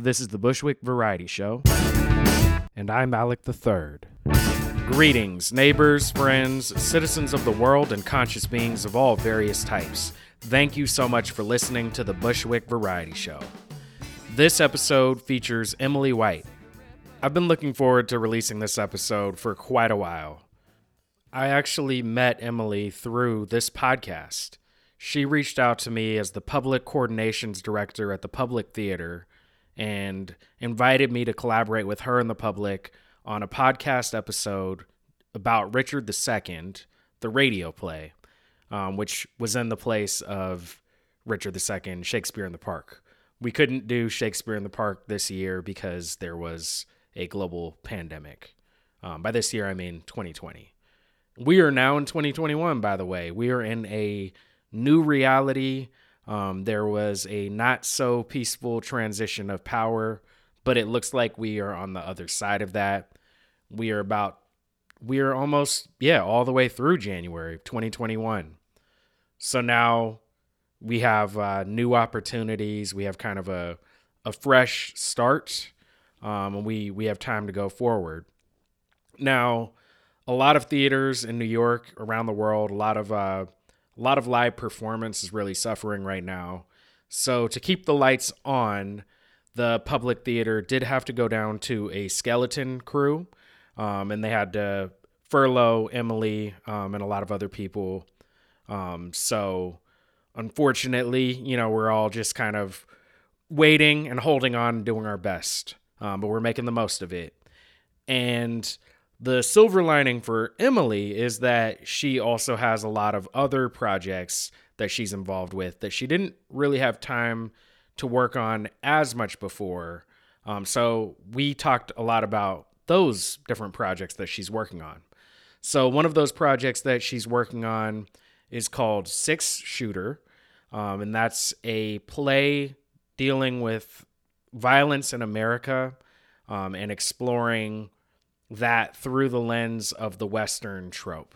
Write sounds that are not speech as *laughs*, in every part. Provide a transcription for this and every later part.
This is the Bushwick Variety Show, and I'm Alec the Third. Greetings, neighbors, friends, citizens of the world, and conscious beings of all various types. Thank you so much for listening to the Bushwick Variety Show. This episode features Emily White. I've been looking forward to releasing this episode for quite a while. I actually met Emily through this podcast. She reached out to me as the public coordinations director at the Public Theater and invited me to collaborate with her and the public on a podcast episode about Richard II, the radio play, um, which was in the place of Richard II, Shakespeare in the Park. We couldn't do Shakespeare in the Park this year because there was a global pandemic. Um, by this year, I mean 2020. We are now in 2021, by the way. We are in a new reality um, there was a not so peaceful transition of power, but it looks like we are on the other side of that. We are about, we are almost, yeah, all the way through January 2021. So now we have uh, new opportunities. We have kind of a, a fresh start, um, and we we have time to go forward. Now, a lot of theaters in New York, around the world, a lot of uh, a lot of live performance is really suffering right now. So to keep the lights on, the public theater did have to go down to a skeleton crew, um, and they had to furlough Emily um, and a lot of other people. Um, so unfortunately, you know, we're all just kind of waiting and holding on and doing our best, um, but we're making the most of it. And the silver lining for Emily is that she also has a lot of other projects that she's involved with that she didn't really have time to work on as much before. Um, so we talked a lot about those different projects that she's working on. So one of those projects that she's working on is called Six Shooter, um, and that's a play dealing with violence in America um, and exploring that through the lens of the Western trope.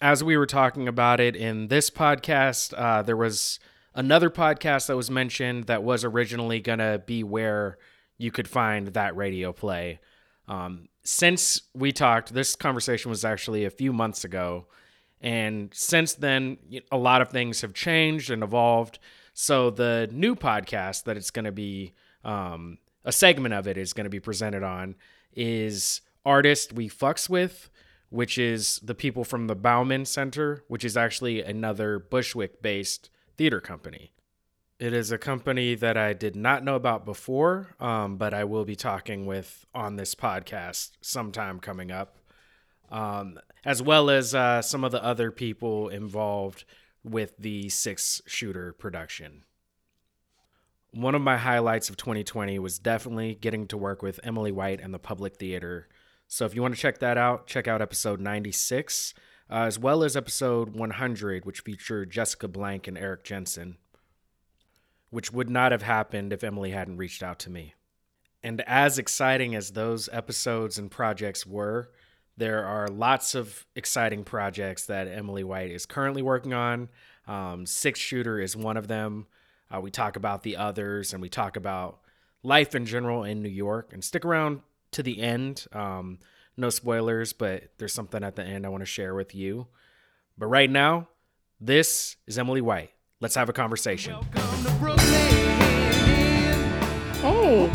As we were talking about it in this podcast, uh, there was another podcast that was mentioned that was originally going to be where you could find that radio play. Um, since we talked, this conversation was actually a few months ago. And since then, a lot of things have changed and evolved. So the new podcast that it's going to be, um, a segment of it is going to be presented on is artist we fucks with, which is the people from the Bauman Center, which is actually another Bushwick based theater company. It is a company that I did not know about before, um, but I will be talking with on this podcast sometime coming up, um, as well as uh, some of the other people involved with the six shooter production one of my highlights of 2020 was definitely getting to work with Emily White and the Public Theater. So if you want to check that out, check out episode 96, uh, as well as episode 100, which featured Jessica Blank and Erik Jensen, which would not have happened if Emily hadn't reached out to me. And as exciting as those episodes and projects were, there are lots of exciting projects that Emily White is currently working on. Um, Six Shooter is one of them. Uh, we talk about the others and we talk about life in general in New York. And stick around to the end. Um, no spoilers, but there's something at the end I want to share with you. But right now, this is Emily White. Let's have a conversation. Hey.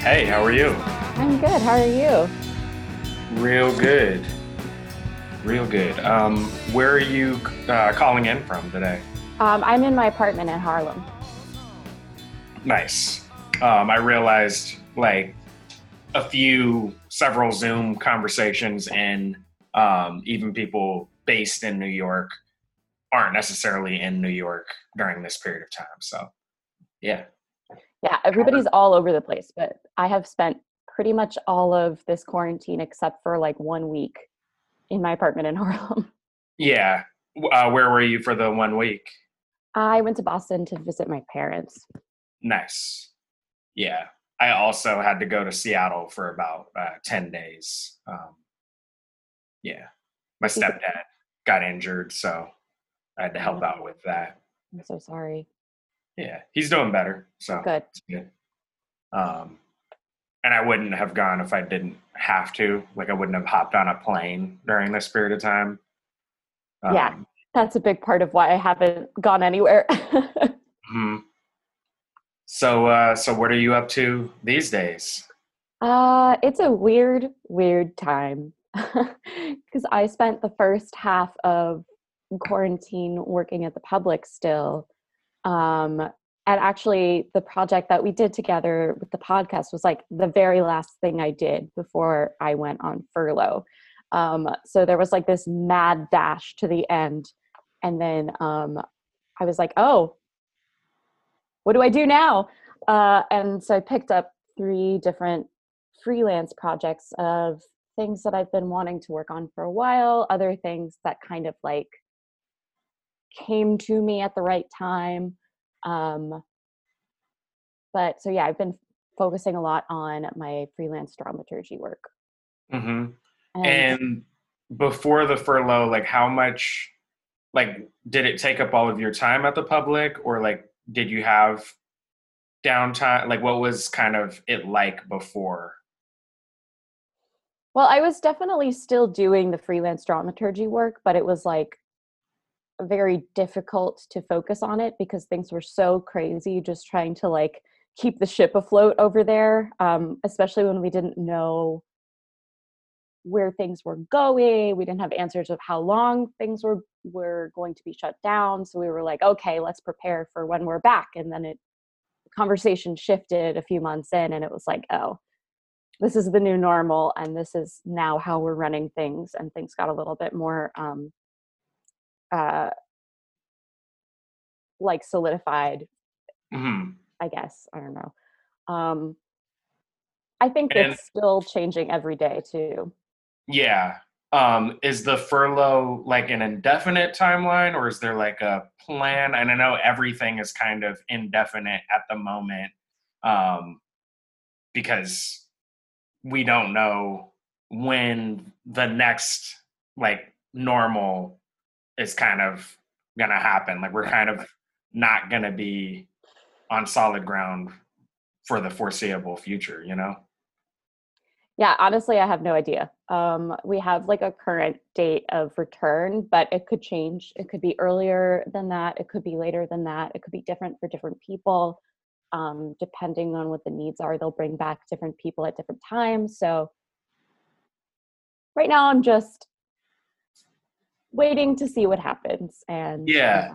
Hey, how are you? I'm good. How are you? Real good. Real good. Um, where are you uh, calling in from today? Um, I'm in my apartment in Harlem nice. Um, I realized like a few, several Zoom conversations and um, even people based in New York aren't necessarily in New York during this period of time. So, yeah. Yeah, everybody's all over the place, but I have spent pretty much all of this quarantine except for like one week in my apartment in *laughs* Harlem. Yeah. Uh, where were you for the one week? I went to Boston to visit my parents. Nice. Yeah. I also had to go to Seattle for about uh, 10 days. Um, yeah. My stepdad got injured, so I had to help out with that. I'm so sorry. Yeah. He's doing better. So good. good. Um, and I wouldn't have gone if I didn't have to. Like I wouldn't have hopped on a plane during this period of time. Um, yeah, that's a big part of why I haven't gone anywhere. *laughs* hmm So, uh, so what are you up to these days? Uh, it's a weird, weird time *laughs* because I spent the first half of quarantine working at the public still. Um, and actually, the project that we did together with the podcast was like the very last thing I did before I went on furlough. Um, so there was like this mad dash to the end. And then um, I was like, oh, what do I do now? Uh, and so I picked up three different freelance projects of things that I've been wanting to work on for a while, other things that kind of like came to me at the right time. Um, but so yeah, I've been focusing a lot on my freelance dramaturgy work. Mm-hmm. And, and before the furlough, like how much, like, did it take up all of your time at the public, or like, did you have downtime? Like, what was kind of it like before? Well, I was definitely still doing the freelance dramaturgy work, but it was like very difficult to focus on it because things were so crazy just trying to like keep the ship afloat over there um, especially when we didn't know where things were going we didn't have answers of how long things were were going to be shut down so we were like okay let's prepare for when we're back and then it conversation shifted a few months in and it was like oh this is the new normal and this is now how we're running things and things got a little bit more um, uh, like solidified. Mm-hmm. I guess I don't know. Um, I think and, it's still changing every day too. Yeah. Um, is the furlough like an indefinite timeline, or is there like a plan? And I know everything is kind of indefinite at the moment um, because we don't know when the next like normal is kind of gonna happen. Like we're kind of not gonna be on solid ground for the foreseeable future, you know? Yeah, honestly, I have no idea. Um, we have like a current date of return, but it could change. It could be earlier than that. It could be later than that. It could be different for different people. Um, depending on what the needs are, they'll bring back different people at different times. So right now, I'm just waiting to see what happens. And yeah,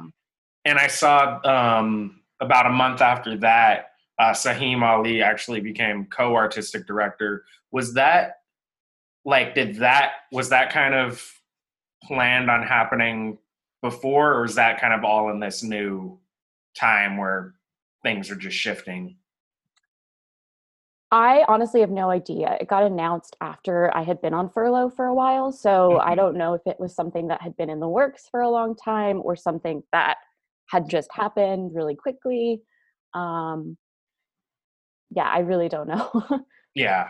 and I saw um, about a month after that, uh, Saheem Ali actually became co-artistic director. Was that like did that was that kind of planned on happening before, or is that kind of all in this new time where things are just shifting? I honestly have no idea. It got announced after I had been on furlough for a while. So mm-hmm. I don't know if it was something that had been in the works for a long time or something that had just happened really quickly. Um, yeah, I really don't know. *laughs* yeah.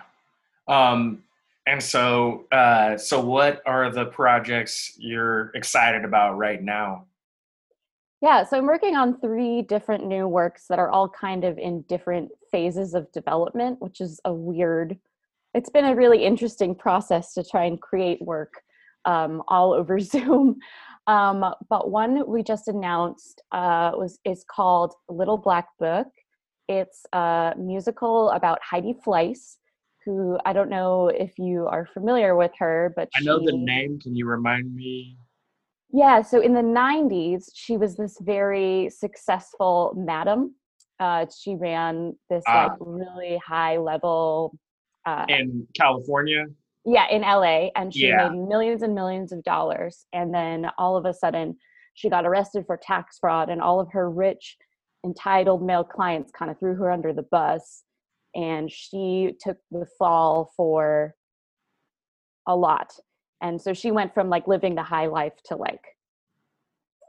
Um, and so, uh, so what are the projects you're excited about right now? Yeah, so I'm working on three different new works that are all kind of in different phases of development, which is a weird, it's been a really interesting process to try and create work um, all over *laughs* Zoom. Um, but one we just announced uh, was is called Little Black Book. It's a musical about Heidi Fleiss, who I don't know if you are familiar with her, but I know the name. Can you remind me? Yeah, so in the 90s, she was this very successful madam. Uh, she ran this uh, like really high level. Uh, in California? Yeah, in LA. And she yeah. made millions and millions of dollars. And then all of a sudden, she got arrested for tax fraud, and all of her rich, entitled male clients kind of threw her under the bus. And she took the fall for a lot. And so she went from like living the high life to like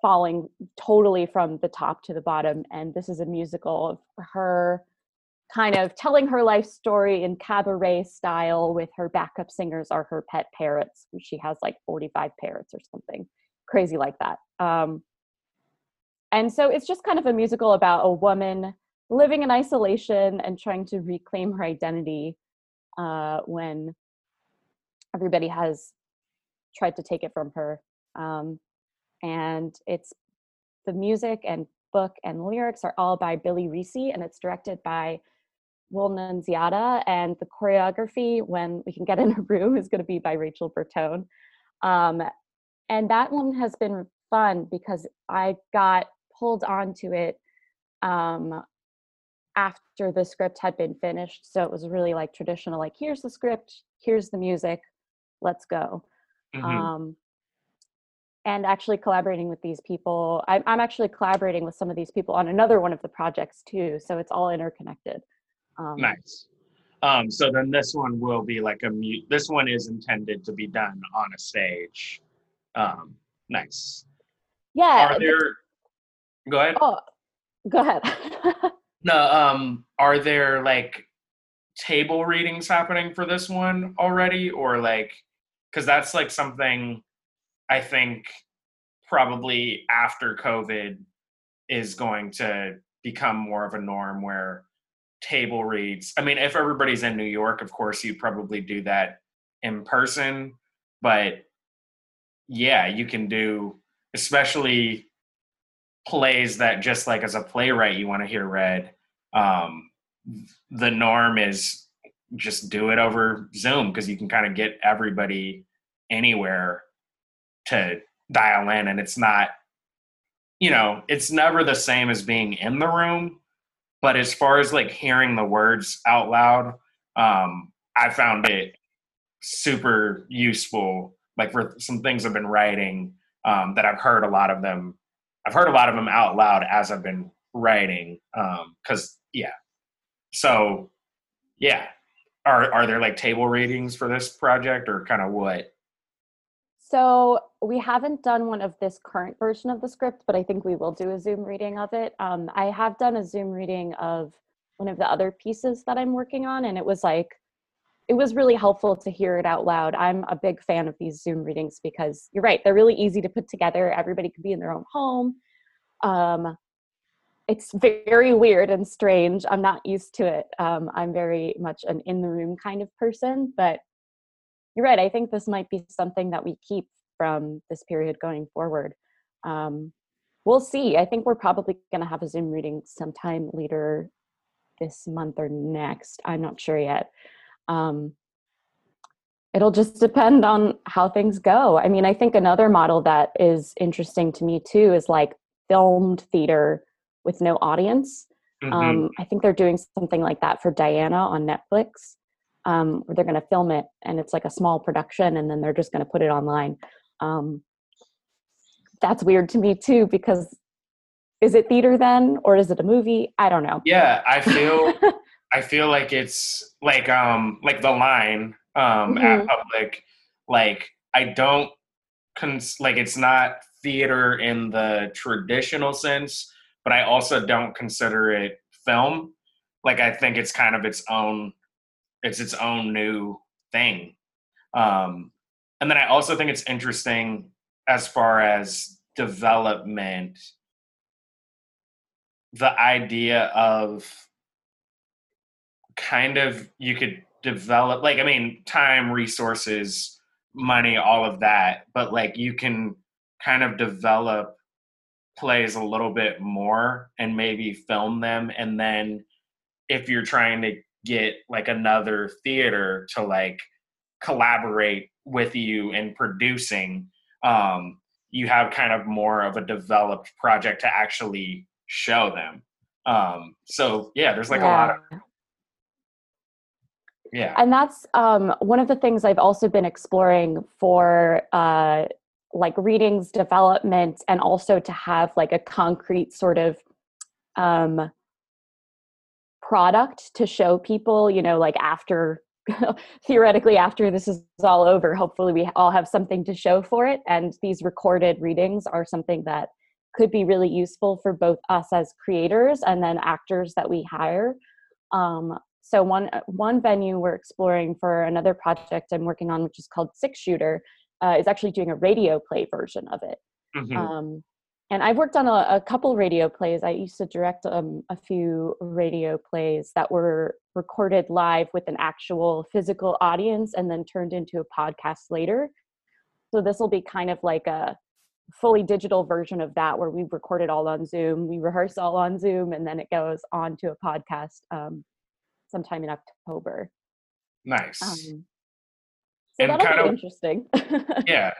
falling totally from the top to the bottom. And this is a musical of her kind of telling her life story in cabaret style with her backup singers are her pet parrots. She has like 45 parrots or something crazy like that. Um, and so it's just kind of a musical about a woman living in isolation and trying to reclaim her identity uh, when everybody has tried to take it from her. Um, and it's the music and book and lyrics are all by Billy Reese, and it's directed by Will Nunziata, and the choreography, when we can get in a room, is going to be by Rachel Bertone. Um, and that one has been fun because I got pulled onto it um, after the script had been finished. So it was really like traditional, like here's the script, here's the music, let's go. Mhm. Um, and actually collaborating with these people, I'm, I'm actually collaborating with some of these people on another one of the projects too. So it's all interconnected. Um, Nice. Um, so then this one will be like a mute. This one is intended to be done on a stage. Um, nice. Yeah. Are there? Go ahead. oh, go ahead. *laughs* No. Um, are there like table readings happening for this one already, or like, because that's like something I think probably after COVID is going to become more of a norm where table reads. I mean, if everybody's in New York, of course, you probably do that in person, but yeah, you can do, especially plays that just like as a playwright you want to hear read. Um, the norm is just do it over Zoom because you can kind of get everybody anywhere to dial in, and it's not, you know, it's never the same as being in the room. But as far as like hearing the words out loud, um, I found it super useful. Like for some things I've been writing, um, that I've heard a lot of them. I've heard a lot of them out loud as I've been writing. Um, cause yeah. So yeah. Are are there like table readings for this project or kind of what? So we haven't done one of this current version of the script, but I think we will do a Zoom reading of it. Um, I have done a Zoom reading of one of the other pieces that I'm working on, and it was like, it was really helpful to hear it out loud. I'm a big fan of these Zoom readings because you're right, they're really easy to put together. Everybody can be in their own home. Um, it's very weird and strange. I'm not used to it. Um, I'm very much an in the room kind of person, but you're right. I think this might be something that we keep from this period going forward. Um, we'll see. I think we're probably going to have a Zoom reading sometime later this month or next. I'm not sure yet. Um, it'll just depend on how things go. I mean, I think another model that is interesting to me too is like filmed theater with no audience. Mhm. Um, I think they're doing something like that for Diana on Netflix, um, where they're going to film it and it's like a small production and then they're just going to put it online. Um, that's weird to me too because is it theater then or is it a movie? I don't know. yeah, I feel *laughs* I feel like it's like um like the line um at Mhm. public like I don't cons- like it's not theater in the traditional sense, but I also don't consider it film. Like I think it's kind of its own it's its own new thing. Um and then I also think it's interesting as far as development the idea of kind of you could develop like i mean time resources money all of that but like you can kind of develop plays a little bit more and maybe film them and then if you're trying to get like another theater to like collaborate with you in producing um you have kind of more of a developed project to actually show them. Um so yeah there's like a lot of Yeah. and that's um, one of the things I've also been exploring for uh, like readings development, and also to have like a concrete sort of um, product to show people. You know, like after *laughs* theoretically after this is all over, hopefully we all have something to show for it. And these recorded readings are something that could be really useful for both us as creators and then actors that we hire. Um, so one one venue we're exploring for another project I'm working on, which is called Six Shooter, uh, is actually doing a radio play version of it. Mhm. Um, and I've worked on a, a couple radio plays. I used to direct um, a few radio plays that were recorded live with an actual physical audience and then turned into a podcast later. So this will be kind of like a fully digital version of that where we record it all on Zoom, we rehearse all on Zoom, and then it goes on to a podcast um, sometime in October. Nice. Um, so And that'll kind be of- interesting. yeah.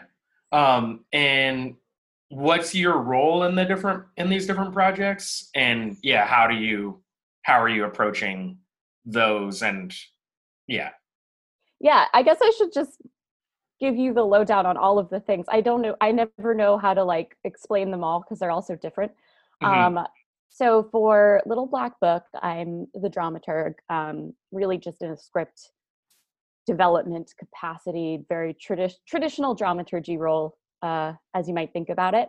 Um, and what's your role in the different in these different projects? And yeah, how do you how are you approaching those? And yeah, yeah, I guess I should just give you the lowdown on all of the things. I don't know. I never know how to like explain them all because they're all so different. Mhm. Um, so for Little Black Book, I'm the dramaturg, um, really just in a script development capacity, very tradi- traditional dramaturgy role, uh, as you might think about it.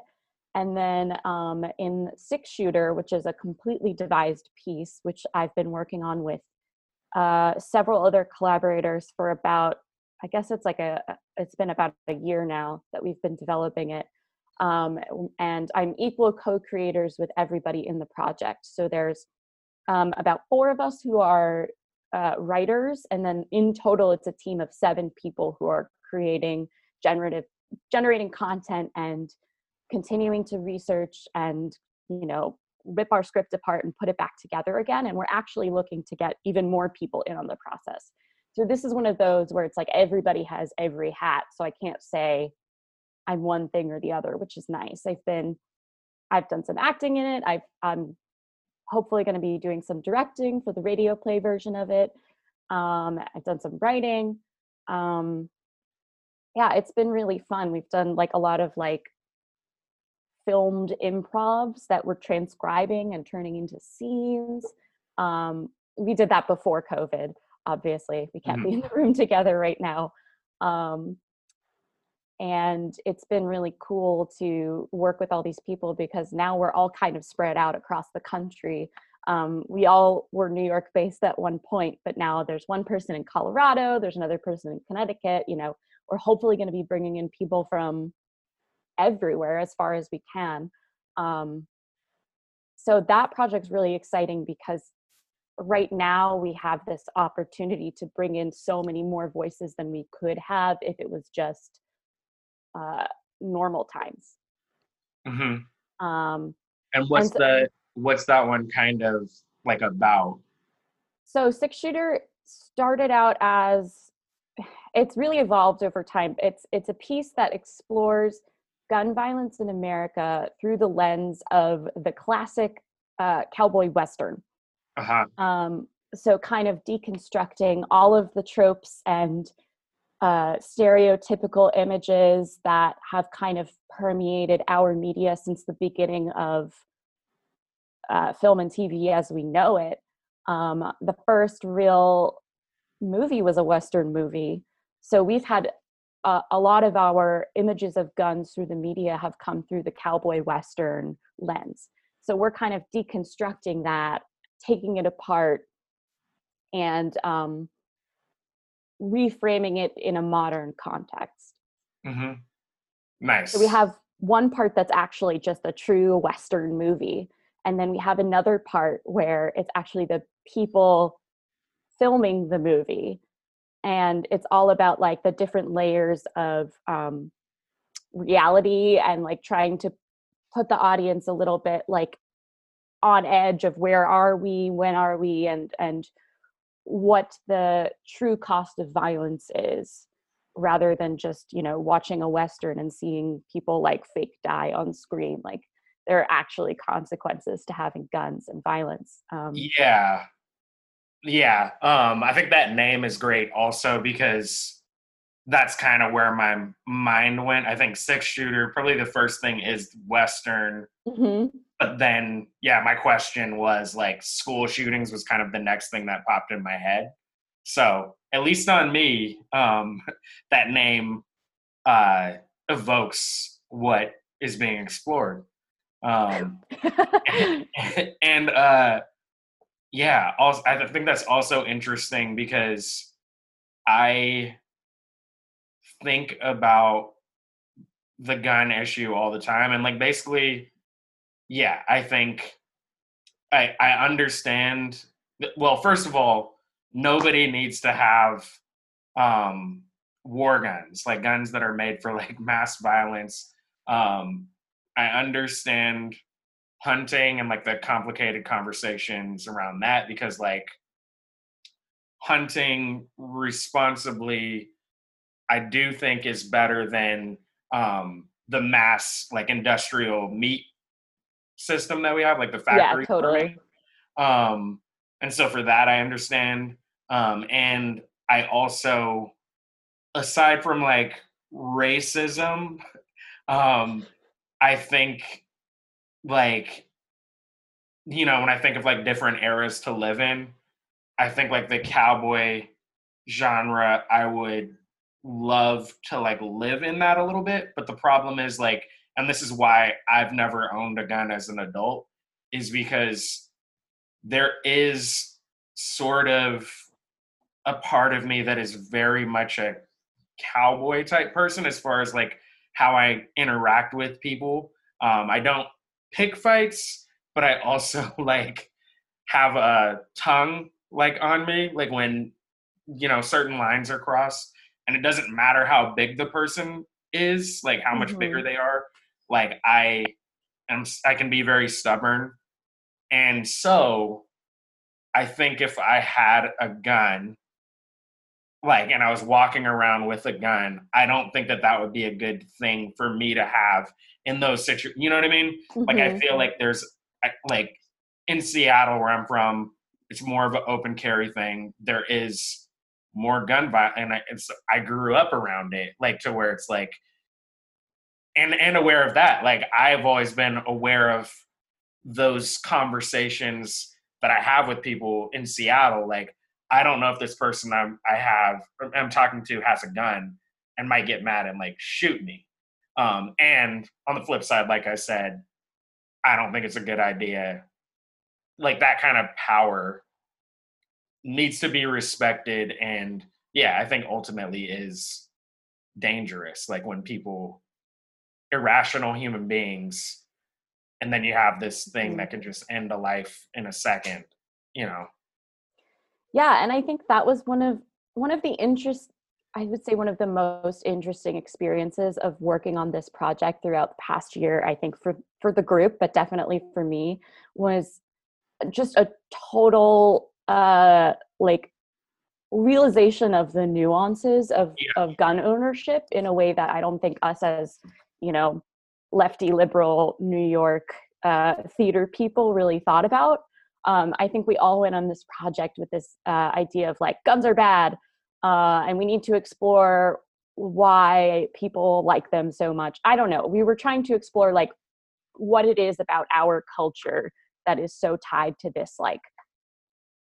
And then um, in Six Shooter, which is a completely devised piece, which I've been working on with uh, several other collaborators for about, I guess it's like a, it's been about a year now that we've been developing it um, and I'm equal co-creators with everybody in the project. So there's um, about four of us who are uh, writers, and then in total, it's a team of seven people who are creating generative, generating content and continuing to research and you know rip our script apart and put it back together again. And we're actually looking to get even more people in on the process. So this is one of those where it's like everybody has every hat. So I can't say I'm one thing or the other, which is nice. I've been, I've done some acting in it. I've, I'm hopefully going to be doing some directing for the radio play version of it. Um, I've done some writing. Um, yeah, it's been really fun. We've done like a lot of like filmed improvs that we're transcribing and turning into scenes. Um, we did that before COVID, obviously. We can't be in the room together right now. Um, and it's been really cool to work with all these people because now we're all kind of spread out across the country. Um, we all were new york based at one point but now there's one person in colorado there's another person in connecticut you know we're hopefully going to be bringing in people from everywhere as far as we can. Um, so that project's really exciting because right now we have this opportunity to bring in so many more voices than we could have if it was just uh, normal times. hmm Um, and what's so- the what's that one kind of like about? so Six Shooter started out as *sighs* it's really evolved over time. It's it's a piece that explores gun violence in America through the lens of the classic uh, cowboy western. Uh huh. um, so kind of deconstructing all of the tropes and uh, stereotypical images that have kind of permeated our media since the beginning of uh, film and TV as we know it. Um, the first real movie was a Western movie. So we've had uh, a lot of our images of guns through the media have come through the cowboy Western lens. So we're kind of deconstructing that, taking it apart, and um, reframing it in a modern context. hmm Nice. So we have one part that's actually just a true Western movie. And then we have another part where it's actually the people filming the movie. And it's all about like the different layers of um, reality and like trying to put the audience a little bit like on edge of where are we, when are we, and and what the true cost of violence is rather than just you know watching a western and seeing people like fake die on screen like there are actually consequences to having guns and violence um, Yeah. Yeah. Um, I think that name is great also because that's kind of where my mind went. I think six shooter, probably the first thing is Western. mhm. But then, yeah, my question was like school shootings was kind of the next thing that popped in my head. So, at least on me, um, *laughs* that name uh, evokes what is being explored. Um, *laughs* *laughs* and uh yeah also i think that's also interesting because i think about the gun issue all the time and like basically yeah, I think I I understand. Well, first of all, nobody needs to have um, war guns, like guns that are made for like *laughs* mass violence. Um, I understand hunting and like the complicated conversations around that because like hunting responsibly i do think is better than um the mass like industrial meat system that we have like the factory yeah, totally. um and so for that i understand. Um and i also aside from like racism *laughs* um i think like you know when i think of like different eras to live in i think like the cowboy genre i would love to like live in that a little bit. But the problem is like and this is why i've never owned a gun as an adult is because there is sort of a part of me that is very much a cowboy type person as far as like how i interact with people um, i don't pick fights, but I also *laughs* like have a tongue like on me, like when you know certain lines are crossed, and it doesn't matter how big the person is, like how much mm-hmm. bigger they are. Like I am, I can be very stubborn, and so I think if I had a gun, like, and I was walking around with a gun, I don't think that that would be a good thing for me to have in those situations. You know what I mean? Mm-hmm. Like, I mm-hmm. feel like there's like in Seattle where I'm from, it's more of an open carry thing. There is more gun violence, and I, it's I grew up around it, like to where it's like, and and aware of that. Like I've always been aware of those conversations that I have with people in Seattle. Like I don't know if this person I'm I have I'm talking to has a gun and might get mad and like shoot me. Um, and on the flip side, like I said, I don't think it's a good idea. Like that kind of power needs to be respected and yeah, I think ultimately is dangerous. Like when people irrational human beings and then you have this thing mm. that can just end a life in a second, you know. Yeah, and I think that was one of one of the interest I would say one of the most interesting experiences of working on this project throughout the past year, I think for for the group, but definitely for me, was just a total uh like realization of the nuances of yeah. of gun ownership in a way that I don't think us as, you know, lefty liberal New York uh, theater people really thought about. Um, I think we all went on this project with this uh, idea of like guns are bad, uh, and we need to explore why people like them so much. I don't know. We were trying to explore like what it is about our culture that is so tied to this like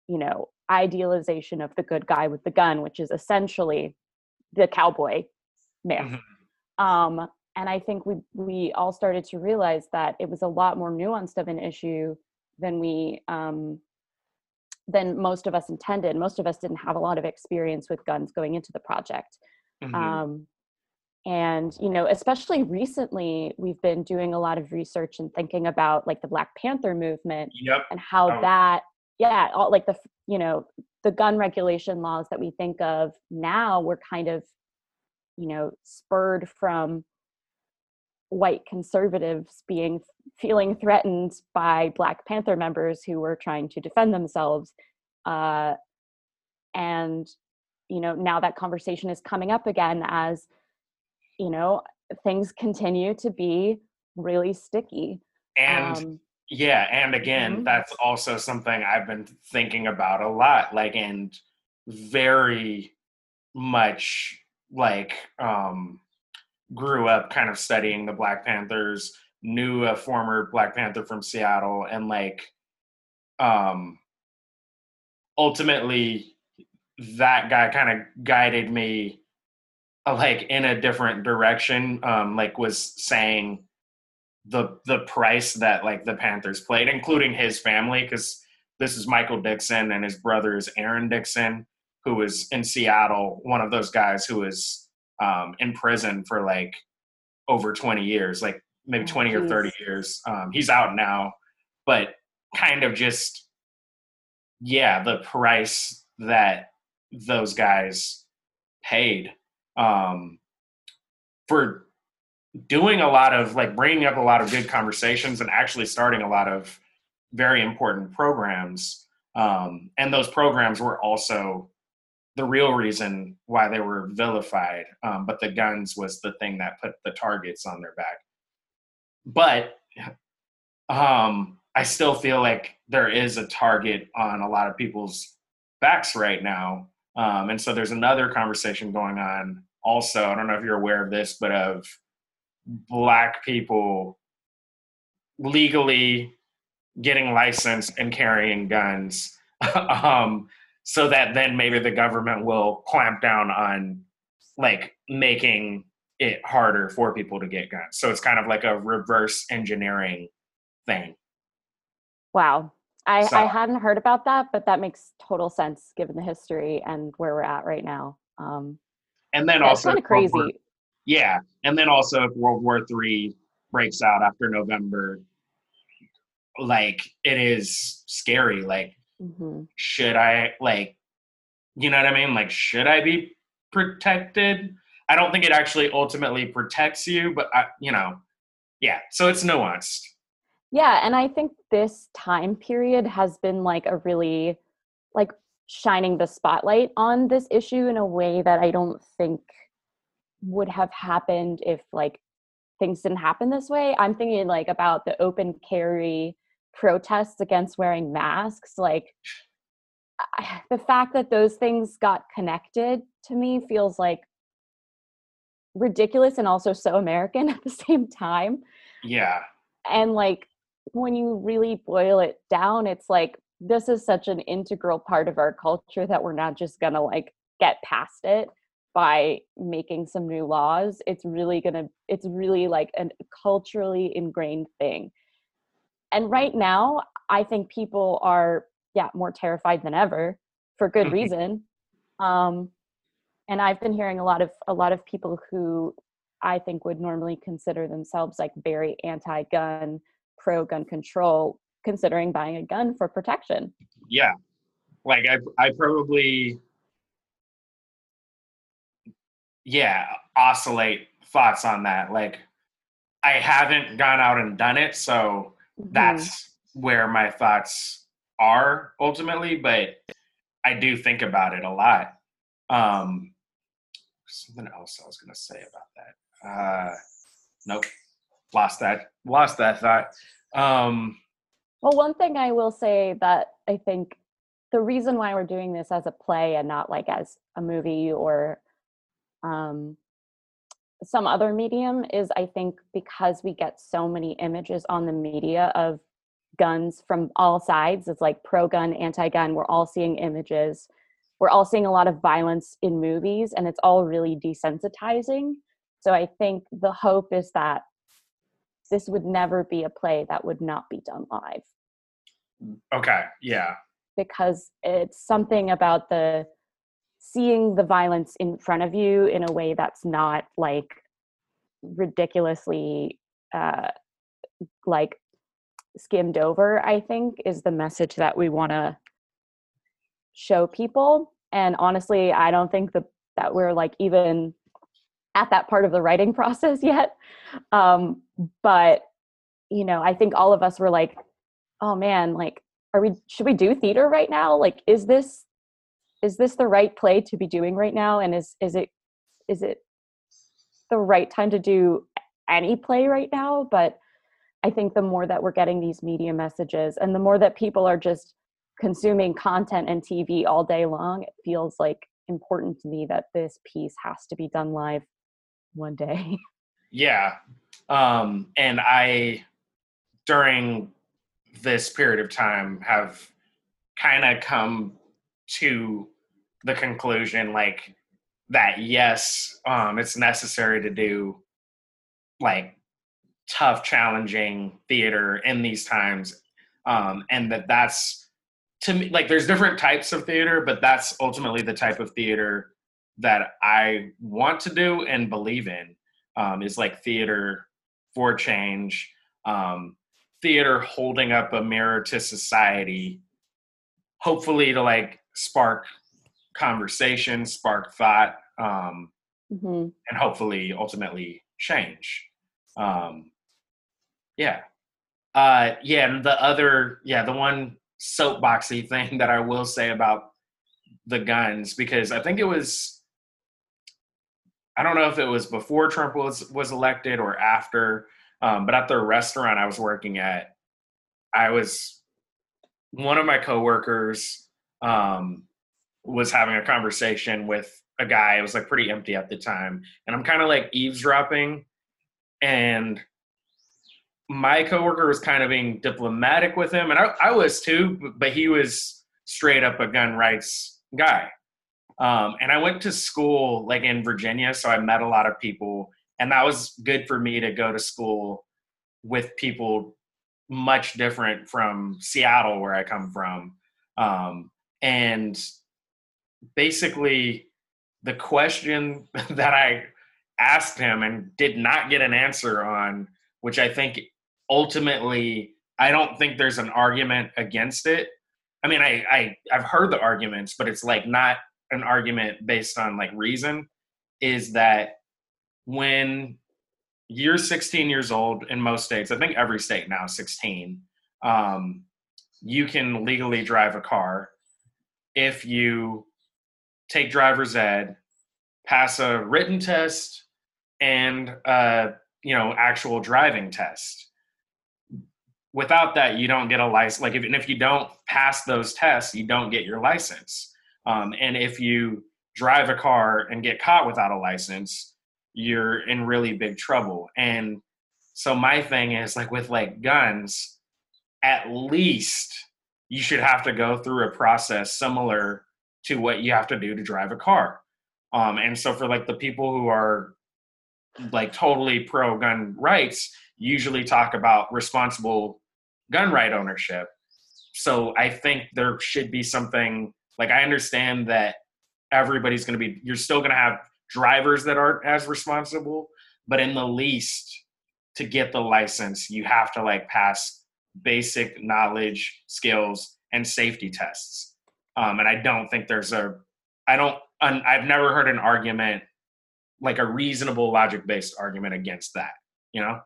you know idealization of the good guy with the gun which is essentially the cowboy myth mm-hmm. um, and i think we we all started to realize that it was a lot more nuanced of an issue than we um, than most of us intended. Most of us didn't have a lot of experience with guns going into the project. Mm-hmm. Um, and you know especially recently we've been doing a lot of research and thinking about like the black panther movement yep. and how oh. that yeah all, like the you know the gun regulation laws that we think of now were kind of you know spurred from white conservatives being feeling threatened by Black Panther members who were trying to defend themselves. Uh, and, you know, now that conversation is coming up again as, you know, things continue to be really sticky. And um, yeah, and again, mm-hmm. that's also something I've been thinking about a lot, like, and very much like, um, grew up kind of studying the Black Panthers, knew a former Black Panther from Seattle, and like um ultimately that guy kind of guided me like in a different direction um like was saying the the price that like the panthers played including his family because this is michael dixon and his brother is aaron dixon who was in seattle one of those guys who was um, in prison for like over 20 years. Like maybe Oh, 20 or 30 years. Um, he's out now, but kind of just, yeah, the price that those guys paid um, for doing a lot of like bringing up a lot of good conversations and actually starting a lot of very important programs. Um, and those programs were also the real reason why they were vilified. Um, but the guns was the thing that put the targets on their back. But um, I still feel like there is a target on a lot of people's backs right now. Um, and so there's another conversation going on also. I don't know if you're aware of this, but of black people legally getting licensed and carrying guns *laughs* um, so that then maybe the government will clamp down on like making it harder for people to get guns. So it's kind of like a reverse engineering thing. Wow. I, So- I hadn't heard about that, but that makes total sense given the history and where we're at right now. Um, And then also kind of if War- crazy. yeah, and then also if World War Three breaks out after November, like it is scary. Like, hmm should I like, you know what I mean? Like, should I be protected? I don't think it actually ultimately protects you, but I, you know, yeah. So it's nuanced. Yeah, and I think this time period has been like a really like shining the spotlight on this issue in a way that I don't think would have happened if like things didn't happen this way. I'm thinking like about the open carry protests against wearing masks like I- the fact that those things got connected to me feels like ridiculous and also so American *laughs* at the same time. Yeah, and like when you really boil it down it's like this is such an integral part of our culture that we're not just gonna like get past it by making some new laws. It's really gonna it's really like a culturally ingrained thing and right now i think people are yeah more terrified than ever for good *laughs* reason um and i've been hearing a lot of a lot of people who i think would normally consider themselves like very anti-gun pro gun control considering buying a gun for protection yeah. Like I, I probably, yeah, oscillate thoughts on that. Like I haven't gone out and done it, so That's where my thoughts are ultimately but i do think about it a lot. Um something else i was going to say about that. Uh nope. Lost that lost that thought. Um Well, one thing I will say that I think the reason why we're doing this as a play and not like as a movie or um, some other medium is I think because we get so many images on the media of guns from all sides, it's like pro gun, anti gun, we're all seeing images. We're all seeing a lot of violence in movies, and it's all really desensitizing. So I think the hope is that this would never be a play that would not be done live mm, okay yeah because it's something about the seeing the violence in front of you in a way that's not like ridiculously uh like skimmed over i think is the message that we want to show people. And honestly i don't think that we're like even at that part of the writing *laughs* process yet. Um but you know i think all of us were like oh man like are we should we do theater right now? Like is this is this the right play to be doing right now? And is is it is it the right time to do any play right now? But i think the more that we're getting these media messages and the more that people are just consuming content and tv all day long it feels like important to me that this piece has to be done live one day. *laughs* Yeah. Um and i during this period of time have kind of come to the conclusion like that yes um it's necessary to do like tough challenging theater in these times um and that that's to me like there's different types of theater but that's ultimately the type of theater that i want to do and believe in um is like theater for change, um, theater holding up a mirror to society, hopefully to like spark conversation, spark thought, um, hmm and hopefully ultimately change. Um, yeah. Uh, yeah, and the other, yeah, the one soapboxy *laughs* thing that I will say about the guns, because I think it was, I don't know if it was before Trump was was elected or after, um, but at the restaurant I was working at, I was one of my coworkers um, was having a conversation with a guy. It was like pretty empty at the time, and I'm kind of like eavesdropping, and my coworker was kind of being diplomatic with him, and I, I was too, but he was straight up a gun rights guy. Um, and I went to school like in Virginia, so I met a lot of people, and that was good for me to go to school with people much different from Seattle, where I come from. Um, and basically, the question *laughs* that I asked him and did not get an answer on, which I think ultimately, I don't think there's an argument against it. I mean, I, I I've heard the arguments, but it's like not an argument based on like reason. Is that when you're 16 years old in most states, I think every state now is 16, um, you can legally drive a car if you take driver's ed, pass a written test, and uh, you know actual driving test. Without that, you don't get a license. Like, if, and if you don't pass those tests, you don't get your license. Um, and if you drive a car and get caught without a license, you're in really big trouble. And so my thing is like with like guns, at least you should have to go through a process similar to what you have to do to drive a car. Um, and so for like the people who are like totally pro gun rights, usually talk about responsible gun right ownership. So I think there should be something like I understand that everybody's going to be you're still going to have drivers that aren't as responsible, but in the least to get the license, you have to like pass basic knowledge, skills, and safety tests. Um, and I don't think there's a, I don't, un, I've never heard an argument like a reasonable logic based argument against that. You know?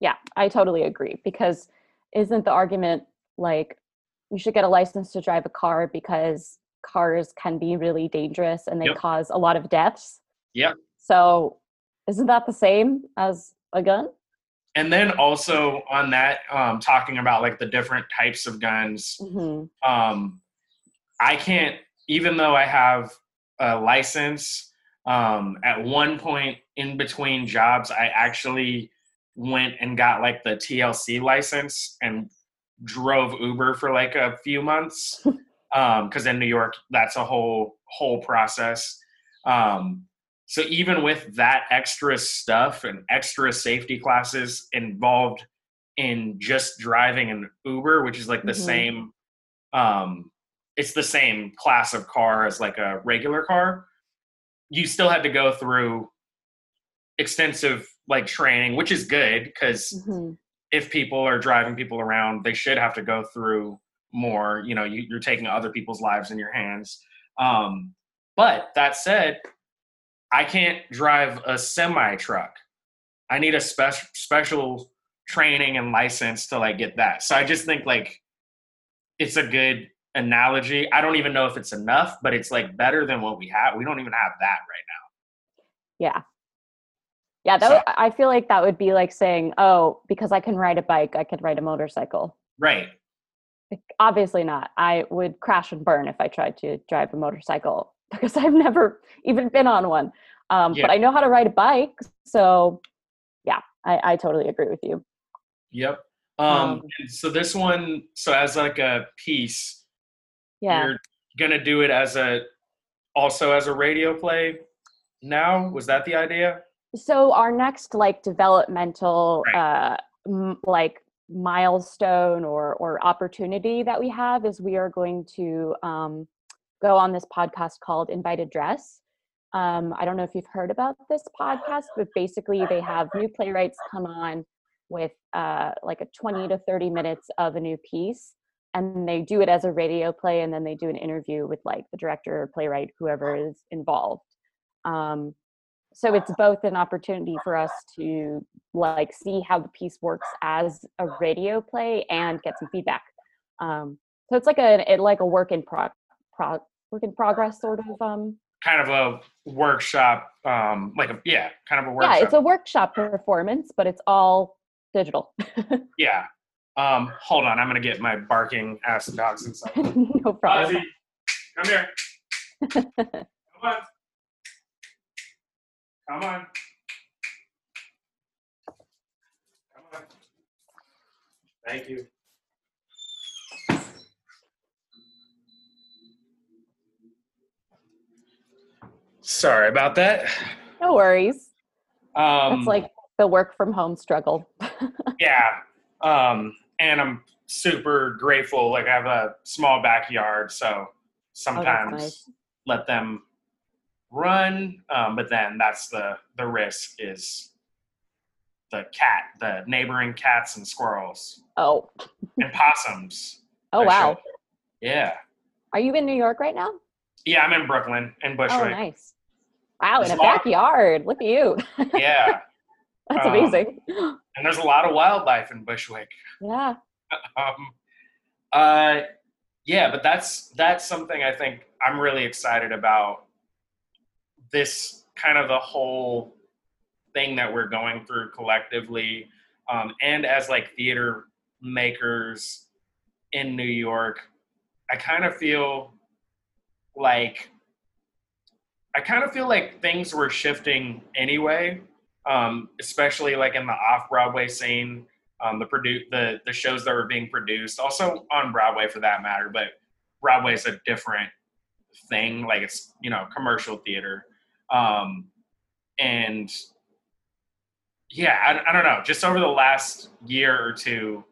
Yeah, I totally agree because isn't the argument like you should get a license to drive a car because cars can be really dangerous and they Yep. cause a lot of deaths? Yeah. So, isn't that the same as a gun? And then also on that, um, talking about like the different types of guns, hmm um, I can't, even though I have a license, um, at one point in between jobs, I actually went and got like the TLC license and drove Uber for like a few months. *laughs* Um, cause in New York, that's a whole, whole process. Um, so even with that extra stuff and extra safety classes involved in just driving an Uber, which is like the Mhm. same, um, it's the same class of car as like a regular car. You still had to go through extensive like training, which is good because hmm if people are driving people around, they should have to go through more. You know, you, you're taking other people's lives in your hands. Um, but that said, I can't drive a semi truck. I need a special special training and license to like get that. So I just think like it's a good analogy. I don't even know if it's enough, but it's like better than what we have. We don't even have that right now. Yeah. Yeah, that So- would, I feel like that would be like saying, "Oh, because I can ride a bike, I could ride a motorcycle." Right. Like, obviously not. I would crash and burn if I tried to drive a motorcycle *laughs* because I've never even been on one. Um, Yeah. But I know how to ride a bike, so yeah, I, I totally agree with you. Yep. Um, Um, so this one, so as like a piece, Yeah. you're gonna do it as a also as a radio play now was that the idea so our next like developmental Right. uh m- like milestone or or opportunity that we have is we are going to um go on this podcast called invited dress um i don't know if you've heard about this podcast but basically they have new playwrights come on with uh, like a 20 to 30 minutes of a new piece and they do it as a radio play and then they do an interview with like the director or playwright whoever is involved. Um, so it's both an opportunity for us to like see how the piece works as a radio play and get some feedback. Um, so it's like a it, like a work in pro, work in progress sort of um kind of a workshop um like a yeah kind of a workshop yeah it's a workshop performance but it's all digital. *laughs* Yeah. Um hold on i'm gonna get my barking ass dogs inside. *laughs* No problem. Ozzy, come here. *laughs* Come on. Come on. Come on. Thank you sorry about that. No worries. Um it's like the work from home struggle. *laughs* Yeah um and i'm super grateful like i have a small backyard so sometimes nice. let them run um, but then that's the the risk is the cat the neighboring cats and squirrels oh. and possums. *laughs* Oh wow. Yeah. Are you in new york right now? Yeah i'm in brooklyn in bushwick. oh nice wow in a a backyard look at you. Yeah *laughs* that's Um, amazing. and there's a lot of wildlife in bushwick. Yeah. *laughs* Um, uh, yeah, but that's that's something I think I'm really excited about. This kind of the whole thing that we're going through collectively, um, and as like theater makers in New York, I kind of feel like I kind of feel like things were shifting anyway, um, especially like in the off Broadway scene um, the produ- the the shows that were being produced, also on Broadway for that matter. But Broadway is a different thing, like it's you know commercial theater, um, and yeah, I, I don't know. Just over the last year or two,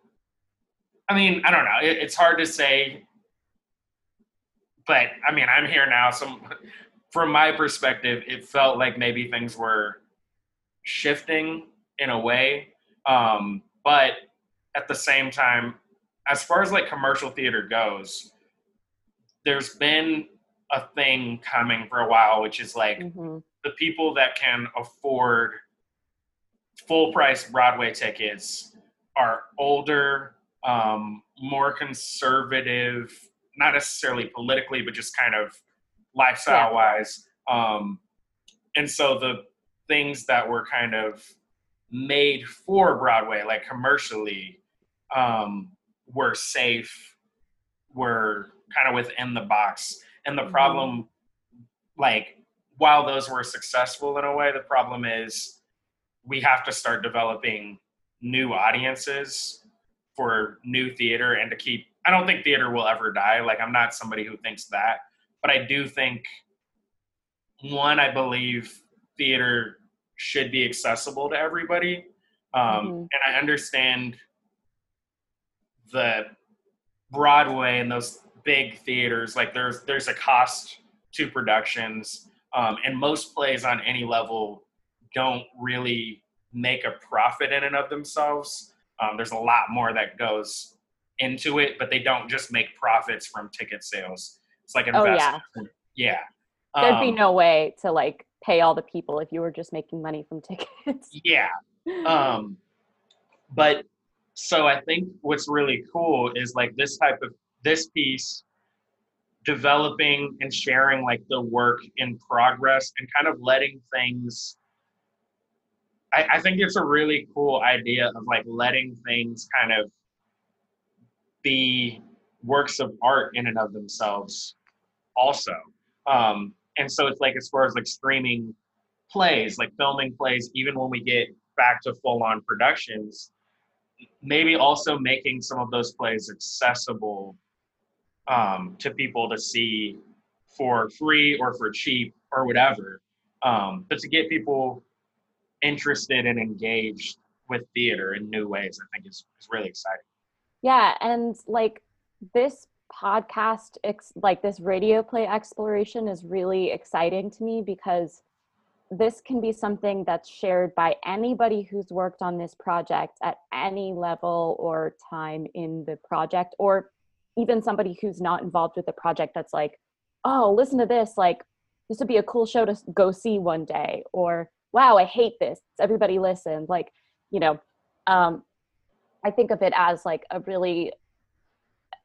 I mean, I don't know. It, it's hard to say, but I mean, I'm here now, so from my perspective, it felt like maybe things were shifting in a way. Um, but at the same time, as far as like commercial theater goes, there's been a thing coming for a while, which is like hmm the people that can afford full price Broadway tickets are older, um, more conservative, not necessarily politically, but just kind of lifestyle wise. Um, and so the things that were kind of made for Broadway, like commercially, um, were safe, were kind of within the box. And the Mhm. problem, like, while those were successful in a way, the problem is we have to start developing new audiences for new theater and to keep. I don't think theater will ever die. Like, I'm not somebody who thinks that, but I do think one, I believe theater should be accessible to everybody. Um, Mhm. And I understand the Broadway and those big theaters. Like there's there's a cost to productions, um, and most plays on any level don't really make a profit in and of themselves. Um, there's a lot more that goes into it, but they don't just make profits from ticket sales. It's like Oh, investment. yeah. yeah. There'd be Um, no way to like pay all the people if you were just making money from *laughs* tickets. Yeah. um but so i think what's really cool is like this type of this piece developing and sharing like the work in progress and kind of letting things I, I think it's a really cool idea of like letting things kind of be works of art in and of themselves also. Um and so it's like as far as like streaming plays like filming plays even when we get back to full on productions maybe also making some of those plays accessible um, to people to see for free or for cheap or whatever um, but to get people interested and engaged with theater in new ways i think is, is really exciting. Yeah, and like this podcast, ex- like this radio play exploration is really exciting to me because this can be something that's shared by anybody who's worked on this project at any level or time in the project or even somebody who's not involved with the project that's like oh listen to this like this would be a cool show to go see one day or wow i hate this everybody listen like you know um i think of it as like a really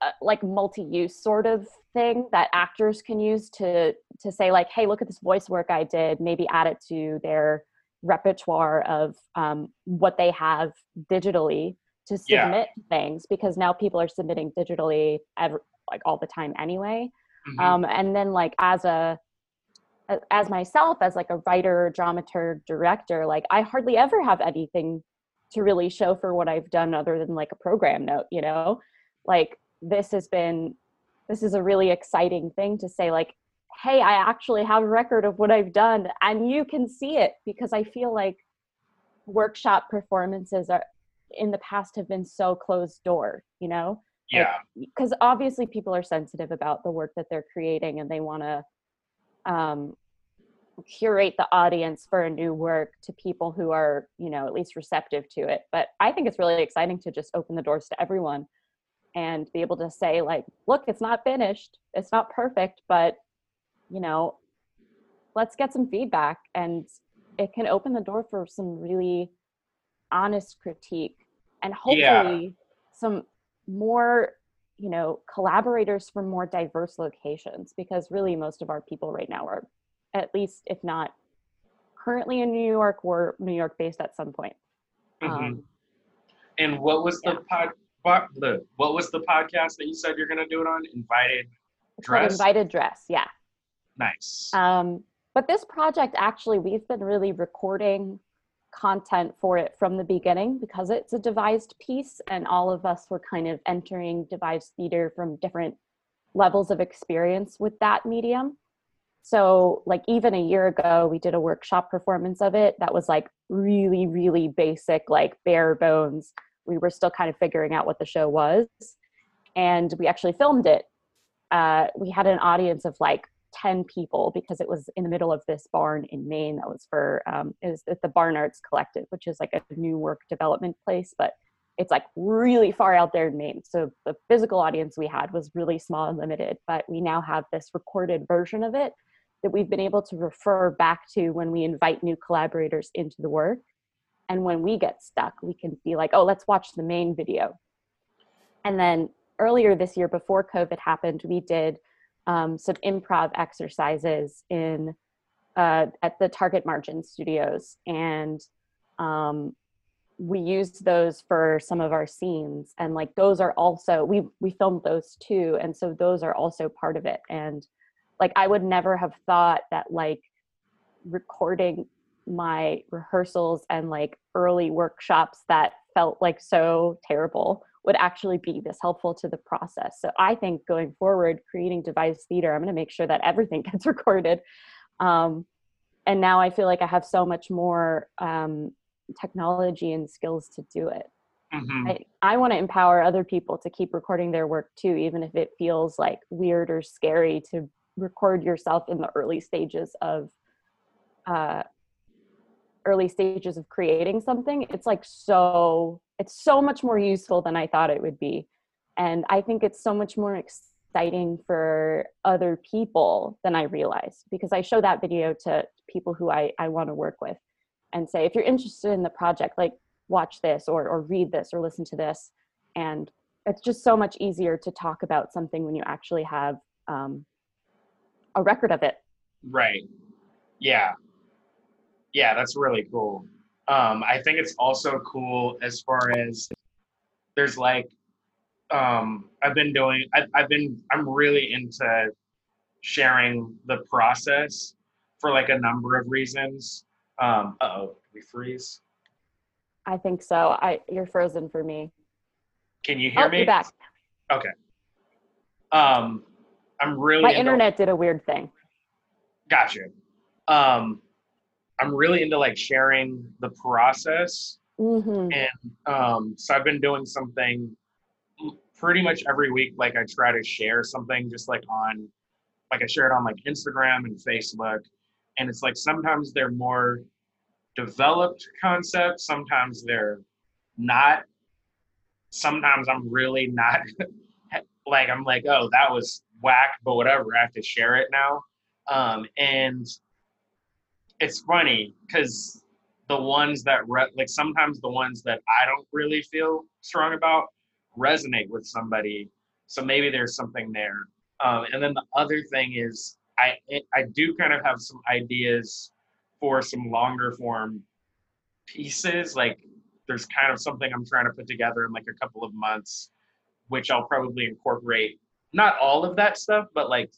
uh, like multi-use sort of thing that actors can use to to say like hey look at this voice work i did maybe add it to their repertoire of um, what they have digitally to submit yeah. things because now people are submitting digitally every, like all the time anyway mm-hmm. um, and then like as a as myself as like a writer dramaturg director like i hardly ever have anything to really show for what i've done other than like a program note you know like this has been this is a really exciting thing to say like hey i actually have a record of what i've done and you can see it because i feel like workshop performances are in the past have been so closed door you know? Yeah. because like, obviously people are sensitive about the work that they're creating and they want to um, curate the audience for a new work to people who are you know at least receptive to it. But i think it's really exciting to just open the doors to everyone and be able to say like look it's not finished it's not perfect but you know let's get some feedback and it can open the door for some really honest critique and hopefully yeah. some more you know collaborators from more diverse locations because really most of our people right now are at least if not currently in new york or new york based at some point mm-hmm. um, and what was the yeah. pod the what was the podcast that you said you're going to do it on? Invited dress? Invited dress yeah. Nice. Um but this project actually we've been really recording content for it from the beginning because it's a devised piece and all of us were kind of entering devised theater from different levels of experience with that medium. So like even a year ago we did a workshop performance of it that was like really really basic like bare bones we were still kind of figuring out what the show was and we actually filmed it uh, we had an audience of like 10 people because it was in the middle of this barn in Maine that was for um, is the Barn Arts Collective, which is like a new work development place, but it's like really far out there in Maine. So the physical audience we had was really small and limited, but we now have this recorded version of it that we've been able to refer back to when we invite new collaborators into the work. And when we get stuck, we can be like, oh, let's watch the main video. And then earlier this year, before COVID happened, we did um, some improv exercises in uh, at the Target Margin Studios, and um, we used those for some of our scenes. And like those are also we we filmed those too, and so those are also part of it. And like I would never have thought that like recording my rehearsals and like early workshops that felt like so terrible would actually be this helpful to the process. So I think going forward, creating devised theater, I'm going to make sure that everything *laughs* gets recorded. Um, and now I feel like I have so much more um, technology and skills to do it. Mm-hmm. I, I want to empower other people to keep recording their work too, even if it feels like weird or scary to record yourself in the early stages of uh, early stages of creating something. It's like so it's so much more useful than I thought it would be. And I think it's so much more exciting for other people than I realized because I show that video to people who I, I want to work with and say, if you're interested in the project, like watch this or, or read this or listen to this. And it's just so much easier to talk about something when you actually have um, a record of it. Right. Yeah. Yeah, that's really cool. Um, I think it's also cool as far as there's like um, I've been doing I, I've been I'm really into sharing the process for like a number of reasons. Um, oh, we freeze? I think so. I you're frozen for me. Can you hear oh, me? You're back. Okay. Um, I'm really my internet did a weird thing. Gotcha. Um, I'm really into like sharing the process. Mm-hmm. And um, so I've been doing something pretty much every week. Like I try to share something just like on, like I share it on like Instagram and Facebook. and it's like sometimes they're more developed concepts, sometimes they're not. Sometimes I'm really not *laughs* like I'm like, oh, that was whack, but whatever. I have to share it now. Um, and it's funny because the ones that re- like sometimes the ones that I don't really feel strong about resonate with somebody. So maybe there's something there. Um, and then the other thing is I I do kind of have some ideas for some longer form pieces. Like there's kind of something I'm trying to put together in like a couple of months, which I'll probably incorporate not all of that stuff, but like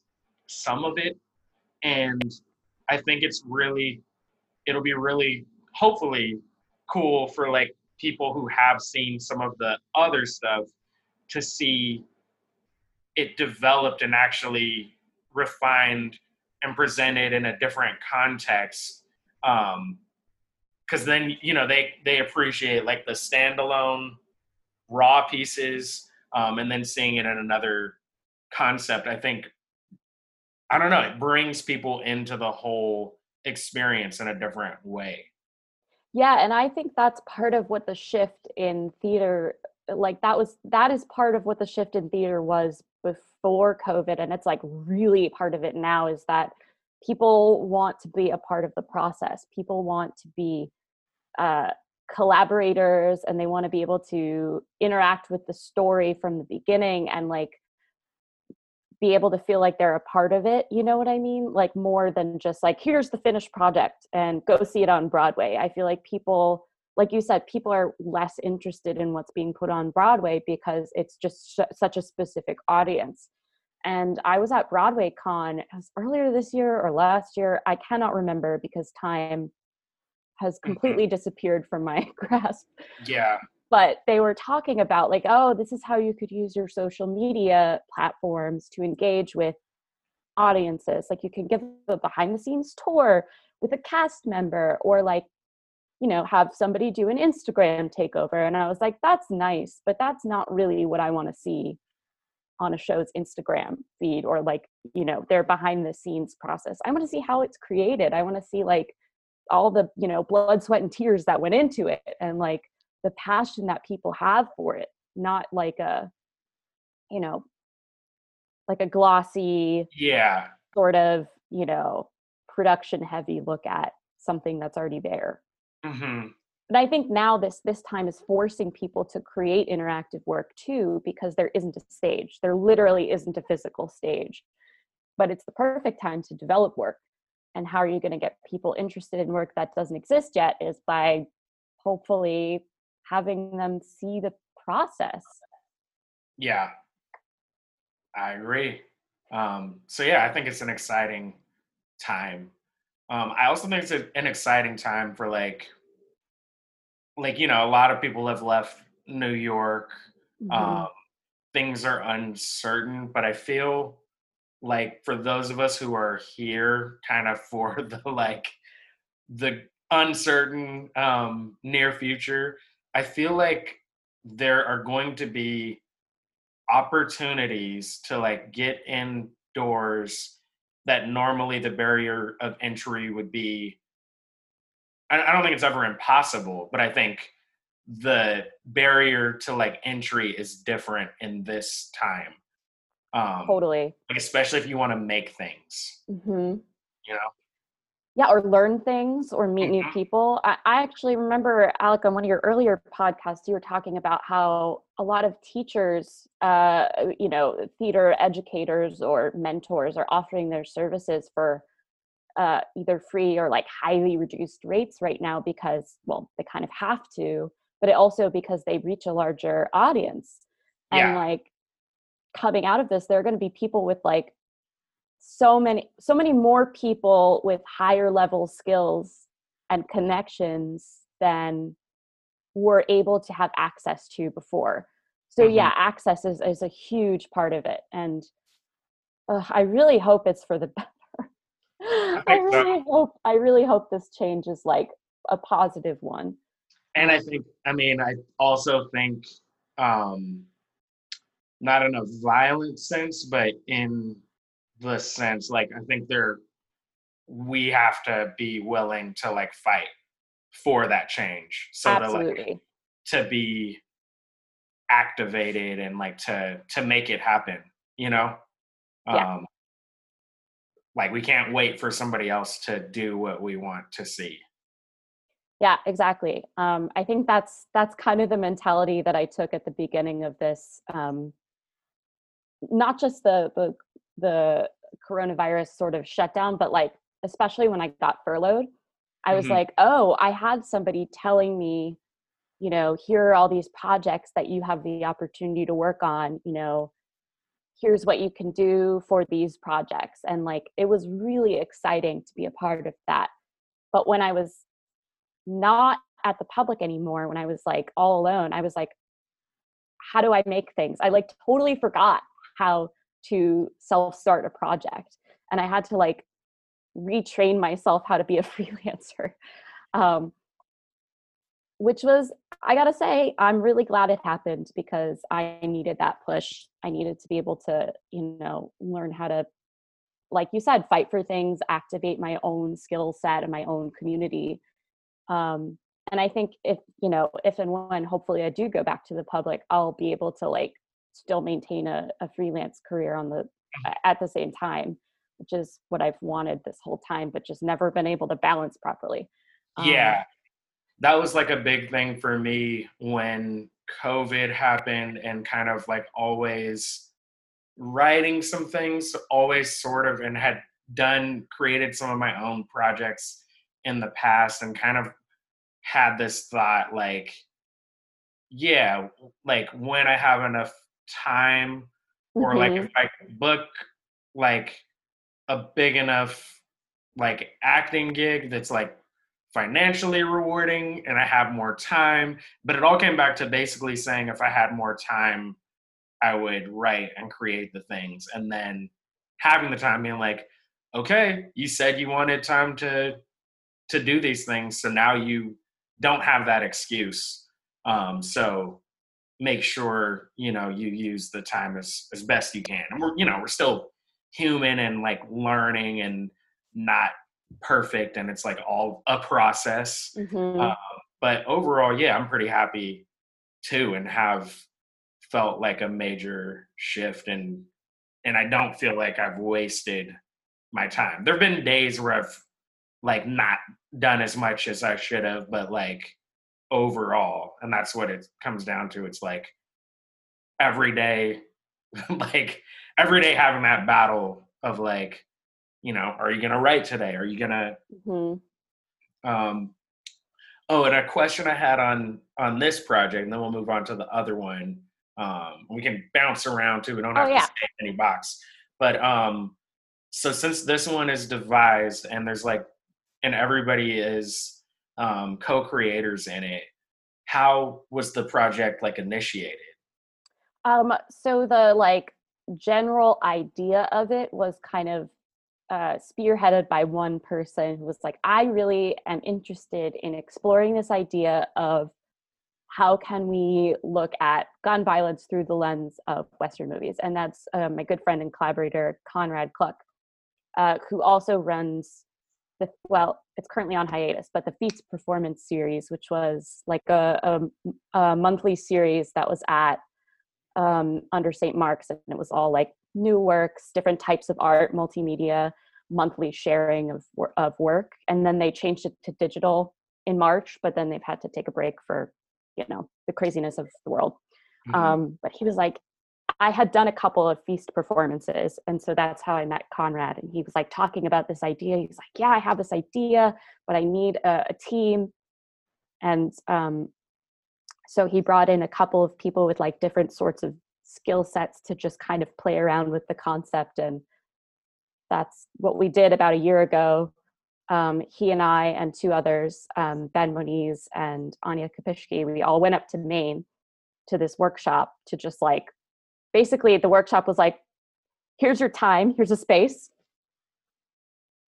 some of it. And I think it's really it'll be really hopefully cool for like people who have seen some of the other stuff to see it developed and actually refined and presented in a different context um because then you know they they appreciate like the standalone raw pieces um and then seeing it in another concept. I think i don't know it brings people into the whole experience in a different way. Yeah and i think that's part of what the shift in theater like that was that is part of what the shift in theater was before covid and it's like really part of it now is that people want to be a part of the process. People want to be uh, collaborators and they want to be able to interact with the story from the beginning and like be able to feel like they're a part of it you know what i mean? Like more than just like here's the finished project and go see it on broadway. I feel like people like you said people are less interested in what's being put on broadway because it's just sh- such a specific audience. And i was at broadway con earlier this year or last year i cannot remember because time has Mm-hmm. completely disappeared from my *laughs* grasp. Yeah but they were talking about like oh this is how you could use your social media platforms to engage with audiences. Like you can give a behind the scenes tour with a cast member or like you know have somebody do an instagram takeover and i was like that's nice but that's not really what i want to see on a show's instagram feed or like you know their behind the scenes process. I want to see how it's created. I want to see like all the you know blood sweat and tears that went into it. And like the passion that people have for it not like a you know like a glossy yeah. sort of you know production heavy look at something that's already there. Hmm and i think now this this time is forcing people to create interactive work too because there isn't a stage. There literally isn't a physical stage. But it's the perfect time to develop work. And how are you going to get people interested in work that doesn't exist yet is by hopefully having them see the process Yeah, I agree. Um, so yeah, I think it's an exciting time. Um, I also think it's an exciting time for like, like you know, a lot of people have left New York. Mhm. Um, things are uncertain, but I feel like for those of us who are here, kind of *laughs* for the like the uncertain um, near future, I feel like there are going to be opportunities to like get indoors that normally the barrier of entry would be I, I don't think it's ever impossible but i think the barrier to like entry is different in this time. Um totally. like especially if you want to make things. Hmm you know yeah or learn things or meet new Mhm. people I, I actually remember alec on one of your earlier podcasts you were talking about how a lot of teachers uh, you know theater educators or mentors are offering their services for uh, either free or like highly reduced rates right now because well they kind of have to but it also because they reach a larger audience and Yeah. like coming out of this there are going to be people with like so many so many more people with higher level skills and connections than were able to have access to before so Mhm. yeah access is, is a huge part of it and uh, i really hope it's for the *laughs* better i, so. really hope i really hope this change is like a positive one and i think i mean i also think um not in a violent sense but in the sense like i think there we have to be willing to like fight for that change. So Absolutely. to like to be activated and like to to make it happen, you know? Yeah. Um like we can't wait for somebody else to do what we want to see. Yeah, exactly. Um, I think that's that's kind of the mentality that I took at the beginning of this. Um, not just the the the coronavirus sort of shutdown, but like especially when I got furloughed, I was Mhm. like, oh, I had somebody telling me, you know, here are all these projects that you have the opportunity to work on. You know, here's what you can do for these projects, and like it was really exciting to be a part of that. But when I was not at the public anymore when i was like all alone i was like how do i make things i like totally forgot how to self start a project and i had to like retrain myself how to be a *laughs* freelancer um, which was i gotta say i'm really glad it happened because i needed that push. I needed to be able to you know learn how to like you said fight for things activate my own skill set and my own community um, and i think if you know if and when hopefully i do go back to the public i'll be able to like still maintain a, a freelance career on the at the same time which is what i've wanted this whole time but just never been able to balance properly. Um, yeah. That was like a big thing for me when covid happened and kind of like always writing some things always sort of and had done created some of my own projects in the past and kind of had this thought like yeah like when i have enough time or like mhm, if i could book like a big enough like acting gig that's like financially rewarding and I have more time. But it all came back to basically saying if I had more time, I would write and create the things. And then having the time being like, okay, you said you wanted time to to do these things. So now you don't have that excuse. Um, so make sure, you know, you use the time as as best you can. And we're, you know, we're still human and like learning and not perfect and it's like all a process mhm. uh, but overall yeah i'm pretty happy too and have felt like a major shift and and i don't feel like i've wasted my time there have been days where i've like not done as much as i should have but like overall and that's what it comes down to it's like every day *laughs* like every day having that battle of like you know are you gonna write today are you gonna Mhm. um oh and a question i had on on this project and then we'll move on to the other one um we can bounce around too we don't Oh, have yeah. to stay in any box but um so since this one is devised and there's like and everybody is um co-creators in it how was the project like initiated? Um, so the like general idea of it was kind of uh, spearheaded by one person who was like, I really am interested in exploring this idea of how can we look at gun violence through the lens of Western movies, and that's uh, my good friend and collaborator Conrad Kluck, uh, who also runs the well, it's currently on hiatus, but the Feats Performance series, which was like a, a, a monthly series that was at um, under St. Mark's, and it was all like new works, different types of art, multimedia, monthly sharing of of work, and then they changed it to digital in March, but then they've had to take a break for you know the craziness of the world. Mhm. Um, but he was like, I had done a couple of feast performances, and so that's how I met Conrad. And he was like talking about this idea. He's like, "Yeah, I have this idea, but I need a, a team." And um, so he brought in a couple of people with like different sorts of skill sets to just kind of play around with the concept, and that's what we did about a year ago. Um, he and I and two others, um, Ben Moniz and Anya Kapishki, we all went up to Maine to this workshop to just like basically the workshop was like here's your time here's a space.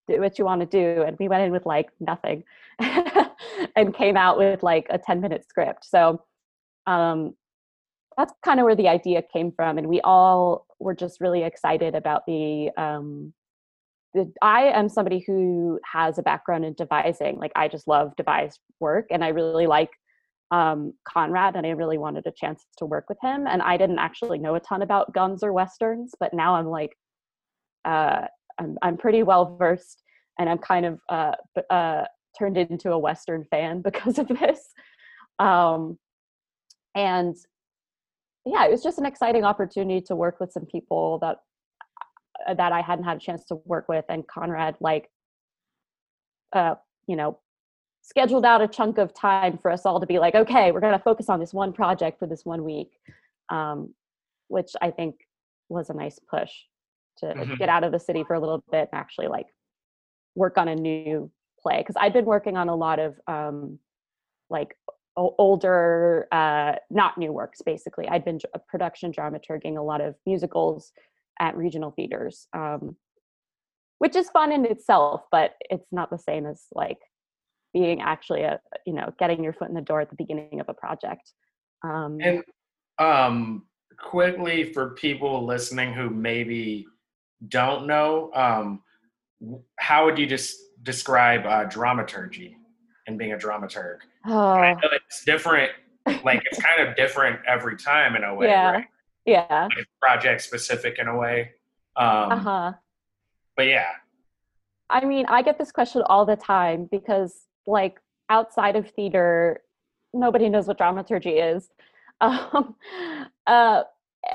Do what you want to do. And we went in with like nothing *laughs* and came out with like a 10 minute script. So um that's kind of where the idea came from and we all were just really excited about the um the, I am somebody who has a background in devising. Like I just love devised work, and I really like um, Conrad, and I really wanted a chance to work with him. And I didn't actually know a ton about guns or westerns, but now I'm like, uh, I'm I'm pretty well versed, and I'm kind of uh, uh, turned into a western fan *laughs* because of this. Um, and yeah, it was just an exciting opportunity to work with some people that uh, that I hadn't had a chance to work with, and Conrad like, uh, you know, scheduled out a chunk of time for us all to be like, okay, we're going to focus on this one project for this one week, um, which I think was a nice push to mm-hmm. get out of the city for a little bit and actually like work on a new play because I've been working on a lot of um, like older, uh, not new works. Basically, I'd been a production dramaturging a lot of musicals at regional theaters, um, which is fun in itself, but it's not the same as like being actually a you know getting your foot in the door at the beginning of a project. Um, and um, quickly for people listening who maybe don't know, um, how would you just describe uh, dramaturgy and being a dramaturg? Oh. It's different. Like it's *laughs* kind of different every time in a way, yeah. right? Yeah. Like project specific in a way. Um, uh huh. But yeah. I mean, I get this question all the time because, like, outside of theater, nobody knows what dramaturgy is. *laughs* Um, uh,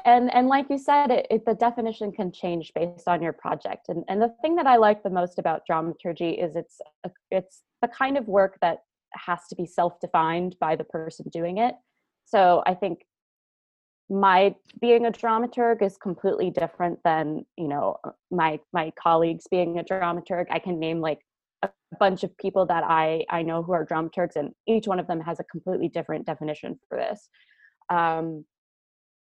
and and like you said, it, it, the definition can change based on your project. And and the thing that I like the most about dramaturgy is it's a, it's the kind of work that has to be self-defined by the person doing it. So I think my being a dramaturg is completely different than you know my my colleagues being a dramaturg i can name like a bunch of people that i i know who are dramaturgs and each one of them has a completely different definition for this. Um,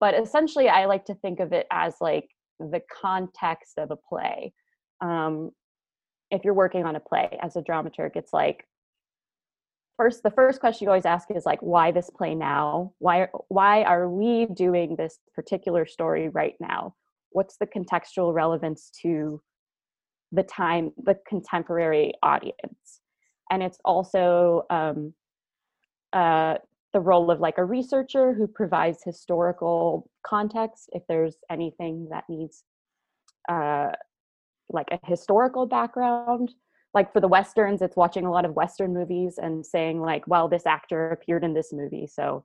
but essentially i like to think of it as like the context of a play. Um, if you're working on a play as a dramaturg it's like first the first question you always ask is like why this play now? Why why are we doing this particular story right now? What's the contextual relevance to the time the contemporary audience. And it's also um, uh, the role of like a researcher who provides historical context if there's anything that needs uh, like a historical background. Like for the westerns it's watching a lot of western movies and saying like well this actor appeared in this movie so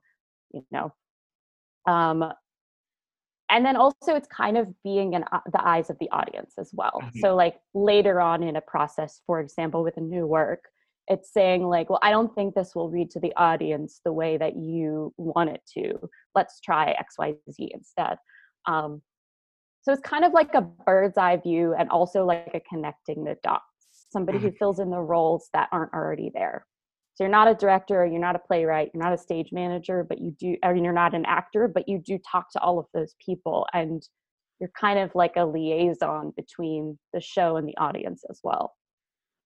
you know. Um and then also it's kind of being in uh, the eyes of the audience as well mm-hmm. so like later on in a process for example with a new work it's saying like well i don't think this will read to the audience the way that you want it to let's try xyz instead um, so it's kind of like a bird's eye view and also like a connecting the dots somebody who mm-hmm. fills in the roles that aren't already there. So you're not a director, you're not a playwright, you're not a stage manager, but you do, I mean, you're not an actor, but you do talk to all of those people and you're kind of like a liaison between the show and the audience as well.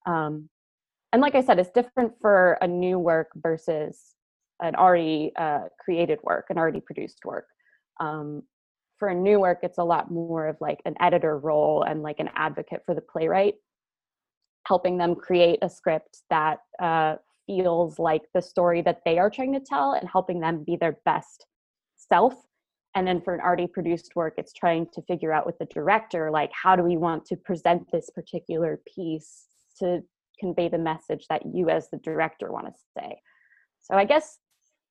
Um, and like I said, it's different for a new work versus an already uh, created work, an already produced work. Um, for a new work, it's a lot more of like an editor role and like an advocate for the playwright helping them create a script that uh, feels like the story that they are trying to tell and helping them be their best self. And then for an already produced work it's trying to figure out with the director like how do we want to present this particular piece to convey the message that you as the director want to say? So i guess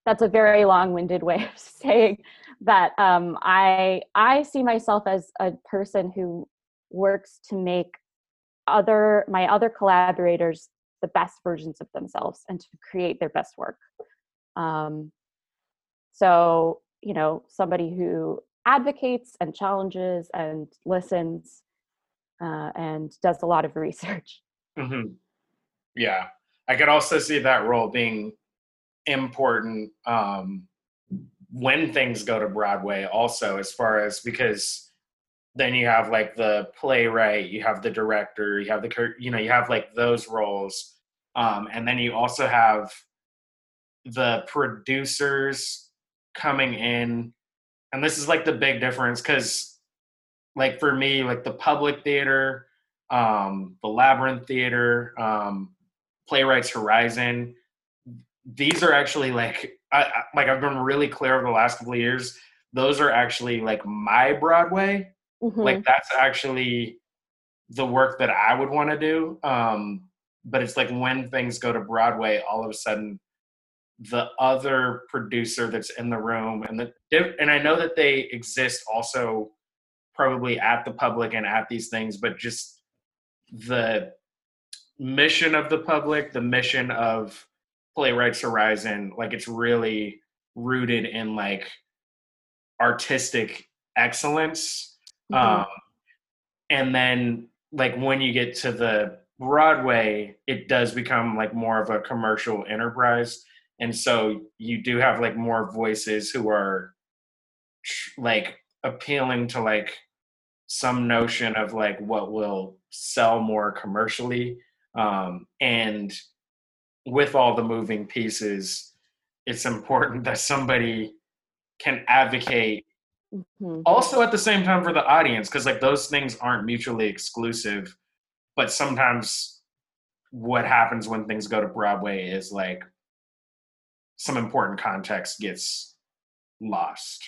that's a very long-winded way of *laughs* saying that um, i i see myself as a person who works to make other my other collaborators the best versions of themselves and to create their best work. Um, so you know somebody who advocates and challenges and listens uh, and does a lot of *laughs* research. Mm-hmm. yeah. I could also see that role being important um, when things go to broadway also as far as because then you have like the playwright you have the director you have the you know you have like those roles um, and then you also have the producers coming in and this is like the big difference because like for me like the public theater um, the Labyrinth Theater, um, Playwrights Horizon. These are actually like I, I, like I've been really clear over the last couple of years. Those are actually like my Broadway. Mhm. Like that's actually the work that I would want to do. Um, but it's like when things go to Broadway, all of a sudden the other producer that's in the room and the and I know that they exist also probably at the public and at these things, but just the mission of the public, the mission of Playwrights Horizon, like it's really rooted in like artistic excellence. Mhm. Um, and then like when you get to the Broadway, it does become like more of a commercial enterprise. And so you do have like more voices who are like appealing to like some notion of like what will sell more commercially. Um, and with all the moving pieces, it's important *laughs* that somebody can advocate Mhm. also at the same time for the audience because like those things aren't mutually exclusive but sometimes what happens when things go to broadway is like some important context gets lost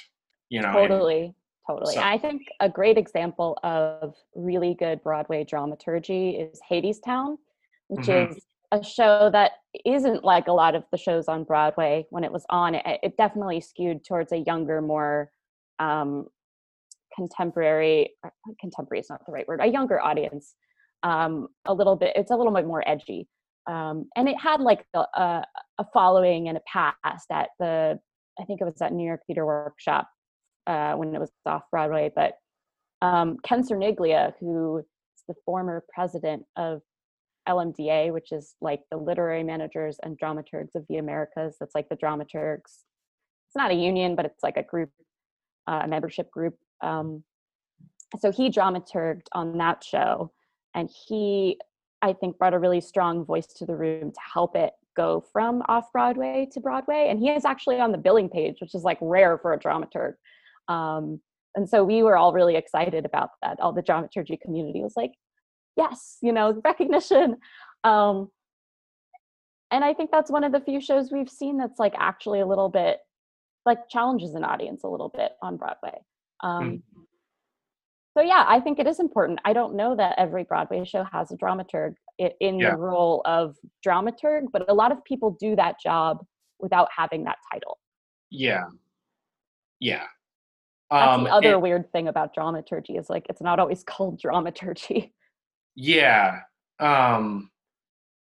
you know and- Totally, totally. So- I think a great example of really good Broadway dramaturgy is Hadestown, which Mhm. is a show that isn't like a lot of the shows on Broadway when it was on. It, it definitely skewed towards a younger, more um, contemporary. uh, Contemporary is not the right word. A younger audience. Um, a little bit. It's a little bit more edgy. Um, and it had like a, a, a following and a past at the I think it was at New York Theater Workshop uh, when it was off Broadway. But um, Ken Cerniglia, who is the former president of LMDA, which is like the literary managers and dramaturgs of the Americas, that's like the dramaturgs. It's not a union, but it's like a group, uh, a membership group. Um, so he dramaturged on that show, and he, I think, brought a really strong voice to the room to help it go from off Broadway to Broadway. And he is actually on the billing page, which is like rare for a dramaturg. Um, and so we were all really excited about that. All the dramaturgy community was like, yes, you know, *laughs* recognition. Um, and I think that's one of the few shows we've seen that's like actually a little bit like challenges an audience a little bit on Broadway. Um, So yeah, I think it is important. I don't know that every Broadway show has a dramaturg in Yeah. the role of dramaturg, but a lot of people do that job without having that title. yeah yeah That's um the other and- weird thing about dramaturgy is like it's not always *laughs* called dramaturgy. yeah um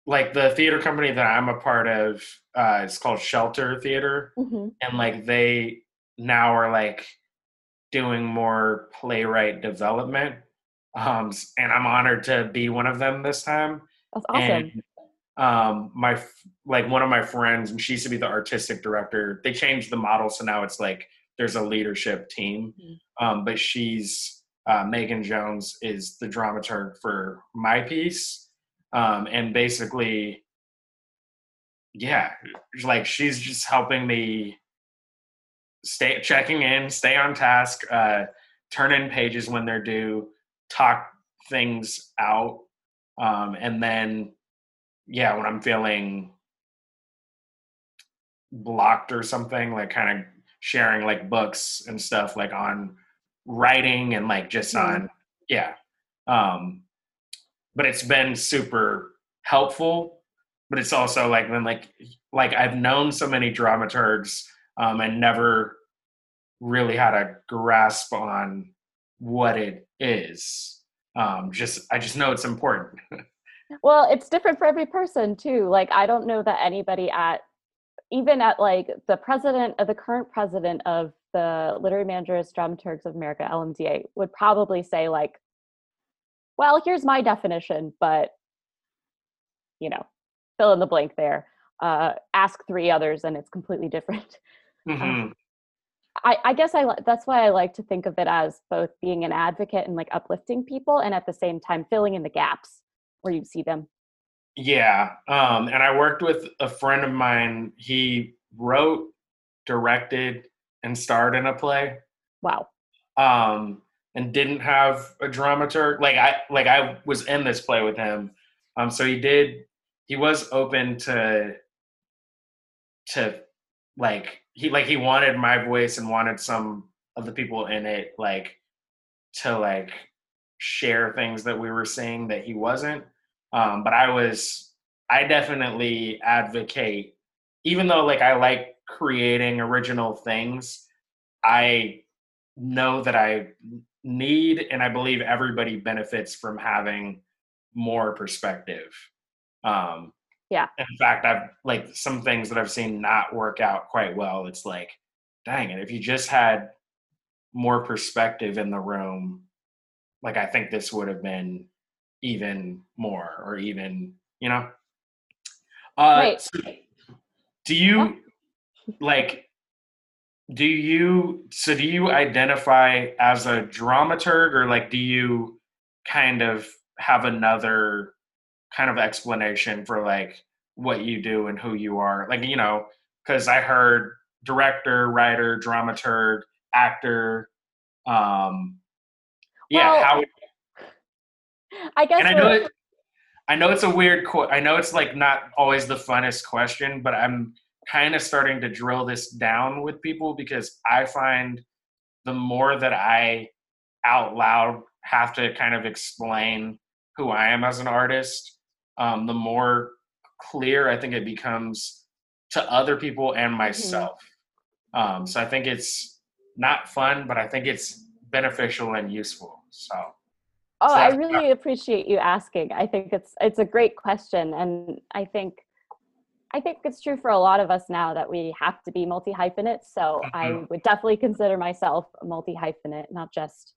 like the theater company that i'm a part of uh it's called shelter theater Mhm. and like they now are like doing more playwright development um and i'm honored to be one of them this time That's awesome. and um my like one of my friends and she used to be the artistic director they changed the model so now it's like there's a leadership team Mhm. um but she's uh, megan jones is the dramaturg for my piece um and basically yeah like she's just helping me stay checking in stay on task uh turn in pages when they're due talk things out um and then yeah when i'm feeling blocked or something like kind of sharing like books and stuff like on writing and like just Mhm. on yeah um but it's been super helpful but it's also like been like like i've known so many dramaturgs um and never really had a grasp on what it is um just i just know it's important *laughs* Well, it's different for every person too. Like I don't know that anybody at even at like the president of the current president of the Literary Managers Dramaturgs of America LMDA would probably say like, well, here's my definition, but you know, fill in the blank there. Uh, ask three others, and it's completely different. *laughs* Mhm. I, I guess I that's why I like to think of it as both being an advocate and like uplifting people, and at the same time filling in the gaps where you see them. Yeah. Um, and I worked with a friend of mine. He wrote, directed, and starred in a play. Wow. Um, and didn't have a dramaturg. Like I like I was in this play with him. Um so he did he was open to to like he like he wanted my voice and wanted some of the people in it like to like share things that we were seeing that he wasn't. Um but I was I definitely advocate even though like I like creating original things, I know that I need and I believe everybody benefits from having more perspective. Um, yeah. In fact, I've like some things that I've seen not work out quite well. It's like, dang it, if you just had more perspective in the room, like I think this would have been even more or even, you know. Uh, right. So do you like do you so do you identify as a dramaturg or like do you kind of have another kind of explanation for like what you do and who you are? Like you know because i heard director writer dramaturg actor um yeah Well, how I guess and i know it, i know it's a weird qu- i know it's like not always the funnest question but i'm kind of starting to drill this down with people because i find the more that i out loud have to kind of explain who i am as an artist um, the more clear i think it becomes to other people and myself. Um, so i think it's not fun but i think it's beneficial and useful. So Oh, So I really appreciate you asking. I think it's it's a great question, and I think I think it's true for a lot of us now that we have to be multi hyphenate. So I Mhm. would definitely consider myself a multi hyphenate, not just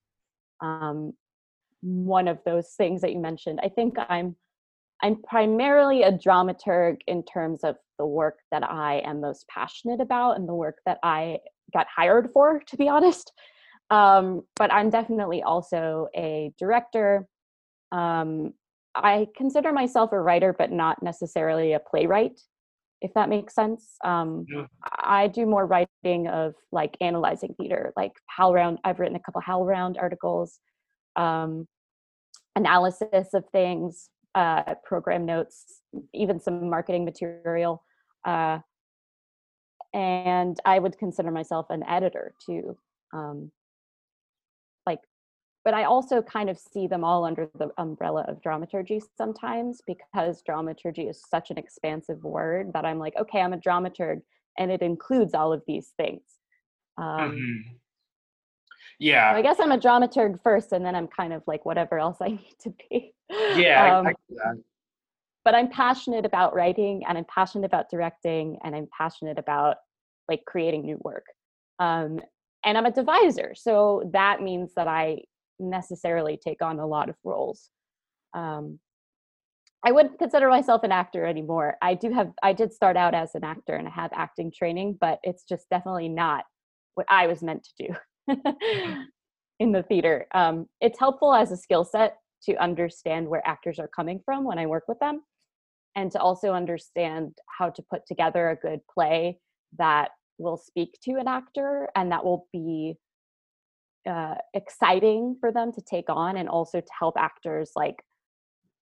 um, one of those things that you mentioned. I think I'm I'm primarily a dramaturg in terms of the work that I am most passionate about and the work that I got hired for, *laughs* to be honest. Um, but I'm definitely also a director. Um, I consider myself a writer, but not necessarily a playwright, if that makes sense. Um, Yeah. I do more writing of like analyzing theater, like HowlRound. I've written a couple HowlRound articles, um, analysis of things, uh, program notes, even some marketing material. Uh, and I would consider myself an editor too. Um, but I also kind of see them all under the umbrella of dramaturgy sometimes because dramaturgy is such an expansive word that I'm like, okay, I'm a dramaturg and it includes all of these things. Um, Mhm. yeah so I guess I'm a dramaturg first, and then I'm kind of like whatever else I *laughs* need to be. yeah Um, I, that. but I'm passionate about writing, and I'm passionate about directing, and I'm passionate about like creating new work. Um, and I'm a deviser, so that means that I necessarily take on a lot of roles. Um, I wouldn't consider myself an actor anymore. I do have, I did start out as an actor, and I have acting training, but it's just definitely not what I was meant to do. *laughs* in the theater. Um, it's helpful as a skill set to understand where actors are coming from when I work with them, and to also understand how to put together a good play that will speak to an actor and that will be uh, exciting for them to take on, and also to help actors like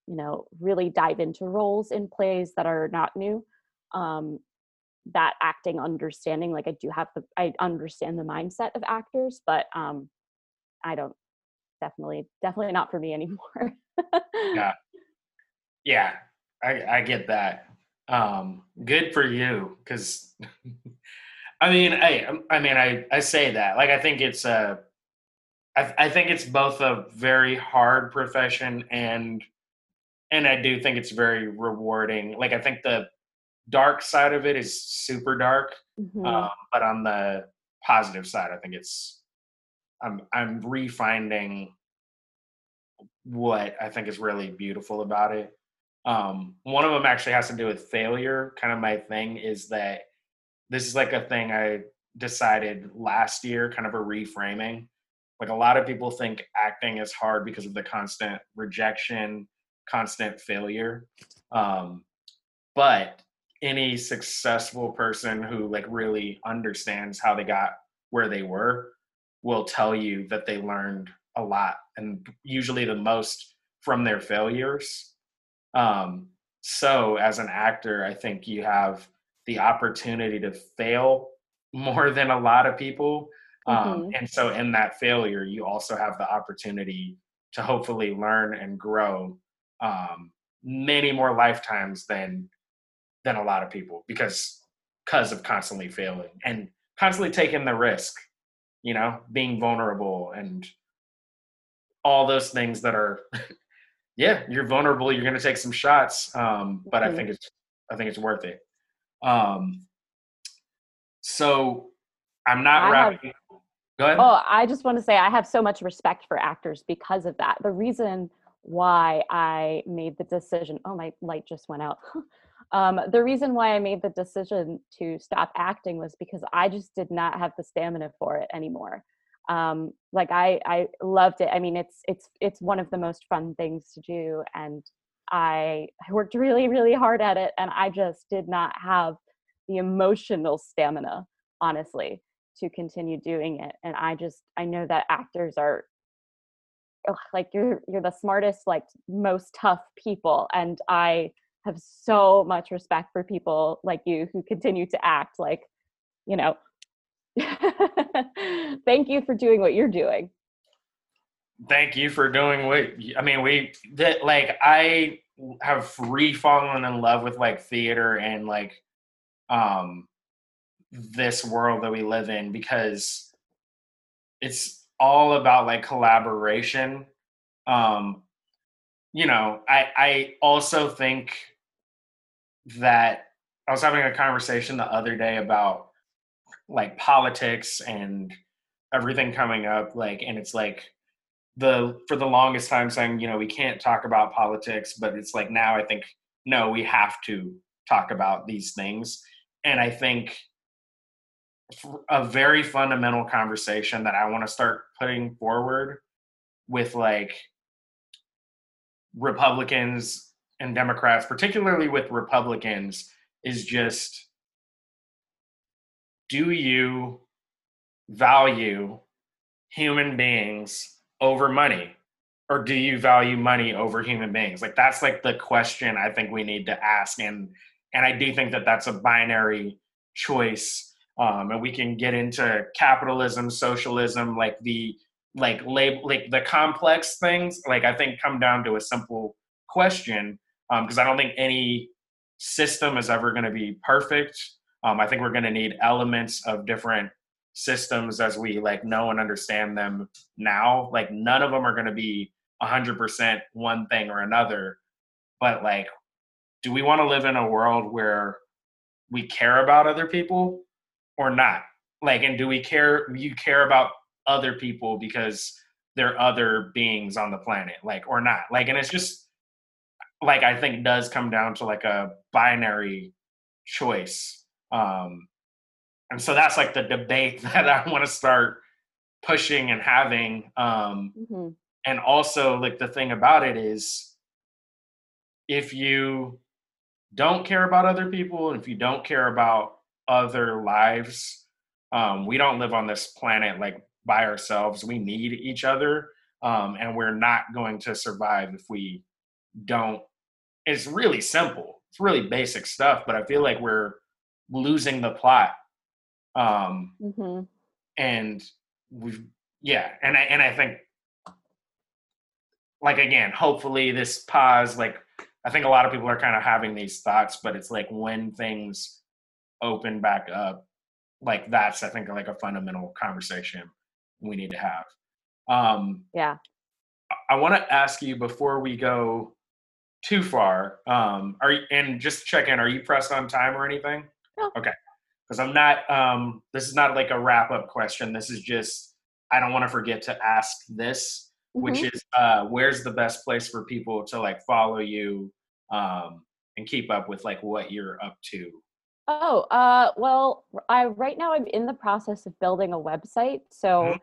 you know really dive into roles in plays that are not new. Um, that acting understanding like i do have the i understand the mindset of actors but um i don't definitely definitely not for me anymore Yeah. *laughs* yeah i i get that um good for you because *laughs* i mean i i mean i i say that like i think it's a I, I think it's both a very hard profession and and i do think it's very rewarding. Like i think the dark side of it is super dark Mhm. um, but on the positive side i think it's i'm i'm refinding what i think is really beautiful about it. Um, one of them actually has to do with failure. Kind of my thing is that this is like a thing i decided last year kind of a reframing like a lot of people think acting is hard because of the constant rejection constant failure um, but any successful person who like really understands how they got where they were will tell you that they learned a lot and usually the most from their failures. Um, so as an actor, I think you have the opportunity to fail *laughs* more than a lot of people. Um, Mhm. and so in that failure, you also have the opportunity to hopefully learn and grow um, many more lifetimes than than a lot of people because because of constantly failing and constantly taking the risk, you know, being vulnerable and all those things that are *laughs* yeah, you're vulnerable, you're gonna take some shots. Um, but I Mhm. think it's I think it's worth it. Um so I'm not I have- wrapping Go ahead. Oh, I just want to say I have so much respect for actors because of that. The reason why I made the decision, oh, my light just went out. *laughs* um, the reason why I made the decision to stop acting was because I just did not have the stamina for it anymore. Um, like I, I loved it. I mean, it's it's it's one of the most fun things to do, and I I worked really really hard at it, and I just did not have the emotional stamina, honestly to continue doing it and i just i know that actors are ugh, like you're you're the smartest like most tough people and i have so much respect for people like you who continue to act like you know *laughs* thank you for doing what you're doing thank you for doing what I mean. We that like I have re-fallen in love with like theater and like um this world that we live in because it's all about like collaboration. Um, you know, I I also think that I was having a conversation the other day about like politics and everything coming up like and it's like the for the longest time saying you know we can't talk about politics but it's like now i think no we have to talk about these things and i think a very fundamental conversation that i want to start putting forward with like republicans and democrats particularly with republicans is just do you value human beings over money? Or do you value money over human beings? Like that's like the question i think we need to ask and and i do think that that's a binary choice um and we can get into capitalism socialism like the like label like the complex things. Like i think come down to a simple question um because i don't think any system is ever going to be perfect. Um i think we're going to need elements of different systems as we like know and understand them now. Like none of them are going to be 100% one thing or another. But like do we want to live in a world where we care about other people or not like and do we care you care about other people because they're other beings on the planet like or not like and it's just like i think does come down to like a binary choice um and so that's like the debate *laughs* that i want to start pushing and having um Mhm. and also like the thing about it is if you don't care about other people if you don't care about other lives. Um we don't live on this planet like by ourselves. We need each other um and we're not going to survive if we don't it's really simple. It's really basic stuff but i feel like we're losing the plot um Mhm. and we've yeah and i and i think like again hopefully this pause like i think a lot of people are kind of having these thoughts but it's like when things open back up like that's i think like a fundamental conversation we need to have. Um yeah. I want to ask you before we go too far um are you and just check in are you pressed on time or anything? No. okay. Because i'm not um this is not like a wrap up question. This is just i don't want to forget to ask this which Mhm. is uh where's the best place for people to like follow you um and keep up with like what you're up to Oh, uh, well, I right now I'm in the process of building a website, so Mhm.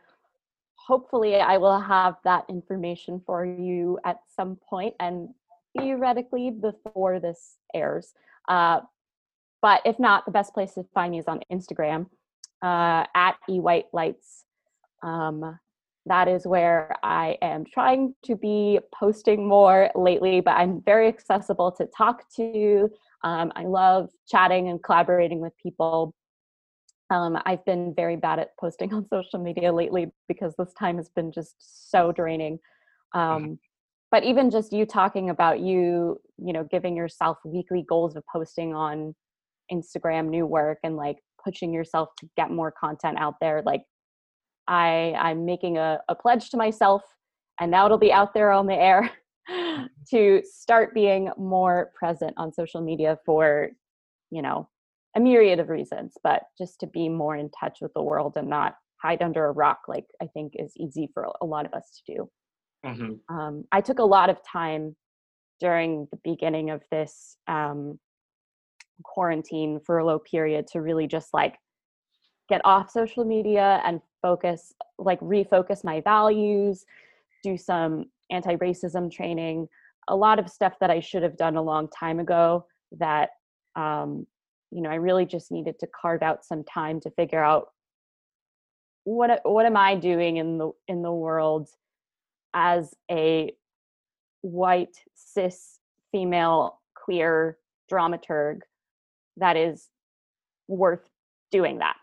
hopefully I will have that information for you at some point, and theoretically before this airs. Uh, but if not, the best place to find me is on Instagram uh, at ewhitelights. Um, that is where I am trying to be posting more lately, but I'm very accessible to talk to. Um, I love chatting and collaborating with people. Um, I've been very bad at posting *laughs* on social media lately because this time has been just so draining. Mm-hmm. Um, but even just you talking about you, you know, giving yourself weekly goals of posting on Instagram new work and like pushing yourself to get more content out there, like I I'm making a, a pledge to myself, and now it'll be out there on the air *gasps* to start being more present on social media for, you know, a myriad of reasons, but just to be more in touch with the world and not hide under a rock like I think is easy for a lot of us to do. Mm-hmm. Um, I took a lot of time during the beginning of this um, quarantine furlough period to really just like get off social media and focus like refocus my values do some anti-racism training a lot of stuff that i should have done a long time ago that um, you know i really just needed to carve out some time to figure out what what am i doing in the in the world as a white cis female queer dramaturg that is worth doing that?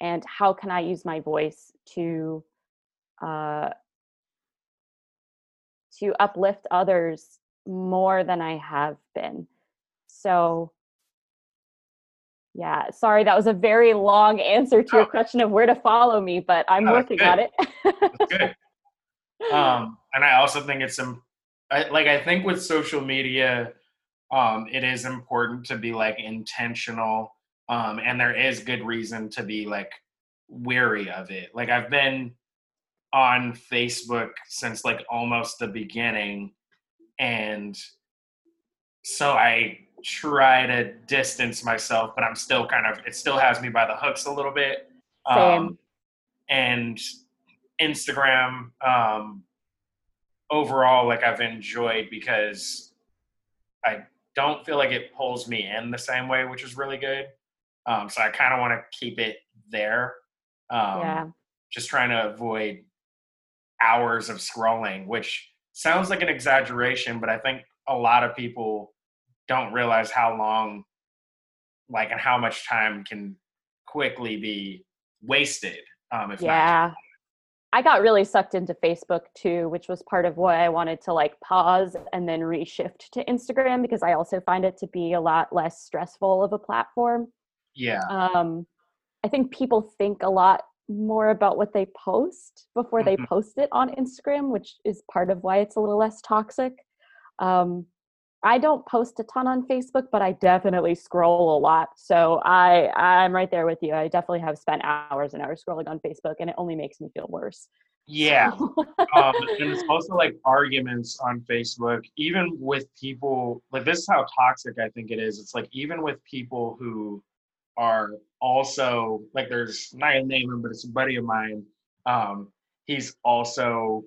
And how can i use my voice to uh, to uplift others more than i have been so yeah sorry that was a very long answer to your Oh. question of where to follow me but i'm working on it good. um, and I also think it's some, like I think with social media, um, it is important to be like intentional, um, and there is good reason to be like weary of it. Like I've been on Facebook since like almost the beginning, and so I try to distance myself, but I'm still kind of it still has me by the hooks a little bit. Um, and Instagram um, overall, like I've enjoyed because I don't feel like it pulls me in the same way, which is really good. Um, so I kind of want to keep it there. Um, yeah Just trying to avoid hours of scrolling, which sounds like an exaggeration, but I think a lot of people don't realize how long, like, and how much time can quickly be wasted. Um, if not yeah i got really sucked into facebook too which was part of why i wanted to like pause and then reshift to instagram because i also find it to be a lot less stressful of a platform Yeah. um i think people think a lot more about what they post before they Mhm. post it on instagram which is part of why it's a little less toxic um i don't post a ton on facebook but i definitely scroll a lot so i i'm right there with you i definitely have spent hours and hours scrolling on facebook and it only makes me feel worse Yeah. um, and it's also like arguments on Facebook, even with people like this is how toxic I think it is. It's like even with people who are also like there's not gonna name him, but it's a buddy of mine. Um, he's also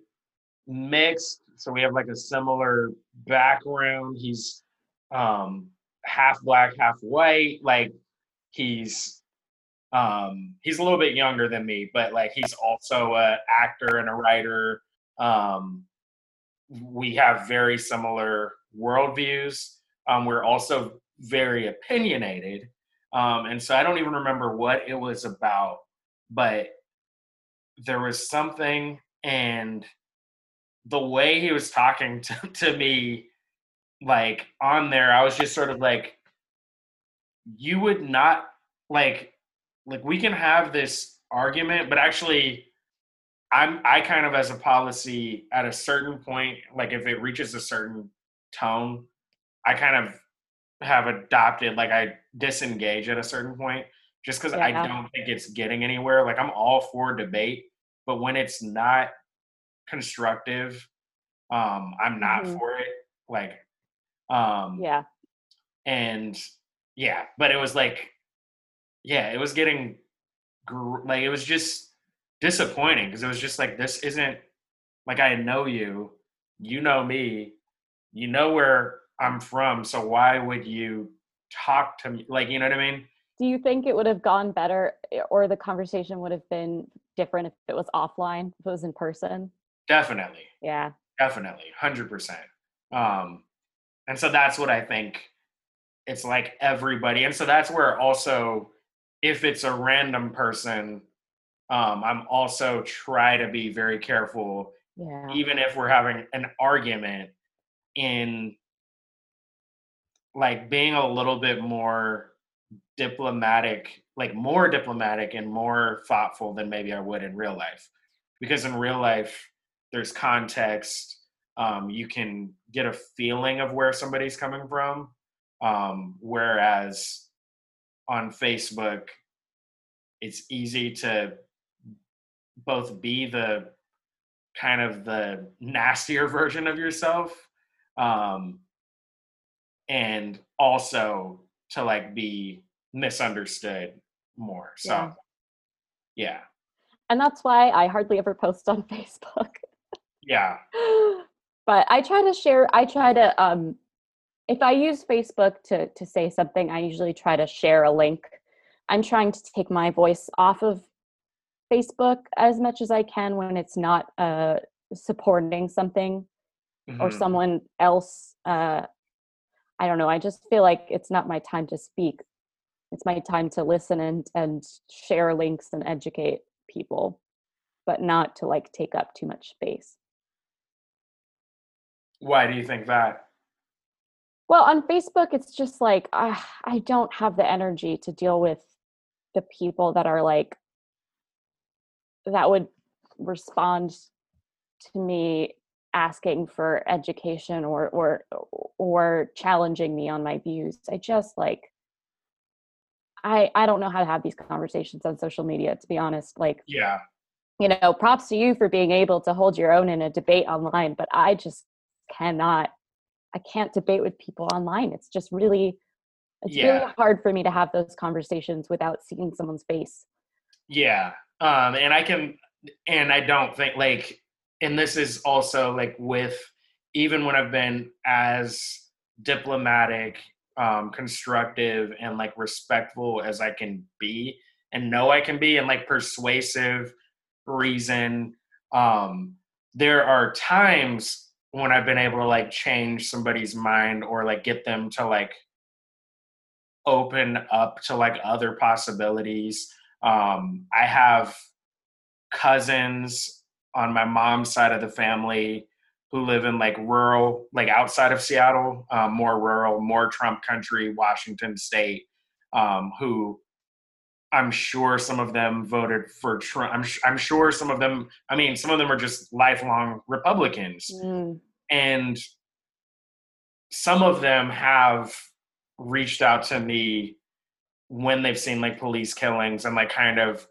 mixed, so we have like a similar background. He's um half black, half white. Like he's um he's a little bit younger than me but like he's also a actor and a writer um we have very similar worldviews um we're also very opinionated um and so i don't even remember what it was about but there was something and the way he was talking *laughs* to, to me like on there i was just sort of like you would not like like we can have this argument but actually i'm i kind of as a policy at a certain point like if it reaches a certain tone i kind of have adopted like i disengage at a certain point just because i don't think it's getting anywhere like i'm all for debate but when it's not constructive um i'm not Mhm. for it like um yeah and yeah but it was like yeah it was getting gr- like it was just disappointing because it was just like this isn't like i know you you know me you know where i'm from so why would you talk to me like you know what i mean do you think it would have gone better eh, or the conversation would have been different if it was offline, if it was in person. Definitely. Yeah. Definitely. 100%. Um, and so that's what I think it's like everybody. And so that's where also, if it's a random person, um, I'm also try to be very careful, Yeah. even if we're having an argument in like being a little bit more diplomatic, like more diplomatic and more thoughtful than maybe I would in real life. Because in real life, there's context. Um, you can get a feeling of where somebody's coming from. Um, whereas on Facebook, it's easy to both be the kind of the nastier *laughs* version of yourself um, and also to like be misunderstood more. So, Yeah. yeah. And that's why I hardly ever post on *laughs* Facebook. Yeah. *laughs* but I try to share I try to um if I use Facebook to to say something, I usually try to share a link. I'm trying to take my voice off of Facebook as much as I can when it's not uh supporting something or Mhm. someone else uh I don't know, I just feel like it's not my time to speak. It's my time to listen and and share links and educate people, but not to like take up too much space. Why do you think that? Well, on Facebook, it's just like uh, I don't have the energy to deal with the people that are like that would respond to me asking for education or or or challenging me on my views. I just like I I don't know how to have these conversations on social media to be honest. Like Yeah. you know, props to you for being able to hold your own in a debate online, but I just cannot I can't debate with people online. It's just really it's Yeah. really hard for me to have those conversations without seeing someone's face. Yeah. Um, and I can, and I don't think like, and this is also like with, even when I've been as diplomatic, um, constructive, and like respectful as I can be, and know I can be, and like persuasive, reason. Um, there are times when I've been able to like change somebody's mind or like get them to like open up to like other possibilities. Um, I have cousins on my mom's side of the family who live in like rural, like outside of Seattle, um, more rural, more Trump country, Washington State, um, who I'm sure some of them voted for Trump. I'm, I'm sure some of them, I mean, some of them are just lifelong Republicans Mm, and some of them have reached out to me when they've seen like police killings and like kind of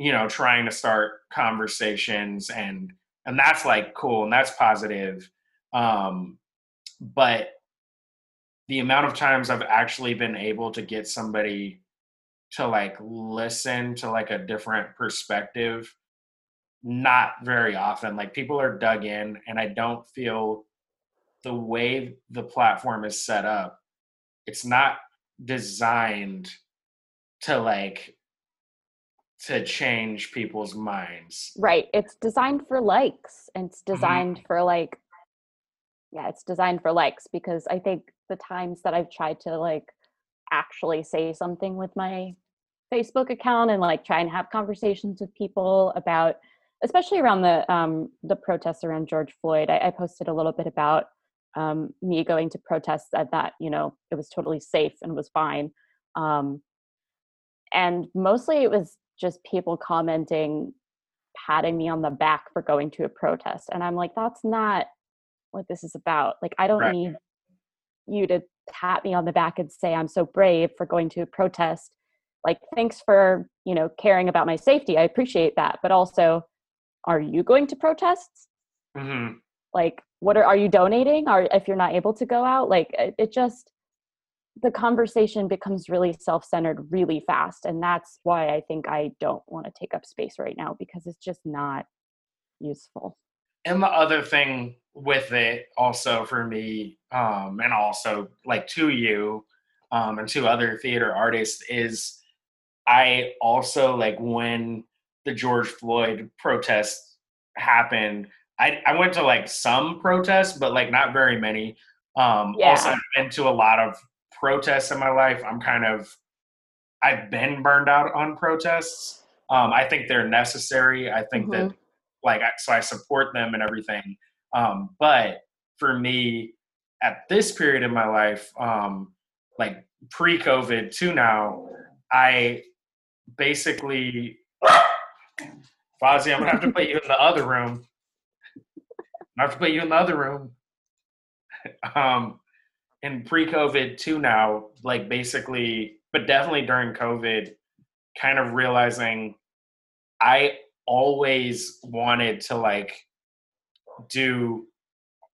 you know trying to start conversations and and that's like cool and that's positive. Um but the amount of times i've actually been able to get somebody to like listen to like a different perspective not very often. Like people are dug in and i don't feel the way the platform is set up it's not designed to like to change people's minds right. It's designed for likes and it's Mm-hmm. designed for like yeah, it's designed for likes because I think the times that I've tried to like actually say something with my Facebook account and like try and have conversations with people about especially around the um the protests around George Floyd. I, I posted a little bit about um me going to protests at that, you know, it was totally safe and was fine. Um and mostly it was just people commenting patting me on the back for going to a protest. And i'm like that's not what this is about. Like i don't Right. need you to pat me on the back and say i'm so brave for going to a protest. Like thanks for you know caring about my safety. I appreciate that. But also are you going to protests? Hmm like what are, are you donating? Or if you're not able to go out? Like it, it just the conversation becomes really self-centered really fast and that's why i think i don't want to take up space right now because it's just not useful and the other thing with it also for me um and also like to you um and to other theater artists is i also like when the George Floyd protests happened, I I went to like some protests, but like not very many. Um, Yeah. Also, I've been to a lot of protests in my life. I'm kind of I've been burned out on protests. Um, I think they're necessary. I think that like so I support them and everything. Um, but for me, at this period in my life, um, like pre-COVID to now, I basically Fozzie, I'm gonna have to put you in the other room. I have to put you in the other room. *laughs* Um, in pre-COVID too now, like basically, but definitely during COVID, kind of realizing I always wanted to like do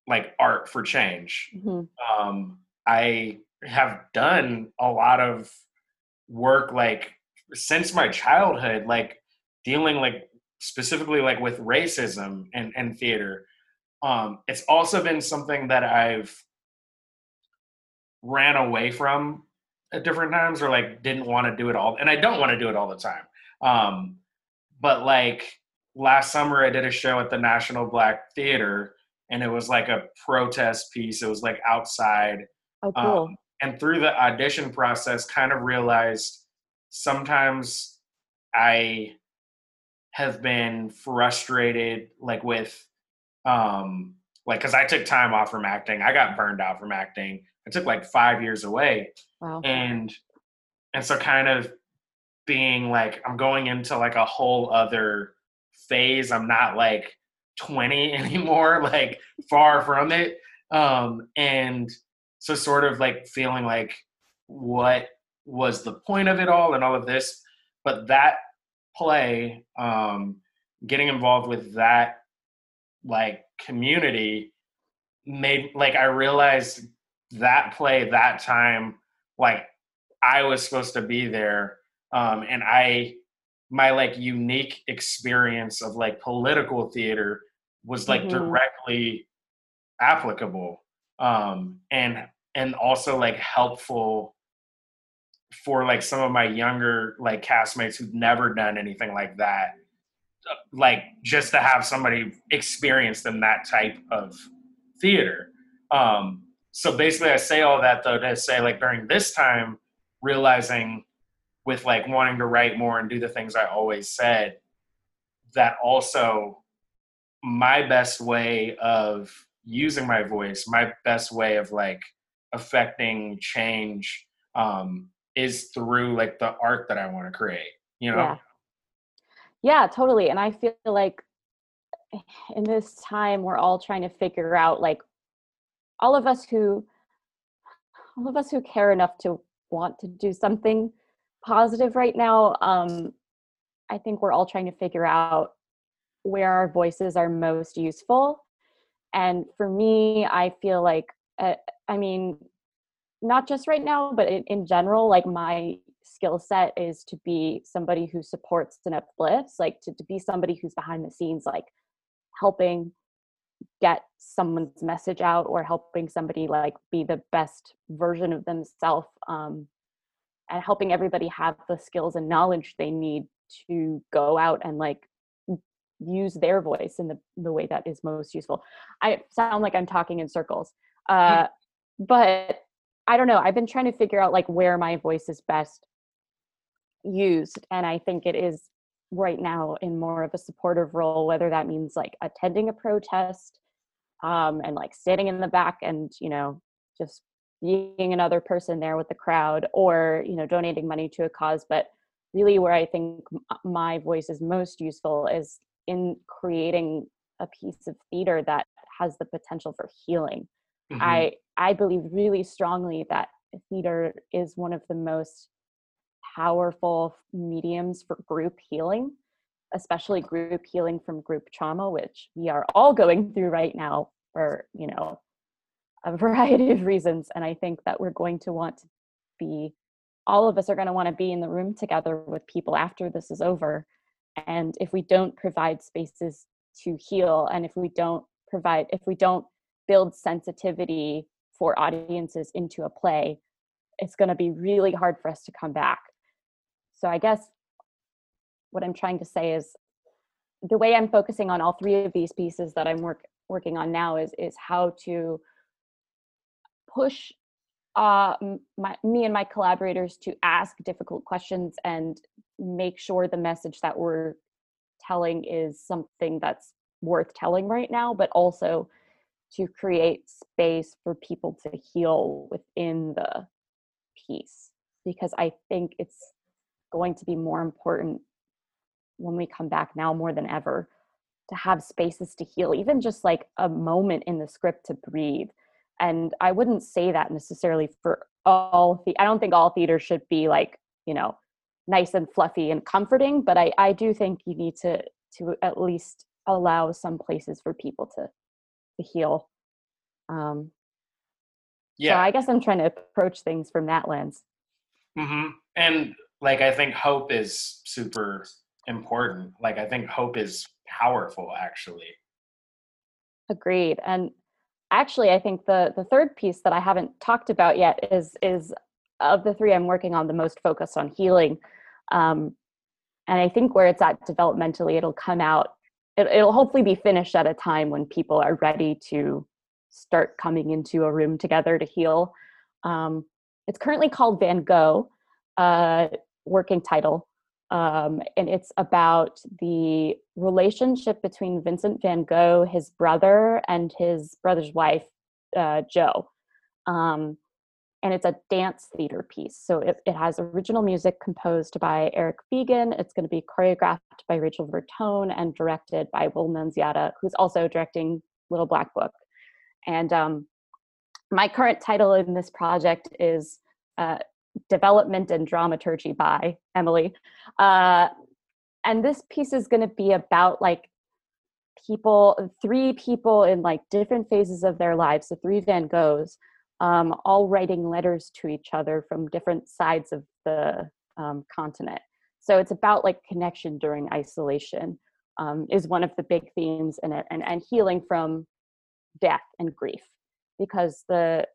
like art for change. Mhm. Um, I have done a lot of work like since my childhood, like dealing like specifically like with racism and, and theater. Um, it's also been something that I've ran away from at different times or like didn't want to do it all. And I don't want to do it all the time. Um, but like last summer I did a show at the National Black Theater and it was like a protest piece. It was like outside Oh, cool. um, and through the audition process kind of realized sometimes i have been frustrated like with um like because i took time off from acting i got burned out from acting i took like five years away. Wow. and and so kind of being like i'm going into like a whole other phase. I'm not like 20 *laughs* anymore like far from it. Um and so sort of like feeling like what was the point of it all and all of this. But that play um getting involved with that like community made like i realized that play that time like i was supposed to be there um and i my like unique experience of like political theater was like Mhm. directly applicable um and and also like helpful for like some of my younger like castmates who've never done anything like that like just to have somebody experience in that type of theater um so basically i say all that though to say like during this time realizing with like wanting to write more and do the things i always said that also my best way of using my voice my best way of like affecting change um is through like the art that i want to create you know Yeah. Yeah, totally. And I feel like in this time we're all trying to figure out like all of us who all of us who care enough to want to do something positive right now um I think we're all trying to figure out where our voices are most useful. And for me, I feel like uh, I mean not just right now, but in, in general, like my skill set is to be somebody who supports and uplifts, like to, to be somebody who's behind the scenes, like helping get someone's message out or helping somebody like be the best version of themselves um, and helping everybody have the skills and knowledge they need to go out and like use their voice in the, the way that is most useful i sound like i'm talking in circles uh, but I don't know. I've been trying to figure out like where my voice is best used. And I think it is right now in more of a supportive role, whether that means like attending a protest um, and like standing in the back and, you know, just being another person there with the crowd or, you know, donating money to a cause. But really, where I think my voice is most useful is in creating a piece of theater that has the potential for healing. Mhm. I I believe really strongly that theater is one of the most powerful mediums for group healing, especially group healing from group trauma, which we are all going through right now for, you know, a *laughs* variety of reasons. And I think that we're going to want to be all of us are going to want to be in the room together with people after this is over. And if we don't provide spaces to heal and if we don't provide if we don't build sensitivity for audiences into a play it's going to be really hard for us to come back so i guess what I'm trying to say is the way I'm focusing on all three of these pieces that I'm work, working on now is is how to push uh, my, me and my collaborators to ask difficult questions and make sure the message that we're telling is something that's worth telling right now, but also to create space for people to heal within the piece. Because I think it's going to be more important when we come back now more than ever to have spaces to heal, even just like a moment in the script to breathe. And I wouldn't say that necessarily for all the I don't think all theater should be like, you know, nice and fluffy and comforting, but I, I do think you need to to at least allow some places for people to to heal. Um yeah. So I guess I'm trying to approach things from that lens. Mm-hmm. And like I think hope is super important. Like I think hope is powerful actually. Agreed. And actually I think the the third piece that I haven't talked about yet is is of the three I'm working on the most focused on healing. Um, and I think where it's at developmentally, it'll come out. It, it'll hopefully be finished at a time when people are ready to start coming into a room together to heal. Um, it's currently called Van Gogh, uh, working title, um, and it's about the relationship between Vincent van Gogh, his brother, and his brother's wife, uh, Jo. Um, and it's a dance theater piece. So it, it has original music composed by Eric Fegan. It's going to be choreographed by Rachel Vertone and directed by Will Nunziata, who's also directing Little Black Book. And um, my current title in this project is uh, development and dramaturgy by Emily. Uh, and this piece is going to be about like people, three people in like different phases of their lives, the three Van Goghs, um, all writing letters to each other from different sides of the um, continent. So it's about like connection during isolation um, is one of the big themes in it, and, and healing from death and grief, because the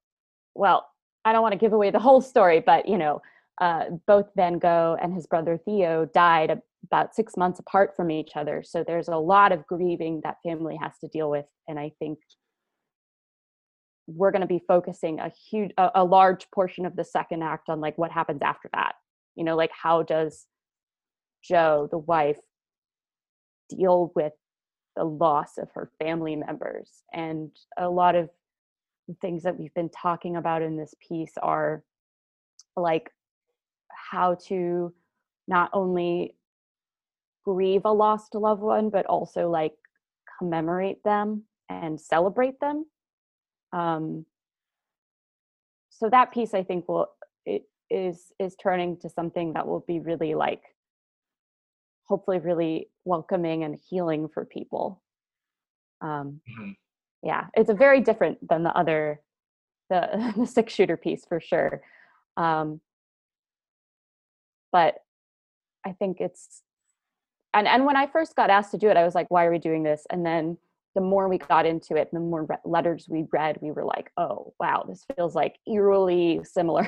well, I don't want to give away the whole story, but you know, uh, both Van Gogh and his brother Theo died about six months apart from each other. So there's a lot of grieving that family has to deal with, and I think we're going to be focusing a huge, a, a large portion of the second act on like what happens after that. You know, like how does Jo, the wife, deal with the loss of her family members and a lot of things that we've been talking about in this piece are like how to not only grieve a lost loved one but also like commemorate them and celebrate them. Um so that piece i think will it is is turning to something that will be really like hopefully really welcoming and healing for people. Um mm-hmm yeah it's a very different than the other the, *laughs* the six shooter piece for sure um but i think it's and and when i first got asked to do it i was like why are we doing this and then the more we got into it the more re- letters we read we were like oh wow this feels like eerily similar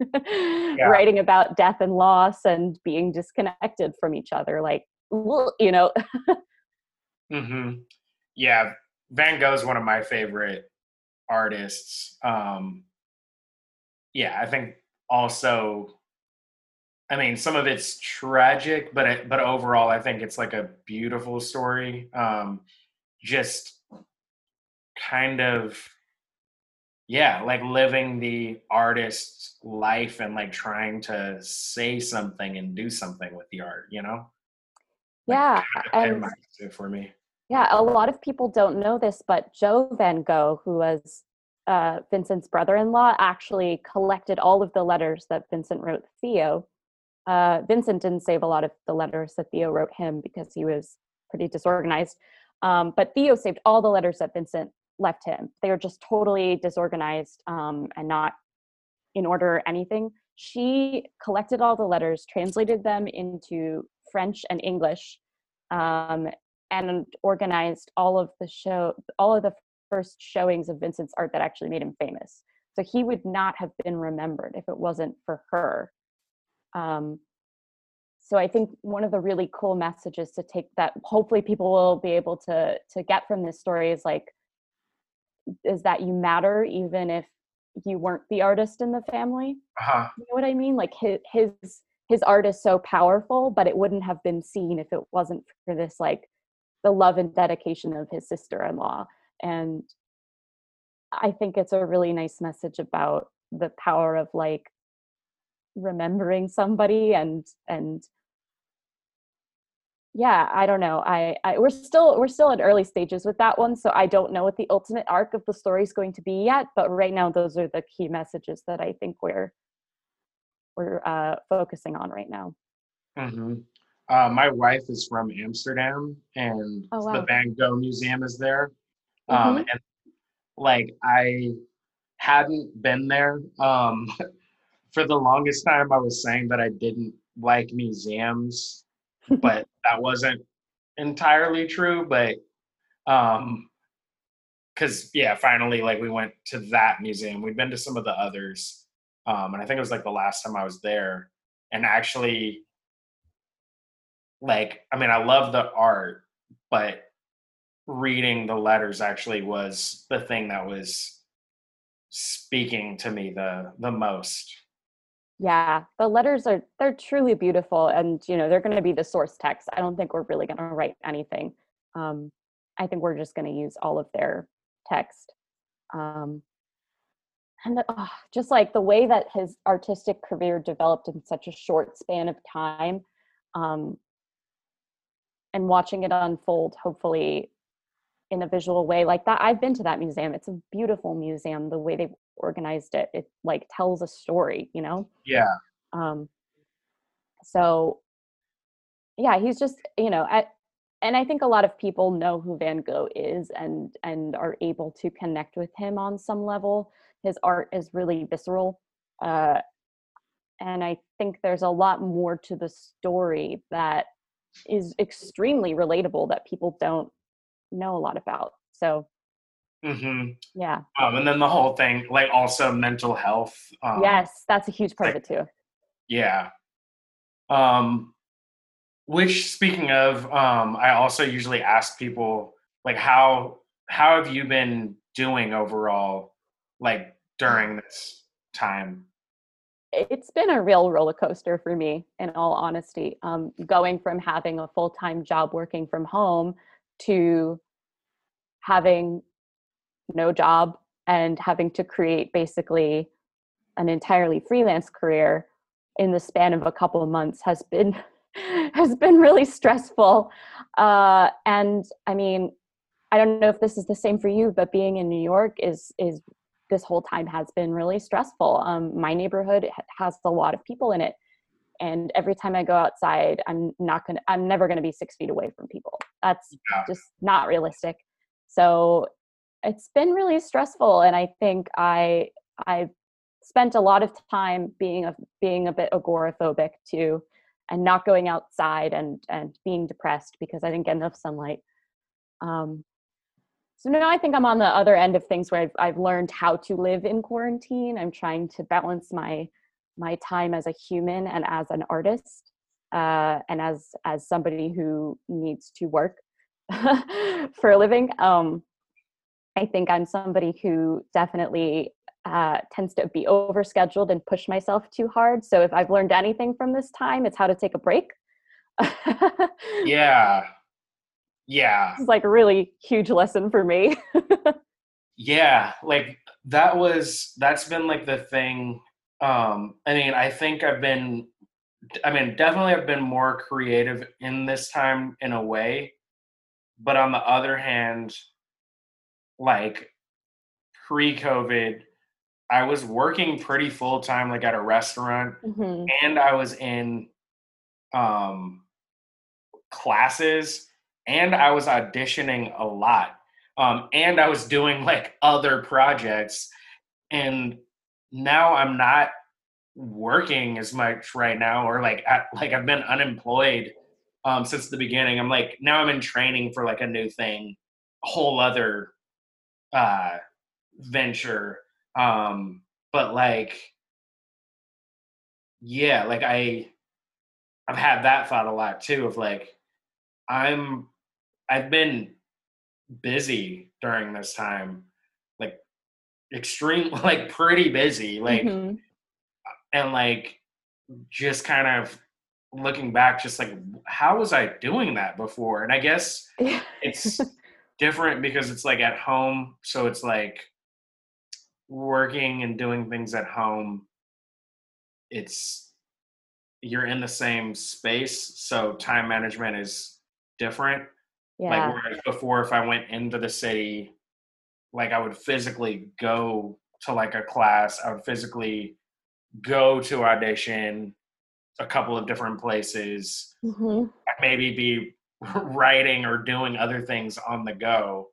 *laughs* yeah. writing about death and loss and being disconnected from each other like you know *laughs* mm-hmm. yeah Van Gogh is one of my favorite artists. Um, yeah, I think also, I mean, some of it's tragic, but it, but overall, I think it's like a beautiful story. Um, just kind of, yeah, like living the artist's life and like trying to say something and do something with the art, you know? Like, yeah, kind of and, for me yeah, a lot of people don't know this, but Jo Van Gogh, who was uh, Vincent's brother-in-law, actually collected all of the letters that Vincent wrote Theo. Uh, Vincent didn't save a lot of the letters that Theo wrote him because he was pretty disorganized. Um, but Theo saved all the letters that Vincent left him. They were just totally disorganized um, and not in order or anything. She collected all the letters, translated them into French and English, um, and organized all of the show all of the first showings of Vincent's art that actually made him famous. So he would not have been remembered if it wasn't for her. Um, so I think one of the really cool messages to take that hopefully people will be able to to get from this story is like is that you matter even if you weren't the artist in the family. Uh-huh. You know what I mean? Like his his his art is so powerful, but it wouldn't have been seen if it wasn't for this like the love and dedication of his sister-in-law. And I think it's a really nice message about the power of like remembering somebody and and yeah i don't know I, I we're still we're still at early stages with that one so i don't know what the ultimate arc of the story is going to be yet but right now those are the key messages that i think we're we're uh, focusing on right now hmm Uh, my wife is from Amsterdam, and Oh, the. Van Gogh Museum is there. Mhm. Um, and like I hadn't been there. Um, *laughs* for the longest time, I was saying that I didn't like museums, *laughs* but that wasn't entirely true. But um, because yeah, finally, like we went to that museum. We'd been to some of the others, um, and I think it was like the last time I was there, and actually like i mean i love the art but reading the letters actually was the thing that was speaking to me the the most. Yeah the letters are they're truly beautiful and you know they're going to be the source text. I don't think we're really going to write anything. Um, i think we're just going to use all of their text. Um, and the, oh, just like the way that his artistic career developed in such a short span of time um, and watching it unfold hopefully in a visual way like that. I've been to that museum. It's a beautiful museum the way they've organized it it like tells a story you know? Yeah. Um so yeah he's just you know at, and i think a lot of people know who van gogh is and and are able to connect with him on some level. His art is really visceral uh and i think there's a lot more to the story that is extremely relatable that people don't know a lot about so hmm yeah. Um, and then the whole thing like also mental health um, yes that's a huge part of it too. Yeah. Um which speaking of um i also usually ask people like how how have you been doing overall like during this time it's been a real roller coaster for me in all honesty um, going from having a full-time job working from home to having no job and having to create basically an entirely freelance career in the span of a couple of months has been *laughs* has been really stressful. Uh, and i mean i don't know if this is the same for you but being in new york is is this whole time has been really stressful. Um, my neighborhood has a lot of people in it, and every time I go outside, I'm not gonna, I'm never gonna be six feet away from people. That's Yeah. just not realistic. So it's been really stressful, and I think I I've spent a lot of time being a being a bit agoraphobic too, and not going outside and and being depressed because I didn't get enough sunlight. Um, so now I think I'm on the other end of things where I've, I've learned how to live in quarantine. I'm trying to balance my my time as a human and as an artist, uh, and as as somebody who needs to work *laughs* for a living. Um, I think I'm somebody who definitely uh, tends to be overscheduled and push myself too hard. So if I've learned anything from this time, it's how to take a break. *laughs* yeah yeah It's like a really huge lesson for me. *laughs* yeah like that was that's been like the thing um i mean i think i've been i mean definitely i've been more creative in this time in a way but on the other hand like pre-covid i was working pretty full time like at a restaurant Mhm. and i was in um classes and i was auditioning a lot. Um and i was doing like other projects. And now i'm not working as much right now or like at, like i've been unemployed um since the beginning. I'm like now i'm in training for like a new thing a whole other uh venture. Um but like yeah like i I've had that thought a lot too of like I'm I've been busy during this time, like extreme, *laughs* like pretty busy, like Mhm. and like just kind of looking back, just like how was I doing that before? And I guess it's *laughs* different because it's like at home, so it's like working and doing things at home. It's you're in the same space, so time management is different. Like whereas before, if I went into the city, like I would physically go to like a class, I would physically go to audition a couple of different places, Mhm. maybe be *laughs* writing or doing other things on the go.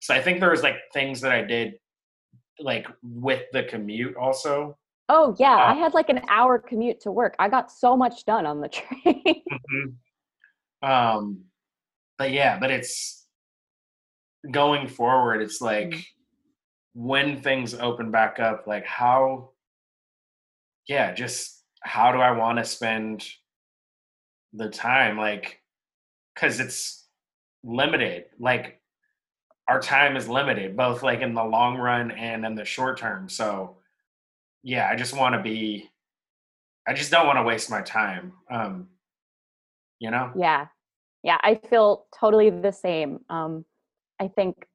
So I think there was like things that I did like with the commute also. Oh yeah, Uh, I had like an hour commute to work. I got so much done on the *laughs* train. Mhm. Um, but yeah, but it's going forward. It's like Mm. when things open back up, like how, yeah, just how do I want to spend the time? Like, because it's limited. Like, our time is limited, both like in the long run and in the short term. So, yeah, I just want to be. I just don't want to waste my time. Um, you know. yeah. Yeah, I feel totally the same. Um I think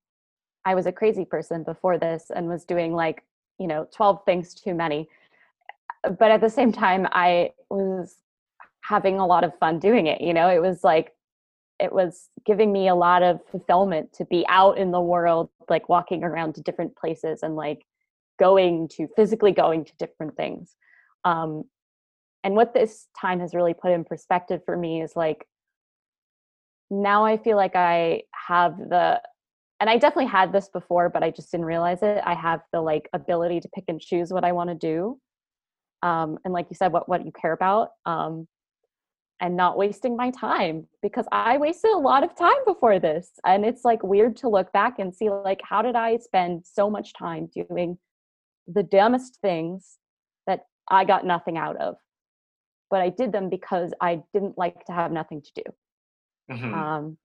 I was a crazy person before this and was doing like, you know, 12 things too many. But at the same time I was having a lot of fun doing it, you know? It was like it was giving me a lot of fulfillment to be out in the world like walking around to different places and like going to physically going to different things um and what this time has really put in perspective for me is like now i feel like i have the and i definitely had this before but i just didn't realize it i have the like ability to pick and choose what i want to do um and like you said what what you care about um and not wasting my time because I wasted a lot of time before this. And it's like weird to look back and see like how did I spend so much time doing the dumbest things that I got nothing out of. But I did them because I didn't like to have nothing to do. Mhm. Um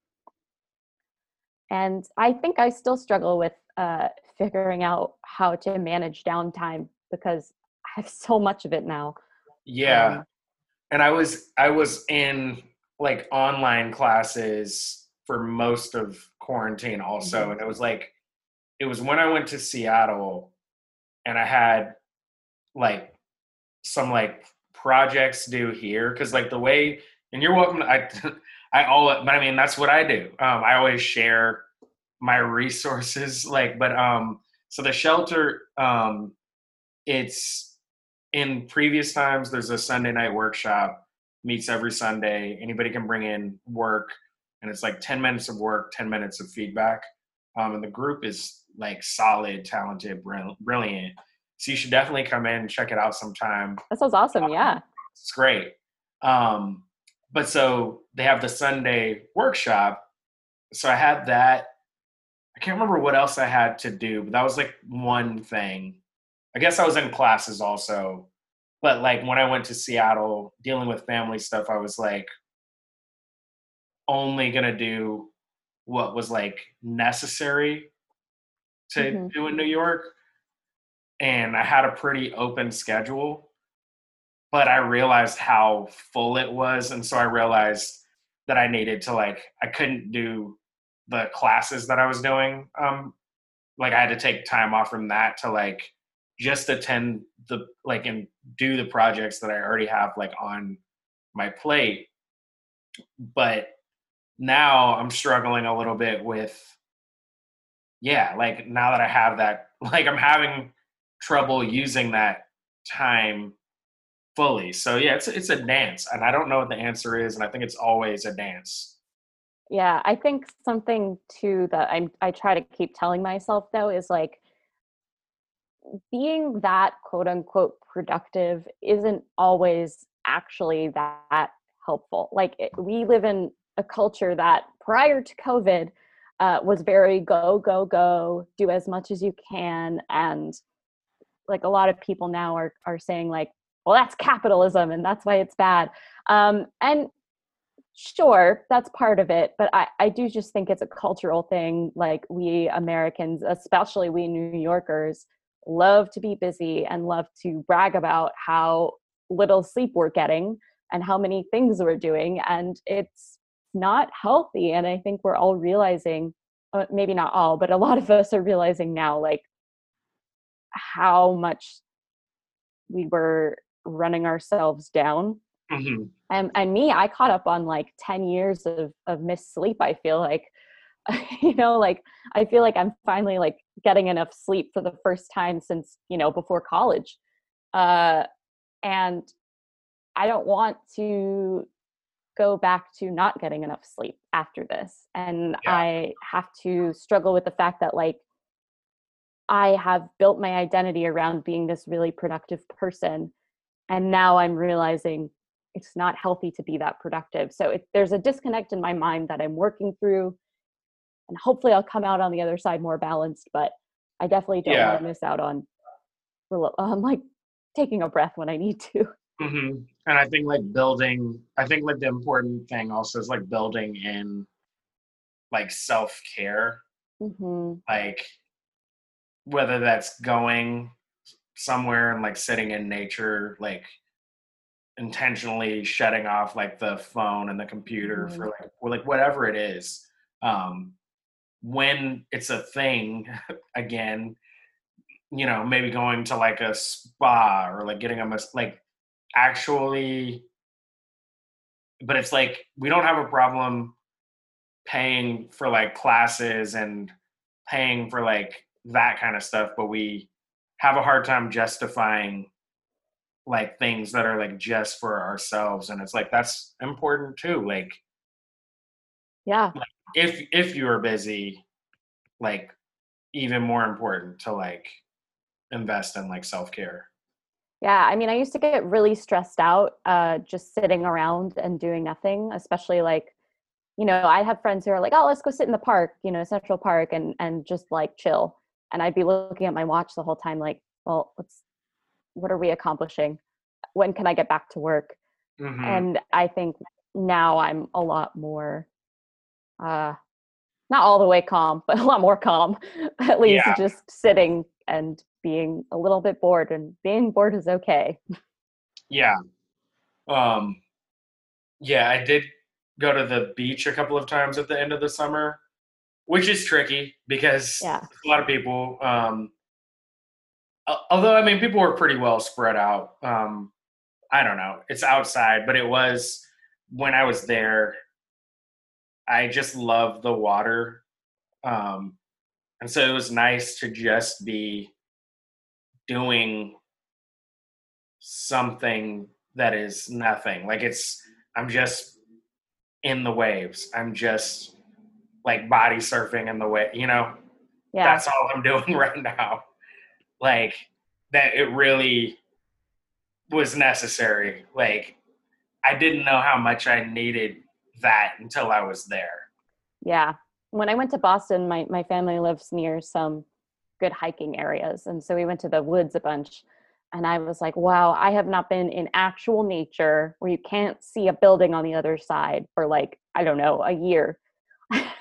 and I think I still struggle with uh figuring out how to manage downtime because I have so much of it now. Yeah. Um, and I was I was in like online classes for most of quarantine also, Mhm. and it was like it was when I went to Seattle, and I had like some like projects due here because like the way and you're welcome. To, I *laughs* I all but I mean that's what I do. Um, I always share my resources *laughs* like but um so the shelter um it's in previous times there's a sunday night workshop meets every sunday anybody can bring in work and it's like 10 minutes of work 10 minutes of feedback um, and the group is like solid talented brilliant so you should definitely come in and check it out sometime that sounds awesome. Yeah. it's great. Um, but so they have the Sunday workshop. So I had that. I can't remember what else I had to do, but that was like one thing. I guess I was in classes also. But like when I went to Seattle dealing with family stuff, I was like only gonna do what was like necessary to Mhm. do in New York. And I had a pretty open schedule but I realized how full it was, and so I realized that I needed to like I couldn't do the classes that I was doing. Um, like I had to take time off from that to like just attend the like and do the projects that I already have like on my plate. But now I'm struggling a little bit with yeah, like now that I have that, *laughs* like I'm having trouble using that time fully. So yeah, it's it's a dance, and I don't know what the answer is, and I think it's always a dance. Yeah, I think something too that I'm I try to keep telling myself though is like being that quote unquote productive isn't always actually that helpful. Like it, we live in a culture that prior to COVID uh, was very go go go, do as much as you can, and like a lot of people now are are saying like well that's capitalism and that's why it's bad. Um, and sure that's part of it but I, I do just think it's a cultural thing like we americans especially we new yorkers love to be busy and love to brag about how little sleep we're getting and how many things we're doing and it's not healthy and i think we're all realizing uh, maybe not all but a lot of us are realizing now like how much we were running ourselves down. Hmm and, and me i caught up on like 10 years of, of missed sleep i feel like. *laughs* You know like i feel like i'm finally like getting enough sleep for the first time since you know before college. Uh and i don't want to go back to not getting enough sleep after this. And Yeah. i have to struggle with the fact that like i have built my identity around being this really productive person and now i'm realizing it's not healthy to be that productive. So it, there's a disconnect in my mind that i'm working through and hopefully i'll come out on the other side more balanced but i definitely don't Yeah. want to miss out on rel- um, like taking a breath when i need to. *laughs* Hmm And I think like building, I think like the important thing also is like building in like self care, hmm like whether that's going somewhere and like sitting in nature, like intentionally shutting off like the phone and the computer for like or like whatever it is. Um, when it's a thing *laughs* again, you know, maybe going to like a spa or like getting a mas- like actually but it's like we don't have a problem paying for like classes and paying for like that kind of stuff but we have a hard time justifying like things that are like just for ourselves and it's like that's important too like yeah if if you are busy like even more important to like invest in like self-care Yeah, I mean, I used to get really stressed out uh, just sitting around and doing nothing, especially like, you know, I have friends who are like, oh, let's go sit in the park, you know, Central Park and and just like chill. And I'd be looking at my watch the whole time, like, well, what's what are we accomplishing? When can I get back to work? Mhm. And I think now I'm a lot more uh not all the way calm, but *laughs* a lot more calm. *laughs* At least Yeah. just sitting and being a little bit bored and being bored is okay. Yeah. Um yeah, I did go to the beach a couple of times at the end of the summer, which is tricky because Yeah. a lot of people um although I mean people were pretty well spread out. Um I don't know. It's outside, but it was when I was there I just love the water. Um and so it was nice to just be doing something that is nothing. Like it's I'm just in the waves. I'm just like body surfing in the way, you know. Yeah. That's all I'm *laughs* doing right now. Like that it really was necessary. Like I didn't know how much I needed that until I was there. Yeah. When I went to Boston, my, my family lives near some good hiking areas. And so we went to the woods a bunch. And I was like, wow, I have not been in actual nature where you can't see a building on the other side for like, I don't know, a year.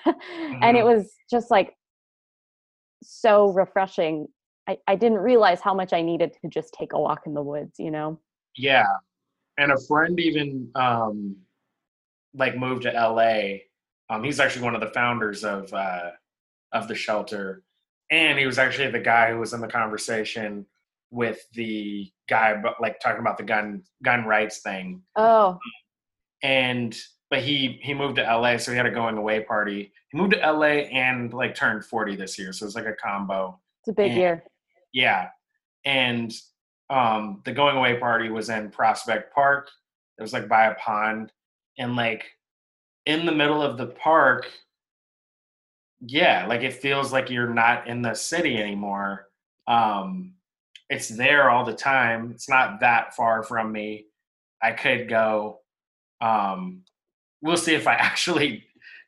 *laughs* and it Mhm. was just like so refreshing. I, I didn't realize how much I needed to just take a walk in the woods, you know? Yeah. And a friend even um like moved to LA. Um he's actually one of the founders of uh of the shelter. And he was actually the guy who was in the conversation with the guy but like talking about the gun gun rights thing. Oh, And but he he moved to LA so he had a going away party. He moved to LA and like turned 40 this year. So it's like a combo. it's a big Yeah. year. Yeah. And um the going away party was in Prospect Park. It was like by a pond. And like in the middle of the park, yeah, like it feels like you're not in the city anymore. Um it's there all the time. It's not that far from me. I could go. Um we'll see if I *laughs* actually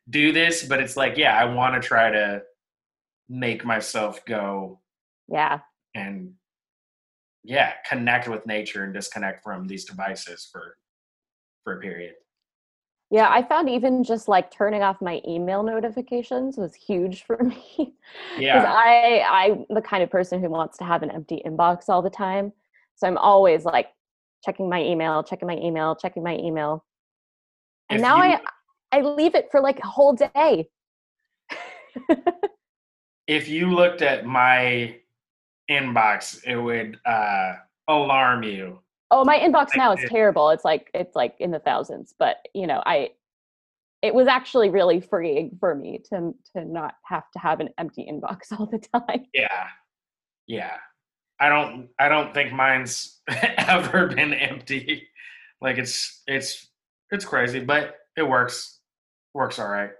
do this, but it's like, yeah, I want to try to make myself go Yeah. and yeah connect with nature and disconnect from these devices for for a period Yeah, I found even just like turning off my email notifications was huge for *laughs* me. Yeah I I'm the kind of person who wants to have an empty inbox all the time. So I'm always like checking my email, checking my email, checking my email. And now you- I I leave it for like a whole day. *laughs* if you looked at my inbox it would uh alarm you Oh, my inbox now is terrible. It's like it's like in the thousands, but you know, I it was actually really freeing for me to to not have to have an empty inbox *laughs* all the time. yeah yeah i don't i don't think mine's *laughs* ever been empty like it's it's it's crazy but it works. Works all right.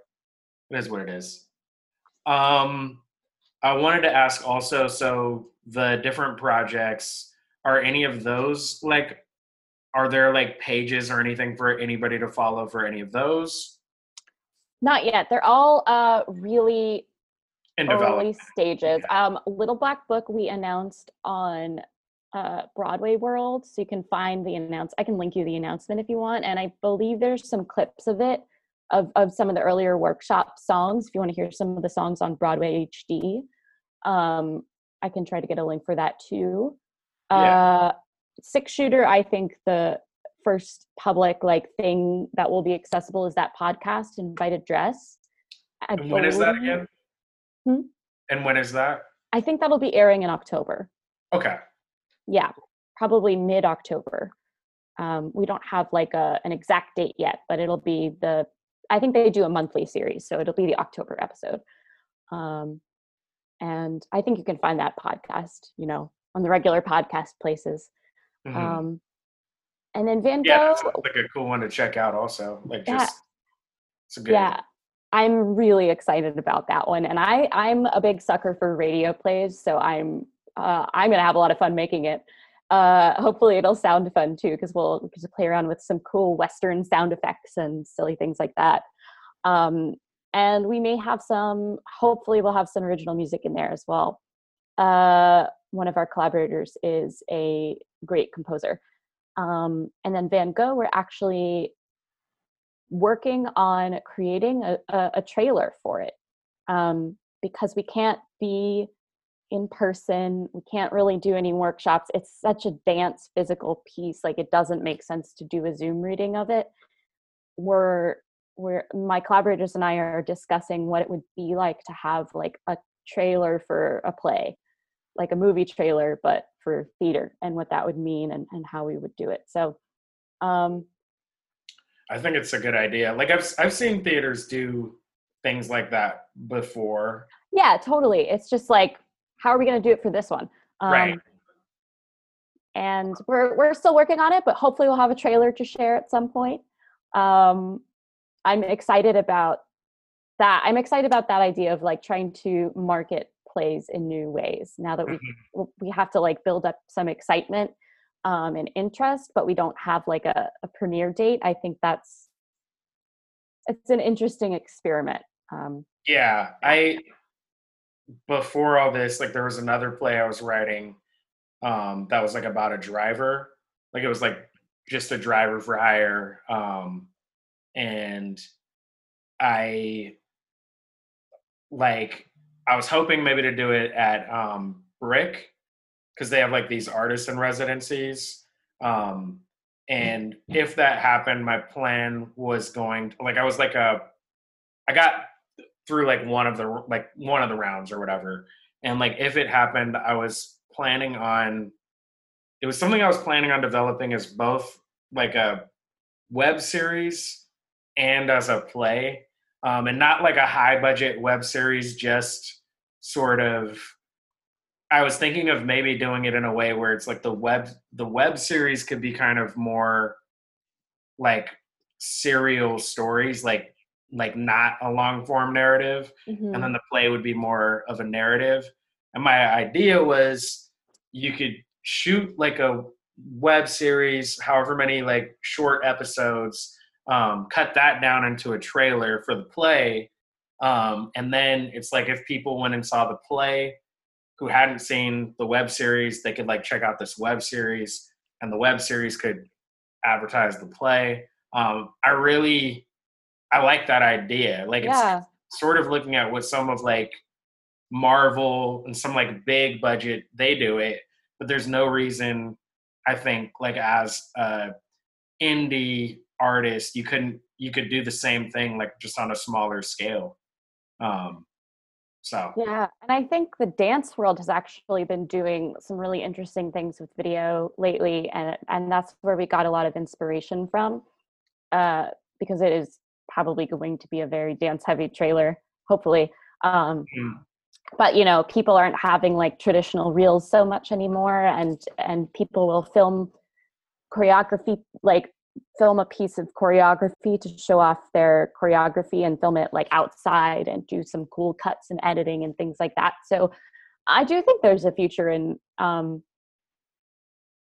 It is what it is. Um i wanted to ask also so the different projects are any of those like are there like pages or anything for anybody to follow for any of those? Not yet. They're all uh really in early stages. Um, Little Black Book we announced on uh, Broadway World, so you can find the announce. I can link you the announcement if you want, and I believe there's some clips of it of of some of the earlier workshop songs. If you want to hear some of the songs on Broadway HD, um, I can try to get a link for that too. Yeah. Uh, Six Shooter, I think the first public like thing that will be accessible is that podcast, Invited Dress. I and when is that again Hmm? and when is that I think that'll be airing in October. okay Yeah, probably mid October. Um, we don't have like a an exact date yet, but it'll be the. I think they do a monthly series, so it'll be the October episode. Um, and I think you can find that podcast, you know, on the regular podcast places. Mhm. Um, and then Van Gogh, that sounds like a cool one to check out. Also, like Yeah. just it's a good. yeah i'm really excited about that one and i i'm a big sucker for radio plays so i'm uh, i'm gonna have a lot of fun making it. Uh hopefully it'll sound fun too because we'll to play around with some cool western sound effects and silly things like that. Um and we may have some hopefully we'll have some original music in there as well. Uh one of our collaborators is a great composer. Um and then van gogh we're actually working on creating a, a, a trailer for it um, because we can't be in person we can't really do any workshops it's such a dance physical piece like it doesn't make sense to do a zoom reading of it we're we're my collaborators and i are discussing what it would be like to have like a trailer for a play like a movie trailer but for theater and what that would mean and, and how we would do it so um I think it's a good idea. Like I've I've seen theaters do things like that before. Yeah, totally. It's just like, how are we going to do it for this one? Um, Right. And we're we're still working on it, but hopefully we'll have a trailer to share at some point. Um, I'm excited about that. I'm excited about that idea of like trying to market plays in new ways. Now that we Mhm. we have to like build up some excitement um, and interest, but we don't have like a, a premiere date. I think that's it's an interesting experiment. Um, Yeah, I before all this, like there was another play I was writing um that was like about a driver. Like it was like just a driver for hire. Um and I like I was hoping maybe to do it at um Brick because they have like these artists in residencies. Um and if that happened, my plan was going like I was like a I got through like one of the like one of the rounds or whatever. And like if it happened, I was planning on it was something I was planning on developing as both like a web series and as a play. Um, and not like a high budget web series, just sort of I was thinking of maybe doing it in a way where it's like the web the web series could be kind of more like serial stories, like like not a long form narrative, mhm. and then the play would be more of a narrative. And my idea was you could shoot like a web series, however many like short episodes, um, cut that down into a trailer for the play. Um, and then it's like if people went and saw the play, who hadn't seen the web series, they could like check out this web series, and the web series could advertise the play. Um, I really, I like that idea. Like Yeah. it's sort of looking at what some of like Marvel and some like big budget they do it, but there's no reason I think like as a indie artist you couldn't you could do the same thing like just on a smaller scale. Um, so Yeah, and I think the dance world has actually been doing some really interesting things with video lately, and and that's where we got a lot of inspiration from, uh, because it is probably going to be a very dance heavy trailer, hopefully. Um, Mm. but you know, people aren't having like traditional reels so much anymore, and and people will film choreography like film a piece of choreography to show off their choreography and film it like outside and do some cool cuts and editing and things like that. So I do think there's a future in um,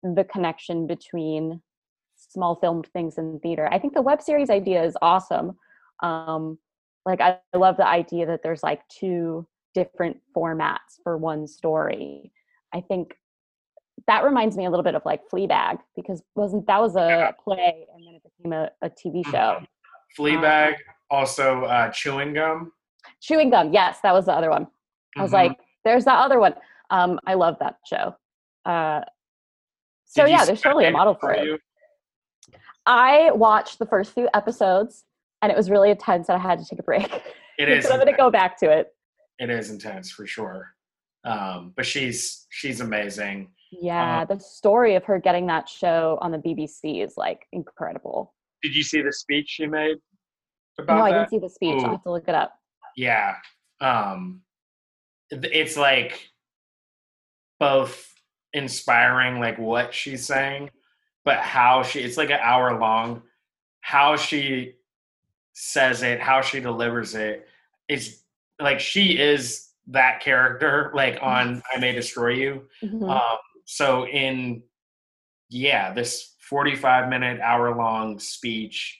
the connection between small filmed things in theater. I think the web series idea is awesome. Um, like I love the idea that there's like two different formats for one story. I think that reminds me a little bit of like Fleabag because wasn't that was a play and then it became a, a TV show. Fleabag, also uh, chewing gum. Chewing gum, yes, that was the other one. I was Mhm. like, there's that other one. Um, I love that show. Uh, so yeah, there's totally a model for it. You? I watched the first few episodes and it was really intense and I had to take a break. It *laughs* is. but I'm gonna go back to it. It is intense for sure. Um, but she's she's amazing. Yeah, the story of her getting that show on the BBC is like incredible. Did you see the speech she made about No, I didn't see the speech. Ooh. I'll have to look it up. yeah um it's like both inspiring like what she's saying but how she it's like an hour long how she says it how she delivers it it's like she is that character like *laughs* on i may destroy you Mhm. um, so in yeah, this 45 minute hour long speech,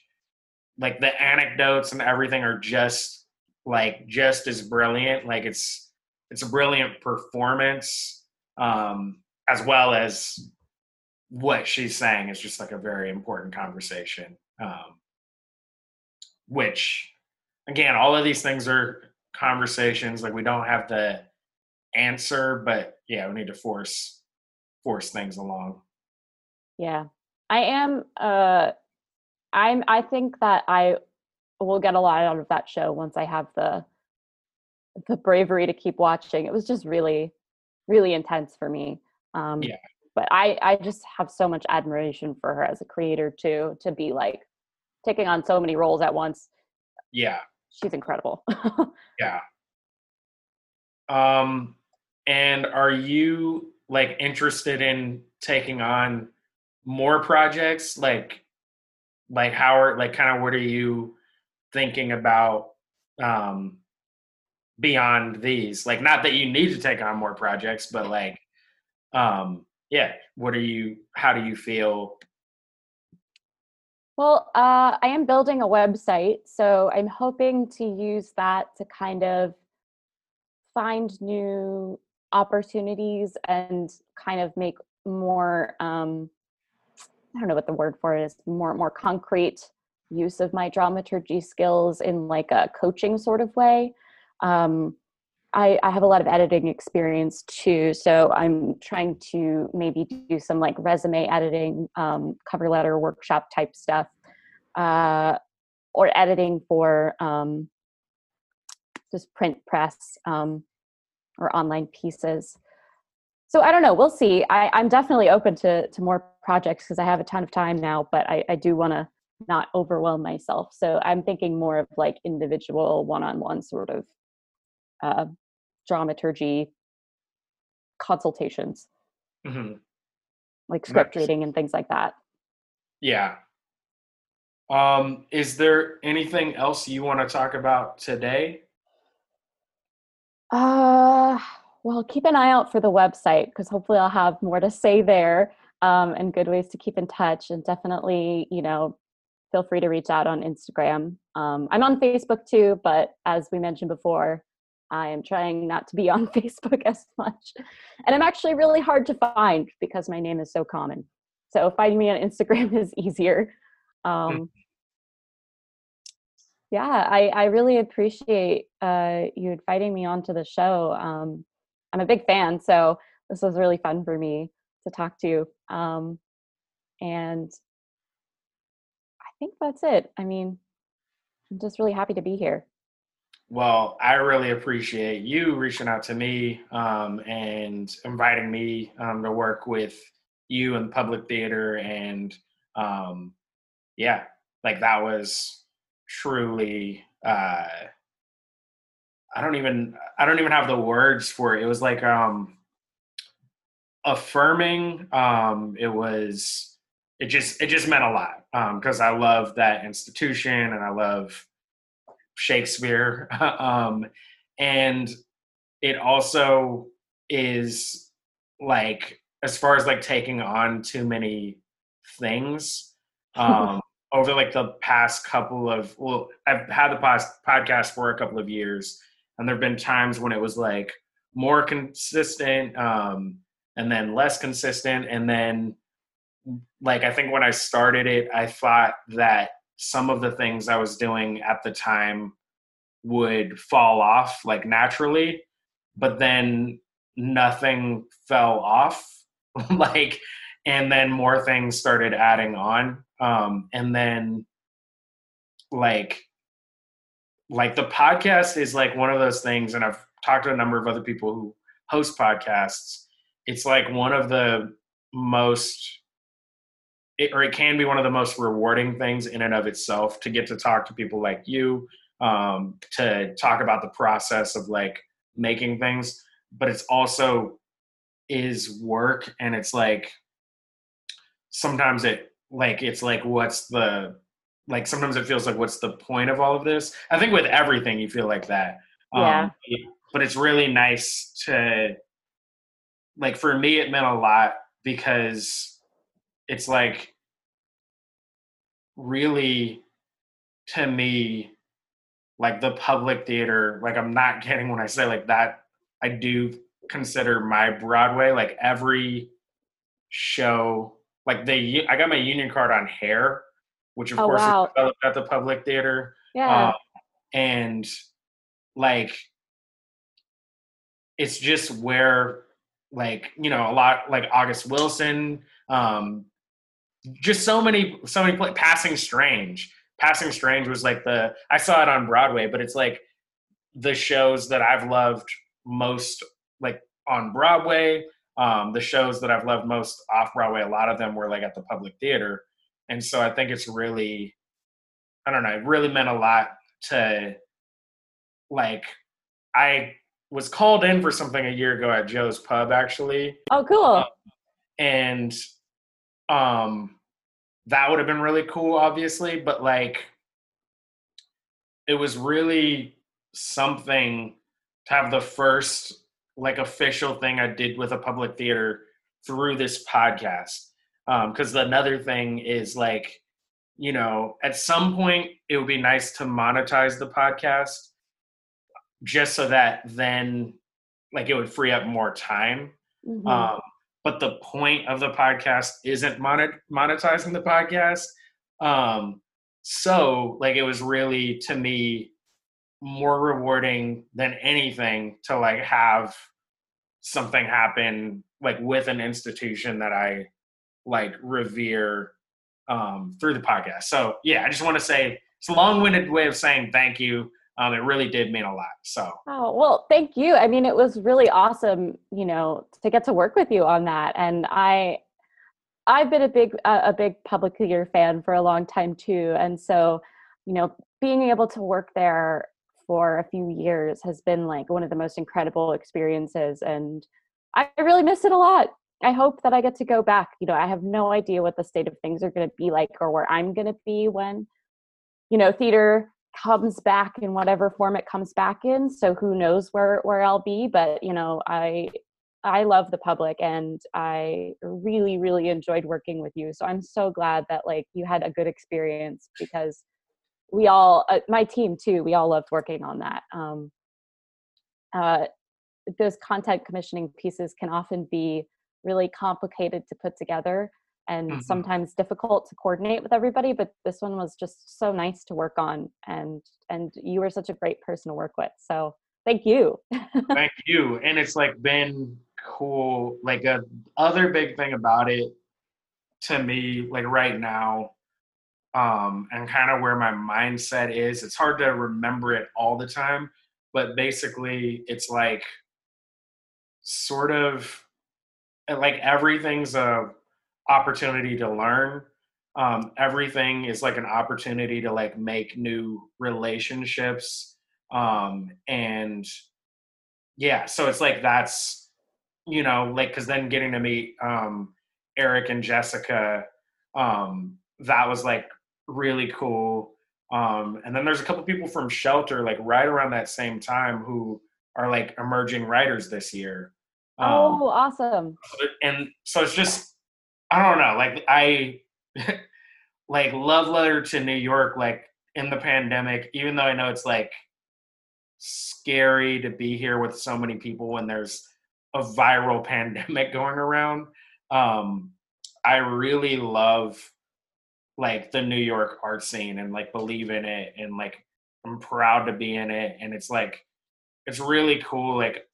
like the anecdotes and everything are just like just as brilliant. Like it's it's a brilliant performance, um, as well as what she's saying is just like a very important conversation. Um, which again, all of these things are conversations. Like we don't have the answer, but yeah, we need to force force things along. Yeah. I am uh I'm I think that I will get a lot out of that show once I have the the bravery to keep watching. It was just really really intense for me. Um Yeah. But I I just have so much admiration for her as a creator too to be like taking on so many roles at once. Yeah, She's incredible. *laughs* yeah. Um, and are you like interested in taking on more projects? Like, like how are like kind of what are you thinking about um beyond these? Like, not that you need to take on more projects, but like, um, yeah. What are you? How do you feel? Well, uh, I am building a website, so I'm hoping to use that to kind of find new opportunities and kind of make more um, I don't know what the word for it is more more concrete use of my dramaturgy skills in like a coaching sort of way. Um, I, I have a lot of editing experience too, so I'm trying to maybe do some like resume editing, um, cover letter workshop type stuff, uh, or editing for um, just print press um, or online pieces. So I don't know. We'll see. I, I'm definitely open to to more projects because I have a ton of time now, but I, I do want to not overwhelm myself. So I'm thinking more of like individual, one-on-one sort of uh, dramaturgy consultations, Mhm. like script Nice. reading and things like that. Yeah. Um, is there anything else you want to talk about today? Uh, well, keep an eye out for the website because hopefully I'll have more to say there um, and good ways to keep in touch. And definitely, you know, feel free to reach out on Instagram. Um, I'm on Facebook too, but as we mentioned before, I am trying not to be on *laughs* Facebook as much. And I'm actually really hard to find because my name is so common. So finding me on Instagram *laughs* is easier. Hmm. Um, yeah, I, I really appreciate uh, you inviting me onto the show. Um, I'm a big fan, so this was really fun for me to talk to you. Um, and I think that's it. I mean, I'm just really happy to be here. Well, I really appreciate you reaching out to me um, and inviting me um, to work with you in public theater. And um, yeah, like that was truly, uh, I don't even, I don't even have the words for it. It was like um, affirming. Um, it was, it just, it just meant a lot because I love that institution and I love Shakespeare. *laughs* um, and it also is like, as far as like taking on too many things, *laughs* um, over like the past couple of, well, I've had the past podcast for a couple of years, and there have been times when it was like more consistent, um, and then less consistent, and then like I think when I started it, I thought that some of the things I was doing at the time would fall off like naturally, but then nothing fell off. *laughs* like, and then more things started adding on. Um, and then like, like the podcast is like one of those things, and I've talked to a number of other people who host podcasts. It's like one of the most it, or it can be one of the most rewarding things in and of itself to get to talk to people like you um, to talk about the process of like making things but it's also is work and it's like sometimes it like it's like what's the like sometimes it feels like what's the point of all of this i think with everything you feel like that Yeah. um, but it's really nice to like for me it meant a lot because it's like really to me like the public theater like i'm not *laughs* kidding when i say like that i do consider my broadway like every show like they i got my union card on hair which of Oh, course wow. is developed at the public theater Yeah. um, and like it's just where like you know a lot like august wilson um just so many so many play, passing strange. Passing strange was like the i saw it on broadway but it's like the shows that i've loved most like on broadway um the shows that i've loved most off broadway a lot of them were like at the public theater. And so i think it's really i don't know it really meant a lot to like i was called in for something a year ago at joe's pub actually. Oh, cool. and um that would have been really cool obviously but like it was really something to have the first like official thing i did with a public theater through this podcast because another thing is like you know at some point it would be nice to monetize the podcast just so that then like it would free up more time Mhm. um, but the point of the podcast isn't monet- monetizing the podcast. Um, so, like, it was really to me more rewarding than anything to like have something happen like with an institution that I like revere um, through the podcast. So, yeah, I just want to say it's a long-winded way of saying thank you. Um, it really did mean a lot. So, Oh, well, thank you. I mean, it was really awesome, you know, to get to work with you on that. And I I've been a big uh, a big public theater fan for a long time too. And so, you know, being able to work there for a few years has been like one of the most incredible experiences and I really miss it a lot. I hope that I get to go back. You know, I have no idea what the state of things are going to be like or where I'm going to be when you know, theater comes back in whatever form it comes back in so who knows where where i'll be but you know i i love the public and i really really enjoyed working with you so i'm so glad that like you had a good experience because we all uh, my team too we all loved working on that um uh, those content commissioning pieces can often be really complicated to put together and Mhm. sometimes difficult to coordinate with everybody but this one was just so nice to work on and and you were such a great person to work with so thank you *laughs* Thank you. And it's like been cool. Like a other big thing about it to me, like right now, um, and kind of where my mindset is, it's hard to remember it all the time, but basically it's like sort of like everything's a opportunity to learn. Um, everything is like an opportunity to like make new relationships. Um, and yeah so it's like that's you know like because then getting to meet um Erik and jessica um that was like really cool um and then there's a couple people from shelter like right around that same time who are like emerging writers this year um, oh awesome and so it's just i don't know like i *laughs* like love letter to new york like in the pandemic even though i know it's like scary to be here with so many people when there's a viral *laughs* pandemic going around um i really love like the new york art scene and like believe in it and like i'm proud to be in it and it's like it's really cool like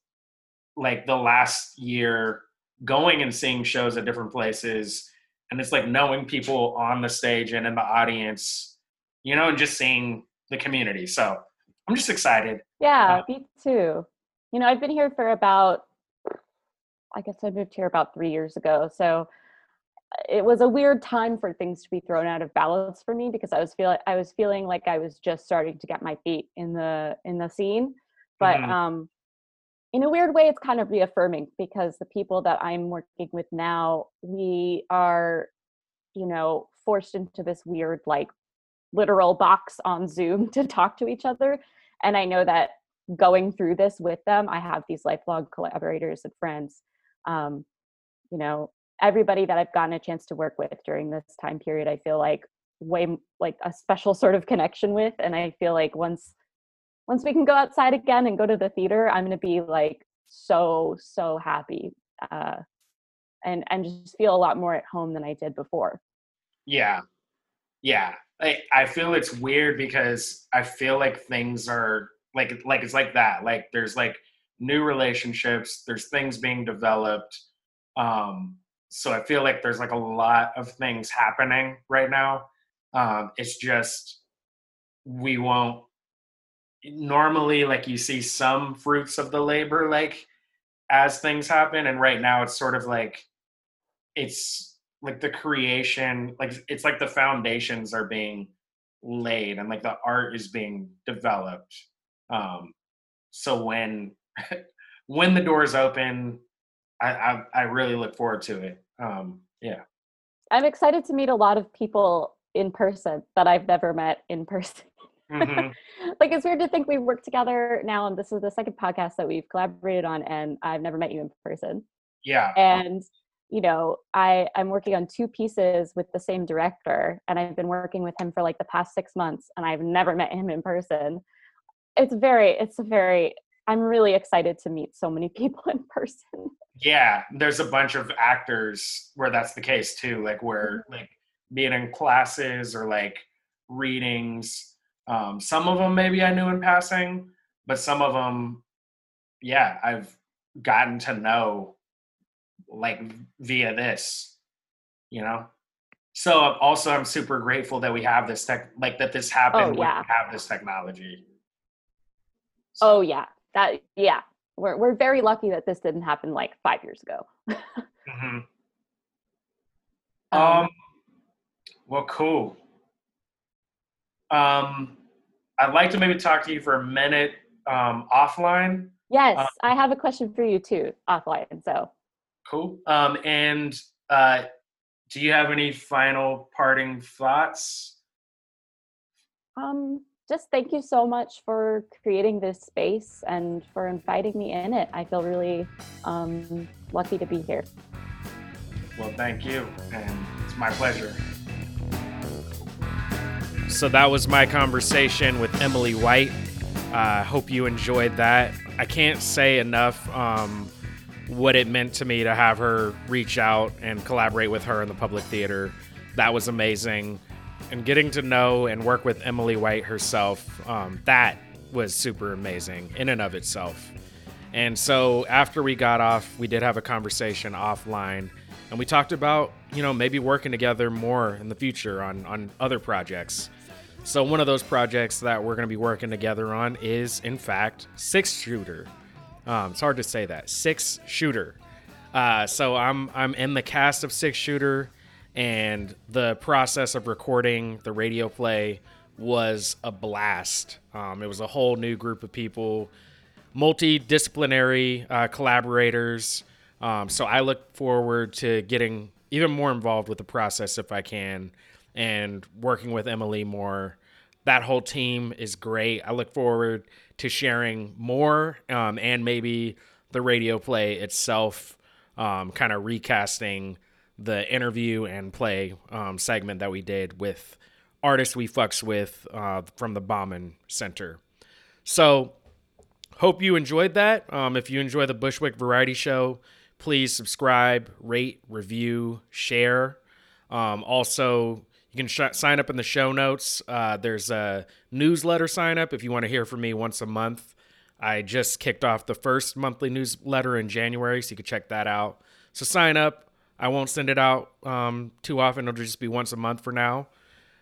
like the last year going and seeing shows at different places and it's like knowing people on the stage and in the audience you know and just seeing the community. So i'm just excited. Yeah me too. You know i've been here for about i guess i moved here about three years ago so it was a weird time for things to be thrown out of balance for me because i was feeling i was feeling like i was just starting to get my feet in the in the scene. But Mhm. um in a weird way it's kind of reaffirming because the people that i'm working with now we are you know forced into this weird like literal box on zoom *laughs* to talk to each other and i know that going through this with them i have these lifelong collaborators and friends um, you know everybody that i've gotten a chance to work with during this time period i feel like way like a special sort of connection with and i feel like once once we can go outside again and go to the theater i'm to be like so so happy uh and and just feel a lot more at home than i did before Yeah. Yeah. I, I feel it's weird because I feel like things are like like it's like that. Like there's like new relationships, there's things being developed. Um so I feel like there's like a lot of things happening right now. Um it's just we won't normally like you see some fruits of the labor like as things happen and right now it's sort of like it's like the creation like it's like the foundations are being laid and like the art is being developed. Um so when *laughs* when the doors open I, I i really look forward to it. Um yeah. I'm excited to meet a lot of people in person that i've never met in person Mhm. *laughs* like it's weird to think we've worked together now and this is the second podcast that we've collaborated on and i've never met you in person. Yeah. And you know i i'm working on two pieces with the same director and i've been working with him for like the past six months and i've never met him in person. It's very it's a very i'm really excited to meet so many *laughs* people in person. Yeah there's a bunch of actors where that's the case too like where like being in classes or like readings um some of them maybe i knew in passing but some of them yeah i've gotten to know like via this you know so also i'm super grateful that we have this tech like that this happened Oh, yeah. we have this technology oh yeah that yeah we're, we're very lucky that this didn't happen like five years ago Mhm. *laughs* Um, Um, well, cool. Um, I'd like to maybe talk to you for a minute um, offline. yes i have a question for you too offline so Cool. Um, and uh, do you have any final parting thoughts? Um, just thank you so much for creating this space and for inviting me in it. I feel really um, lucky to be here. Well, thank you, and it's my pleasure. So that was my conversation with Emily White. I uh, hope you enjoyed that. I can't say enough um, what it meant to me to have her reach out and collaborate with her in the public theater. That was amazing. And getting to know and work with Emily White herself, um, that was super amazing in and of itself. And so after we got off, we did have a conversation offline and we talked about, you know, maybe working together more in the future on, on other projects. So one of those projects that we're going to be working together on is, in fact, Six Shooter. Um, it's hard to say that Six Shooter. Uh, so I'm I'm in the cast of Six Shooter, and the process of recording the radio play was a blast. Um, it was a whole new group of people, multidisciplinary uh, collaborators. Um, so I look forward to getting even more involved with the process if I can and working with Emily more. That whole team is great. I look forward to sharing more um, and maybe the radio play itself, um, kind of recasting the interview and play um, segment that we did with artists we fucks with uh, from the Bauman Center. So, hope you enjoyed that. Um, if you enjoy the Bushwick Variety Show, please subscribe, rate, review, share. Um, also, you can sh- sign up in the show notes. Uh, there's a newsletter sign up if you want to hear from me once a month. I just kicked off the first monthly newsletter in January, so you can check that out. So sign up. I won't send it out um, too often. It'll just be once a month for now.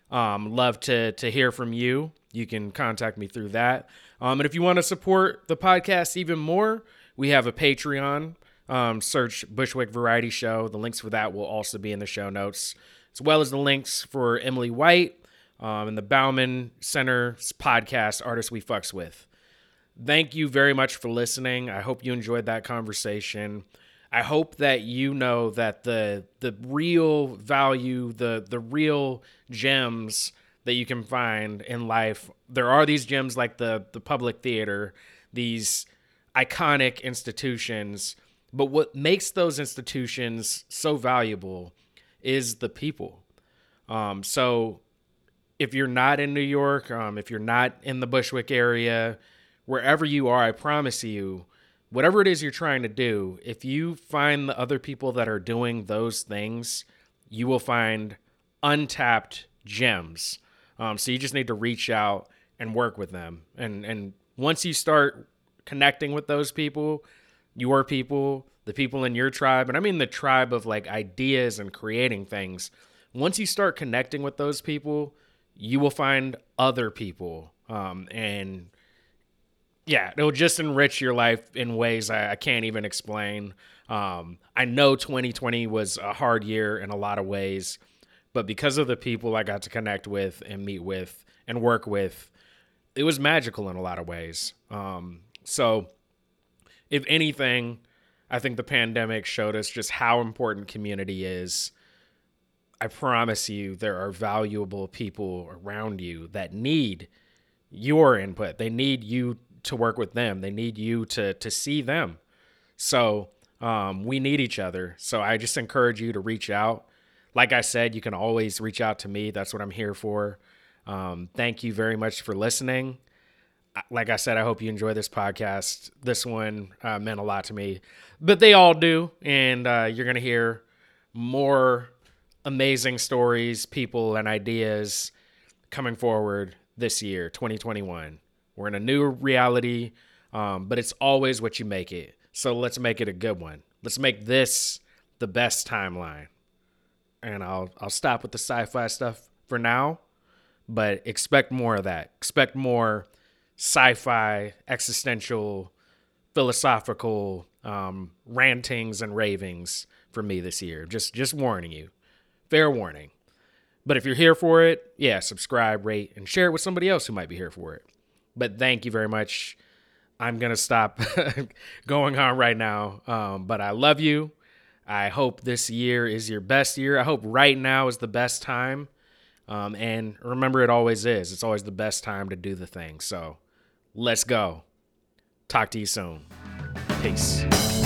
Um, love to to hear from you. You can contact me through that. Um, and if you want to support the podcast even more, we have a Patreon. Um, search Bushwick Variety Show. The links for that will also be in the show notes as well as the links for Emily White um, and the Bauman Center's podcast, Artists We Fucks With. Thank you very much for listening. I hope you enjoyed that conversation. I hope that you know that the the real value, the the real gems that you can find in life, there are these gems like the the public theater, these iconic institutions, but what makes those institutions so valuable is the people. Um, so if you're not in New York, um, if you're not in the Bushwick area, wherever you are, I promise you, whatever it is you're trying to do, if you find the other people that are doing those things, you will find untapped gems. Um, so you just need to reach out and work with them. And and once you start connecting with those people, your people, the people in your tribe, and I mean the tribe of like ideas and creating things. Once you start connecting with those people, you will find other people. Um, and yeah, it'll just enrich your life in ways I, I can't even explain. Um, I know 2020 was a hard year in a lot of ways, but because of the people I got to connect with and meet with and work with, it was magical in a lot of ways. Um, so, if anything, I think the pandemic showed us just how important community is. I promise you, there are valuable people around you that need your input. They need you to work with them. They need you to to see them. So um, we need each other. So I just encourage you to reach out. Like I said, you can always reach out to me. That's what I'm here for. Um, thank you very much for listening like I said, I hope you enjoy this podcast. This one uh, meant a lot to me, but they all do. And uh, you're going to hear more amazing stories, people, and ideas coming forward this year, 2021. We're in a new reality, um, but it's always what you make it. So let's make it a good one. Let's make this the best timeline. And I'll I'll stop with the sci-fi stuff for now, but expect more of that. Expect more sci-fi, existential, philosophical um, rantings and ravings for me this year. Just just warning you, fair warning. But if you're here for it, yeah, subscribe, rate, and share it with somebody else who might be here for it. But thank you very much. I'm gonna stop *laughs* going on right now. Um, but I love you. I hope this year is your best year. I hope right now is the best time. Um, and remember, it always is. It's always the best time to do the thing. So let's go. Talk to you soon. Peace.